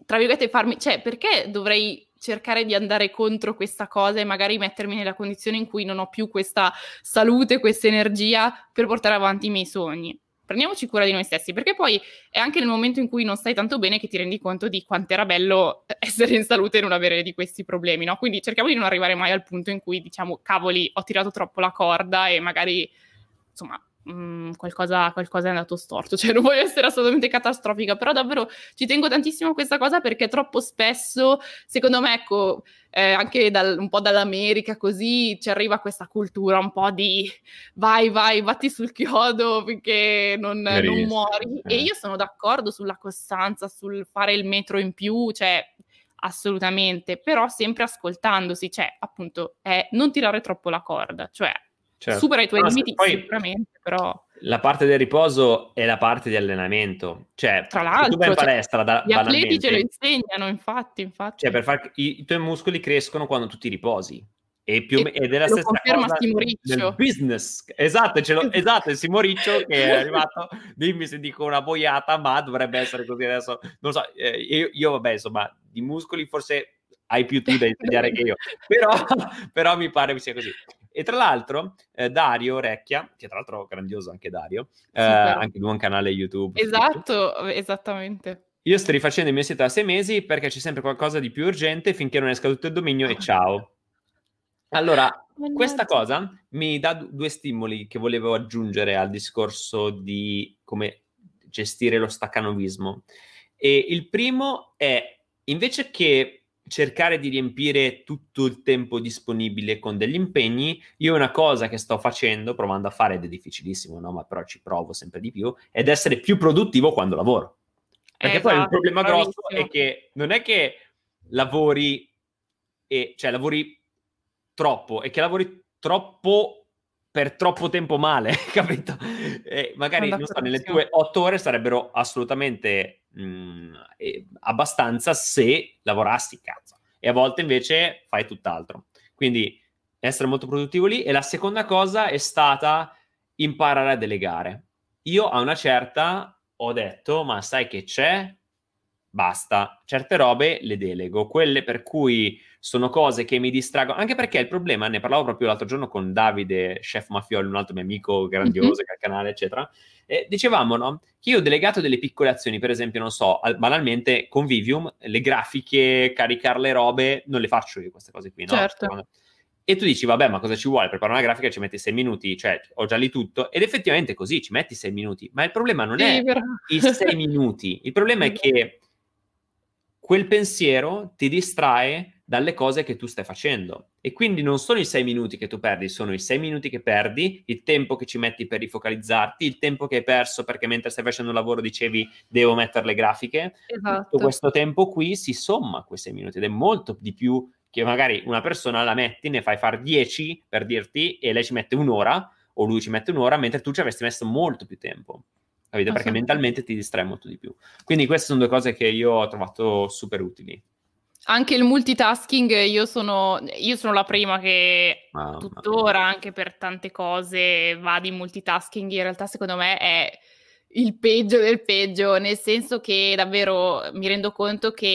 tra virgolette, farmi, cioè perché dovrei cercare di andare contro questa cosa e magari mettermi nella condizione in cui non ho più questa salute, questa energia per portare avanti i miei sogni. Prendiamoci cura di noi stessi, perché poi è anche nel momento in cui non stai tanto bene che ti rendi conto di quanto era bello essere in salute e non avere di questi problemi, no? Quindi cerchiamo di non arrivare mai al punto in cui diciamo, cavoli, ho tirato troppo la corda e magari, insomma, Mm, qualcosa, qualcosa, è andato storto, cioè non voglio essere assolutamente catastrofica, però davvero ci tengo tantissimo a questa cosa perché troppo spesso, secondo me, ecco, eh, anche dal, un po' dall'America così ci arriva questa cultura un po' di vai, vai, batti sul chiodo finché non, non muori. Eh. E io sono d'accordo sulla costanza, sul fare il metro in più, cioè assolutamente, però sempre ascoltandosi, cioè appunto è non tirare troppo la corda, cioè Certo. Supera i tuoi no, limiti poi, sicuramente, però... La parte del riposo è la parte di allenamento. Cioè, Tra l'altro, tu vai in cioè, palestra da, gli atleti ce lo insegnano, infatti, infatti. Cioè, per far, i, i, tuoi muscoli crescono quando tu ti riposi. E più, e, ed è la stessa cosa del business. Esatto, esatto, è Simoriccio che è arrivato, dimmi se dico una boiata, ma dovrebbe essere così adesso. Non so, eh, io, io, vabbè, insomma, di muscoli forse hai più tu da insegnare che io, però, però mi pare che sia così. E tra l'altro eh, Dario Recchia, che tra l'altro è grandioso anche Dario, eh, anche lui ha un canale YouTube. Esatto, tutto. esattamente. Io sto rifacendo il mio sito da sei mesi perché c'è sempre qualcosa di più urgente finché non esca tutto il dominio e ciao. Allora, questa cosa mi dà due stimoli che volevo aggiungere al discorso di come gestire lo staccanovismo. E il primo è, invece che cercare di riempire tutto il tempo disponibile con degli impegni, io una cosa che sto facendo, provando a fare, ed è difficilissimo, no? ma però ci provo sempre di più, è essere più produttivo quando lavoro. Perché esatto, poi il problema bravissimo. grosso è che non è che lavori, e, cioè lavori troppo, è che lavori troppo per troppo tempo male, capito? E magari non so, nelle tue otto ore sarebbero assolutamente mh, mm, abbastanza se lavorassi cazzo. E a volte invece fai tutt'altro. Quindi essere molto produttivo lì. E la seconda cosa è stata imparare a delegare. Io a una certa ho detto, ma sai che c'è? Basta. Certe robe le delego. Quelle per cui sono cose che mi distraggono, anche perché il problema, ne parlavo proprio l'altro giorno con Davide, chef Mafioli, un altro mio amico grandioso mm-hmm. che ha il canale, eccetera, e dicevamo, no, che io ho delegato delle piccole azioni, per esempio, non so, banalmente con Vivium, le grafiche, caricare le robe, non le faccio io queste cose qui, no? Certo. E tu dici, vabbè, ma cosa ci vuole? Preparare una grafica ci metti sei minuti, cioè ho già lì tutto. Ed effettivamente così, ci metti sei minuti. Ma il problema non è i sei minuti, il problema è che quel pensiero ti distrae dalle cose che tu stai facendo. E quindi non sono i sei minuti che tu perdi, sono i sei minuti che perdi, il tempo che ci metti per rifocalizzarti, il tempo che hai perso perché mentre stai facendo un lavoro dicevi devo mettere le grafiche. Esatto. Tutto questo tempo qui si somma a quei sei minuti ed è molto di più che magari una persona la metti, ne fai fare dieci per dirti e lei ci mette un'ora o lui ci mette un'ora mentre tu ci avresti messo molto più tempo. Capito? Perché mentalmente ti distrae molto di più. Quindi queste sono due cose che io ho trovato super utili. Anche il multitasking, io sono, io sono la prima che ah, tuttora, ma... anche per tante cose, va di multitasking. In realtà, secondo me, è il peggio del peggio, nel senso che davvero mi rendo conto che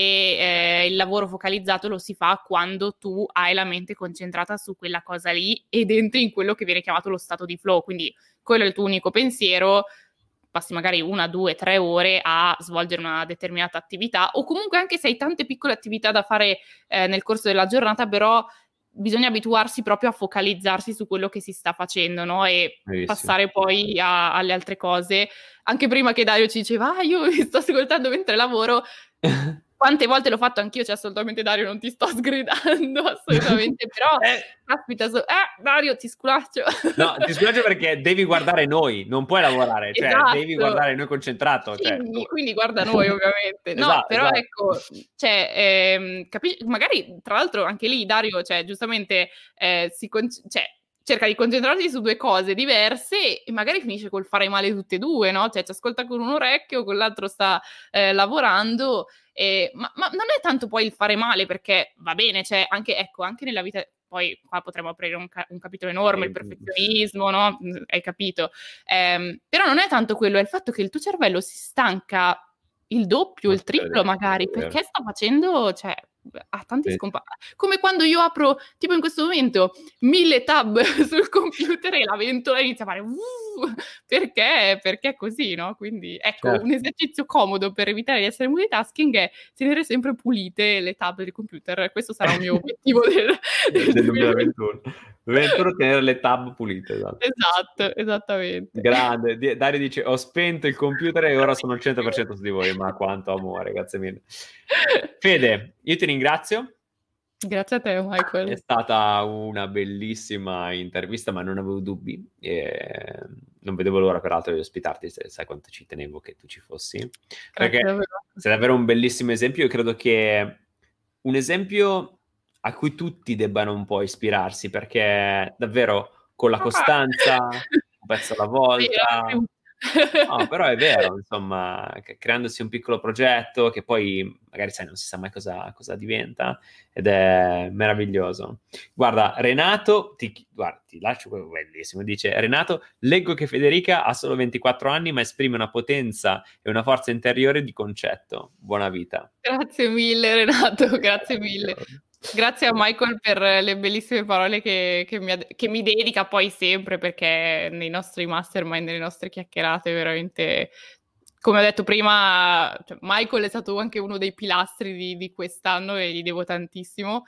eh, il lavoro focalizzato lo si fa quando tu hai la mente concentrata su quella cosa lì ed entri in quello che viene chiamato lo stato di flow. Quindi quello è il tuo unico pensiero passi magari una, due, tre ore a svolgere una determinata attività o comunque anche se hai tante piccole attività da fare eh, nel corso della giornata, però bisogna abituarsi proprio a focalizzarsi su quello che si sta facendo no? e Bellissimo. passare poi a, alle altre cose. Anche prima che Dario ci diceva, ah, io mi sto ascoltando mentre lavoro, quante volte l'ho fatto anch'io, cioè assolutamente Dario non ti sto sgridando assolutamente, però eh, caspita, so, eh Dario ti sculaccio. No, ti sculaccio perché devi guardare noi, non puoi lavorare, cioè esatto. devi guardare noi concentrato. Quindi, cioè. quindi guarda noi ovviamente. No, esatto, però esatto. ecco, cioè, ehm, capi- magari tra l'altro anche lì Dario, cioè giustamente eh, si con- cioè, cerca di concentrarsi su due cose diverse e magari finisce col fare male tutte e due, no? Cioè ci ascolta con un orecchio, con l'altro sta eh, lavorando, eh, ma, ma, non è tanto poi il fare male perché va bene, cioè anche, ecco, anche nella vita, poi qua potremmo aprire un, ca- un capitolo enorme, il perfezionismo, no? Hai capito? Eh, però non è tanto quello, è il fatto che il tuo cervello si stanca il doppio, il triplo magari, perché sta facendo, cioè, ha tanti sì. scomparsi. Come quando io apro, tipo in questo momento, mille tab sul computer e la ventola inizia a fare uh, perché? Perché è così, no? Quindi ecco, certo. un esercizio comodo per evitare di essere multitasking è tenere sempre pulite le tab del computer. Questo sarà il mio obiettivo del, del, del 2021. 2021 tenere le tab pulite. Esatto, esatto esattamente. Grande. Dario dice, ho spento il computer e ora sono al 100% su di voi, ma quanto amore, grazie mille. Fede, io ti ringrazio. Grazie a te, Michael. È stata una bellissima intervista, ma non avevo dubbi. E non vedevo l'ora, peraltro, di ospitarti, se sai quanto ci tenevo che tu ci fossi. Perché sei davvero un bellissimo esempio. Io credo che un esempio a cui tutti debbano un po' ispirarsi, perché davvero con la costanza, un pezzo alla volta, No, però è vero, insomma, creandosi un piccolo progetto che poi magari sai, non si sa mai cosa, cosa diventa ed è meraviglioso. Guarda, Renato, ti, guarda, ti lascio quello bellissimo, dice Renato, leggo che Federica ha solo 24 anni ma esprime una potenza e una forza interiore di concetto. Buona vita. Grazie mille Renato, grazie mille. Grazie a Michael per le bellissime parole che, che, mi, che, mi, dedica poi sempre perché nei nostri mastermind, nelle nostre chiacchierate veramente, come ho detto prima, cioè Michael è stato anche uno dei pilastri di, di, quest'anno e gli devo tantissimo.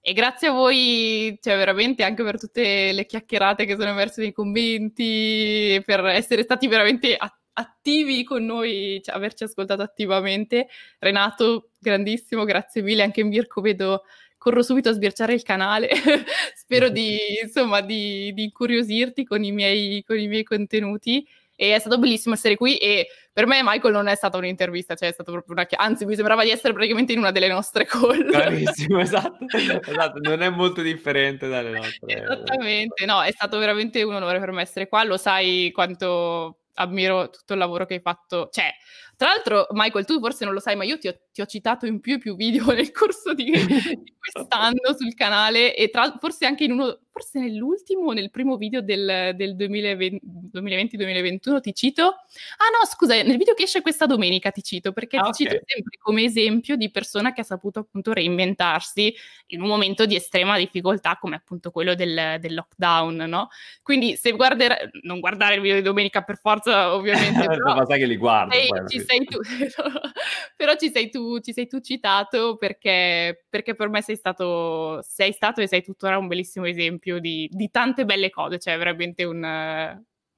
E grazie a voi, cioè veramente anche per tutte le chiacchierate che sono emerse nei commenti, per essere stati veramente attivi con noi, cioè, averci ascoltato attivamente. Renato, grandissimo, grazie mille. Anche Mirko vedo corro subito a sbirciare il canale. Spero di, insomma, di, di incuriosirti con i, miei, con i miei contenuti. E è stato bellissimo essere qui e per me Michael non è stata un'intervista, cioè è stata proprio una chiacchierata, anzi mi sembrava di essere praticamente in una delle nostre call. Bravissimo, esatto, esatto, non è molto differente dalle nostre. Esattamente, no, è stato veramente un onore per me essere qua, lo sai quanto ammiro tutto il lavoro che hai fatto, cioè tra l'altro, Michael, tu forse non lo sai, ma io ti ho, ti ho citato in più e più video nel corso di, di quest'anno sul canale e tra, forse anche in uno, forse nell'ultimo o nel primo video del, del 2020-2021 ti cito. Ah no, scusa, nel video che esce questa domenica ti cito, perché ah, ti okay. cito sempre come esempio di persona che ha saputo appunto reinventarsi in un momento di estrema difficoltà come appunto quello del, del lockdown, no? Quindi se guarderai, non guardare il video di domenica per forza ovviamente, però... ma sai che li guardo. Sei, ci sei tu, però ci sei tu, ci sei tu citato perché, perché per me sei stato, sei stato e sei tuttora un bellissimo esempio di, di tante belle cose, cioè veramente un,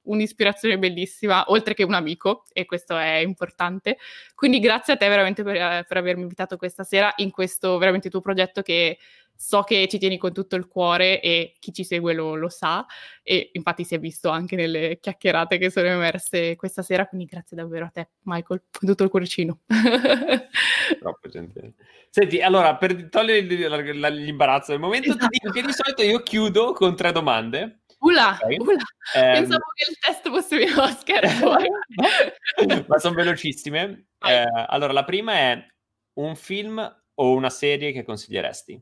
un'ispirazione bellissima, oltre che un amico, e questo è importante. Quindi grazie a te veramente per, per avermi invitato questa sera in questo veramente tuo progetto che so che ci tieni con tutto il cuore e chi ci segue lo, lo, sa e infatti si è visto anche nelle chiacchierate che sono emerse questa sera, quindi grazie davvero a te Michael, con tutto il cuoricino. Troppo gentile. Senti, allora, per togliere l'imbarazzo del momento, esatto. ti dico che di solito io chiudo con tre domande. Ula, okay. ula. Um, Pensavo che il test fosse mio scherzo. Ma sono velocissime. Eh, allora, la prima è un film o una serie che consiglieresti?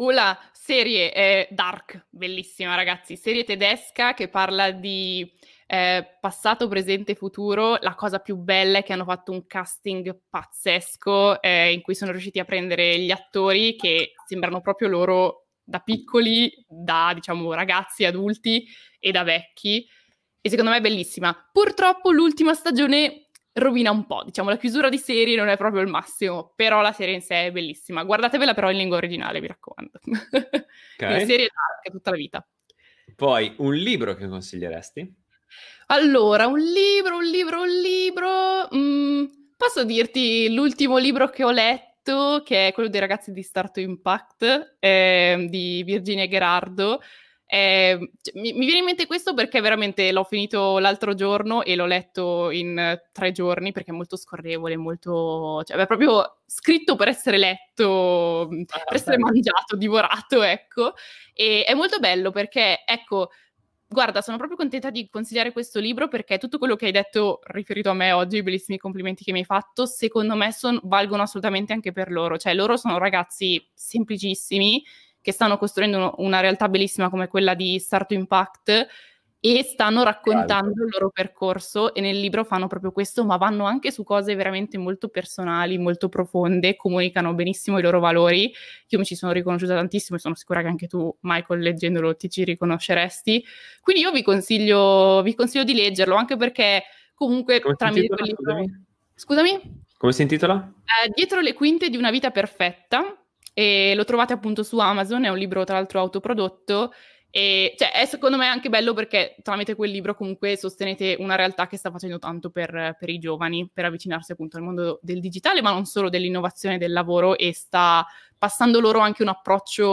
Ula, serie eh, Dark, bellissima ragazzi, serie tedesca che parla di eh, passato, presente e futuro. La cosa più bella è che hanno fatto un casting pazzesco eh, in cui sono riusciti a prendere gli attori che sembrano proprio loro da piccoli, da diciamo ragazzi, adulti e da vecchi. E secondo me è bellissima. Purtroppo l'ultima stagione rovina un po', diciamo, la chiusura di serie non è proprio il massimo, però la serie in sé è bellissima. Guardatevela però in lingua originale, mi raccomando. Okay. serie dark tutta la vita. Poi, un libro che consiglieresti? Allora, un libro, un libro, un libro... Mm, posso dirti l'ultimo libro che ho letto, che è quello dei ragazzi di Start to Impact, eh, di Virginia Gerardo, eh, mi, mi, viene in mente questo perché veramente l'ho finito l'altro giorno e l'ho letto in tre giorni perché è molto scorrevole, molto... cioè è proprio scritto per essere letto, ah, per essere bello. mangiato, divorato, ecco. E è molto bello perché, ecco, guarda, sono proprio contenta di consigliare questo libro perché tutto quello che hai detto riferito a me oggi, i bellissimi complimenti che mi hai fatto, secondo me son, valgono assolutamente anche per loro. Cioè, loro sono ragazzi semplicissimi che stanno costruendo una realtà bellissima come quella di Start to Impact e stanno raccontando il loro percorso e nel libro fanno proprio questo, ma vanno anche su cose veramente molto personali, molto profonde, comunicano benissimo i loro valori. Io mi ci sono riconosciuta tantissimo e sono sicura che anche tu, Michael, leggendolo ti ci riconosceresti. Quindi io vi consiglio, vi consiglio di leggerlo, anche perché comunque Come tramite quel libro... Scusami? Come si intitola? Eh, dietro le quinte di una vita perfetta e lo trovate appunto su Amazon, è un libro tra l'altro autoprodotto e cioè, è secondo me anche bello perché tramite quel libro comunque sostenete una realtà che sta facendo tanto per, per, i giovani, per avvicinarsi appunto al mondo del digitale, ma non solo dell'innovazione del lavoro e sta passando loro anche un approccio,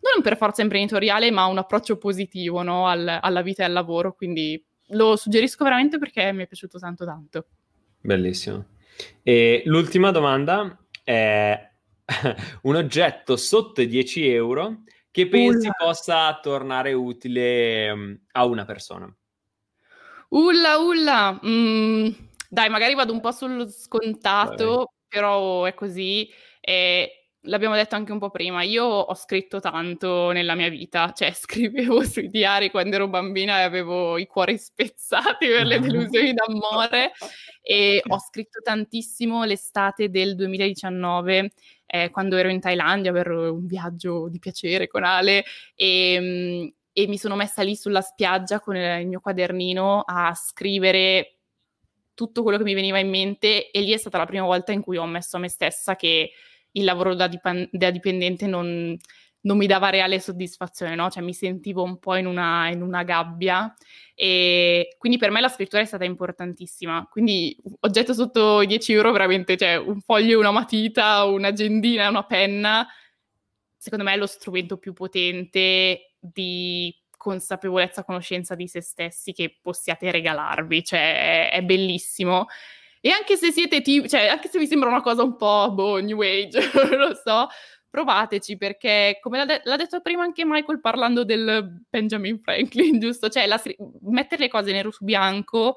non per forza imprenditoriale, ma un approccio positivo no? al, alla vita e al lavoro. Quindi lo suggerisco veramente perché mi è piaciuto tanto tanto. Bellissimo. E l'ultima domanda è un oggetto sotto i 10 euro che pensi una. possa tornare utile um, a una persona? Ulla, ulla, mm, dai, magari vado un po' sullo scontato, Vai. però è così. E l'abbiamo detto anche un po' prima, io ho scritto tanto nella mia vita, cioè scrivevo sui diari quando ero bambina e avevo i cuori spezzati per le delusioni d'amore e ho scritto tantissimo l'estate del 2019 eh, quando ero in Thailandia per un viaggio di piacere con Ale e, mm, e mi sono messa lì sulla spiaggia con il mio quadernino a scrivere tutto quello che mi veniva in mente e lì è stata la prima volta in cui ho ammesso a me stessa che il lavoro da, dip- da dipendente non, non, mi dava reale soddisfazione, no? Cioè mi sentivo un po' in una, in una, gabbia e quindi per me la scrittura è stata importantissima. Quindi oggetto sotto 10 euro veramente, cioè un foglio, una matita, un'agendina, una penna, secondo me è lo strumento più potente di consapevolezza, conoscenza di se stessi che possiate regalarvi, cioè è, è bellissimo. E anche se siete tipo, cioè anche se vi sembra una cosa un po' boh, new age, lo so, provateci perché come l'ha, l'ha, detto prima anche Michael parlando del Benjamin Franklin, giusto? Cioè la, mettere le cose nero su bianco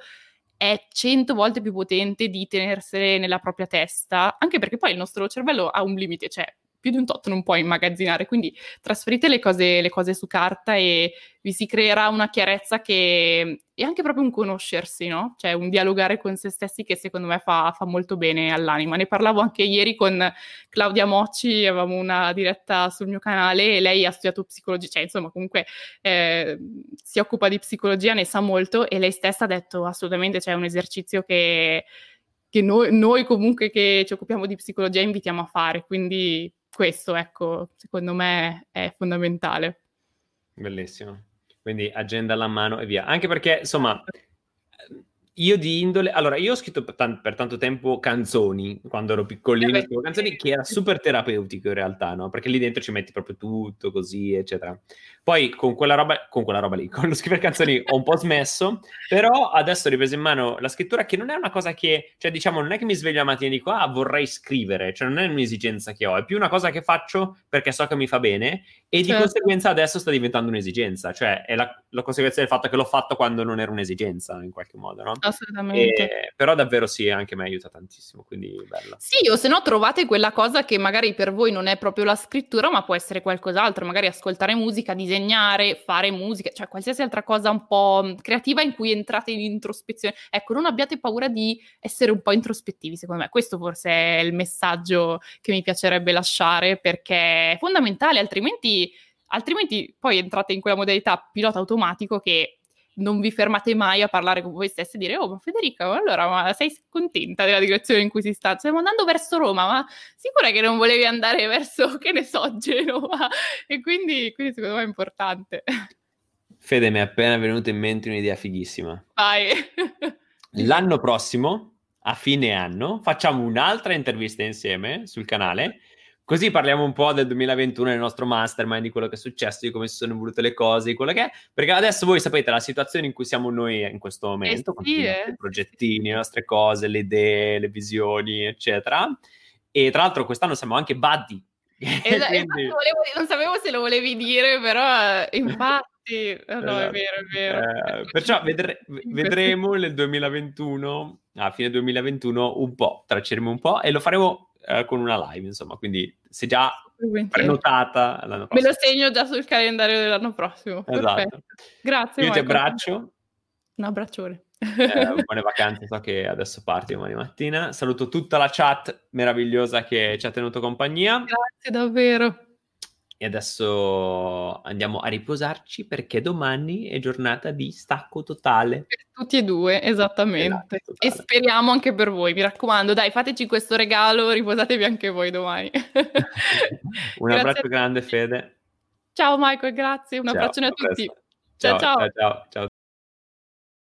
è cento volte più potente di tenersele nella propria testa, anche perché poi il nostro cervello ha un limite, cioè più di un tot non puoi immagazzinare, quindi trasferite le cose, le cose su carta e vi si creerà una chiarezza che è anche proprio un conoscersi, no? Cioè un dialogare con se stessi che secondo me fa, fa molto bene all'anima. Ne parlavo anche ieri con Claudia Mocci, avevamo una diretta sul mio canale e lei ha studiato psicologia, cioè insomma comunque eh, si occupa di psicologia, ne sa molto e lei stessa ha detto assolutamente c'è un esercizio che che noi, noi, comunque che ci occupiamo di psicologia invitiamo a fare, quindi questo, ecco, secondo me è fondamentale. Bellissimo. Quindi agenda alla mano e via. Anche perché, insomma, io di indole, allora io ho scritto per, t- per tanto tempo canzoni quando ero piccolino, eh canzoni che era super terapeutico in realtà, no? Perché lì dentro ci metti proprio tutto così, eccetera. Poi con quella roba, con quella roba lì, con lo scrivere canzoni ho un po' smesso, però adesso ho ripreso in mano la scrittura che non è una cosa che, cioè diciamo, non è che mi sveglio la mattina e dico ah vorrei scrivere, cioè non è un'esigenza che ho, è più una cosa che faccio perché so che mi fa bene e certo. di conseguenza adesso sta diventando un'esigenza, cioè è la, la conseguenza del fatto che l'ho fatto quando non era un'esigenza in qualche modo, no? Assolutamente. E, però davvero sì, anche me aiuta tantissimo, quindi bello. Sì, o se no trovate quella cosa che magari per voi non è proprio la scrittura, ma può essere qualcos'altro, magari ascoltare musica, disegnare, fare musica, cioè qualsiasi altra cosa un po' creativa in cui entrate in introspezione. Ecco, non abbiate paura di essere un po' introspettivi, secondo me. Questo forse è il messaggio che mi piacerebbe lasciare perché è fondamentale, altrimenti, altrimenti poi entrate in quella modalità pilota automatico che non vi fermate mai a parlare con voi stessi e dire oh ma Federica allora ma sei contenta della direzione in cui si sta? Stiamo andando verso Roma ma sicura che non volevi andare verso che ne so Genova? E quindi, quindi secondo me è importante. Fede mi è appena venuta in mente un'idea fighissima. Vai. L'anno prossimo a fine anno facciamo un'altra intervista insieme sul canale Così parliamo un po' del 2021 nel nostro mastermind, di quello che è successo, di come si sono evolute le cose, di quello che è. Perché adesso voi sapete la situazione in cui siamo noi in questo momento, eh sì, con eh. i progettini, le nostre cose, le idee, le visioni, eccetera. E tra l'altro quest'anno siamo anche buddy. Esatto, Quindi... volevo, non sapevo se lo volevi dire, però infatti... No, esatto. è vero, è vero. Eh, perciò vedre- vedremo nel 2021, a fine 2021, un po', tracceremo un po' e lo faremo eh, con una live, insomma, quindi se già prenotata l'anno prossimo. Me lo segno già sul calendario dell'anno prossimo. Esatto. Perfetto. Grazie. Io Michael. ti abbraccio. Un abbraccione. eh, buone vacanze, so che adesso parti domani mattina. Saluto tutta la chat meravigliosa che ci ha tenuto compagnia. Grazie davvero. E adesso andiamo a riposarci perché domani è giornata di stacco totale. Per tutti e due, esattamente. Esatto, e speriamo anche per voi, mi raccomando, dai, fateci questo regalo, riposatevi anche voi domani. Un abbraccio grande, Fede. Ciao Michael, grazie, un ciao, abbraccio a tutti. ciao. ciao. ciao. ciao.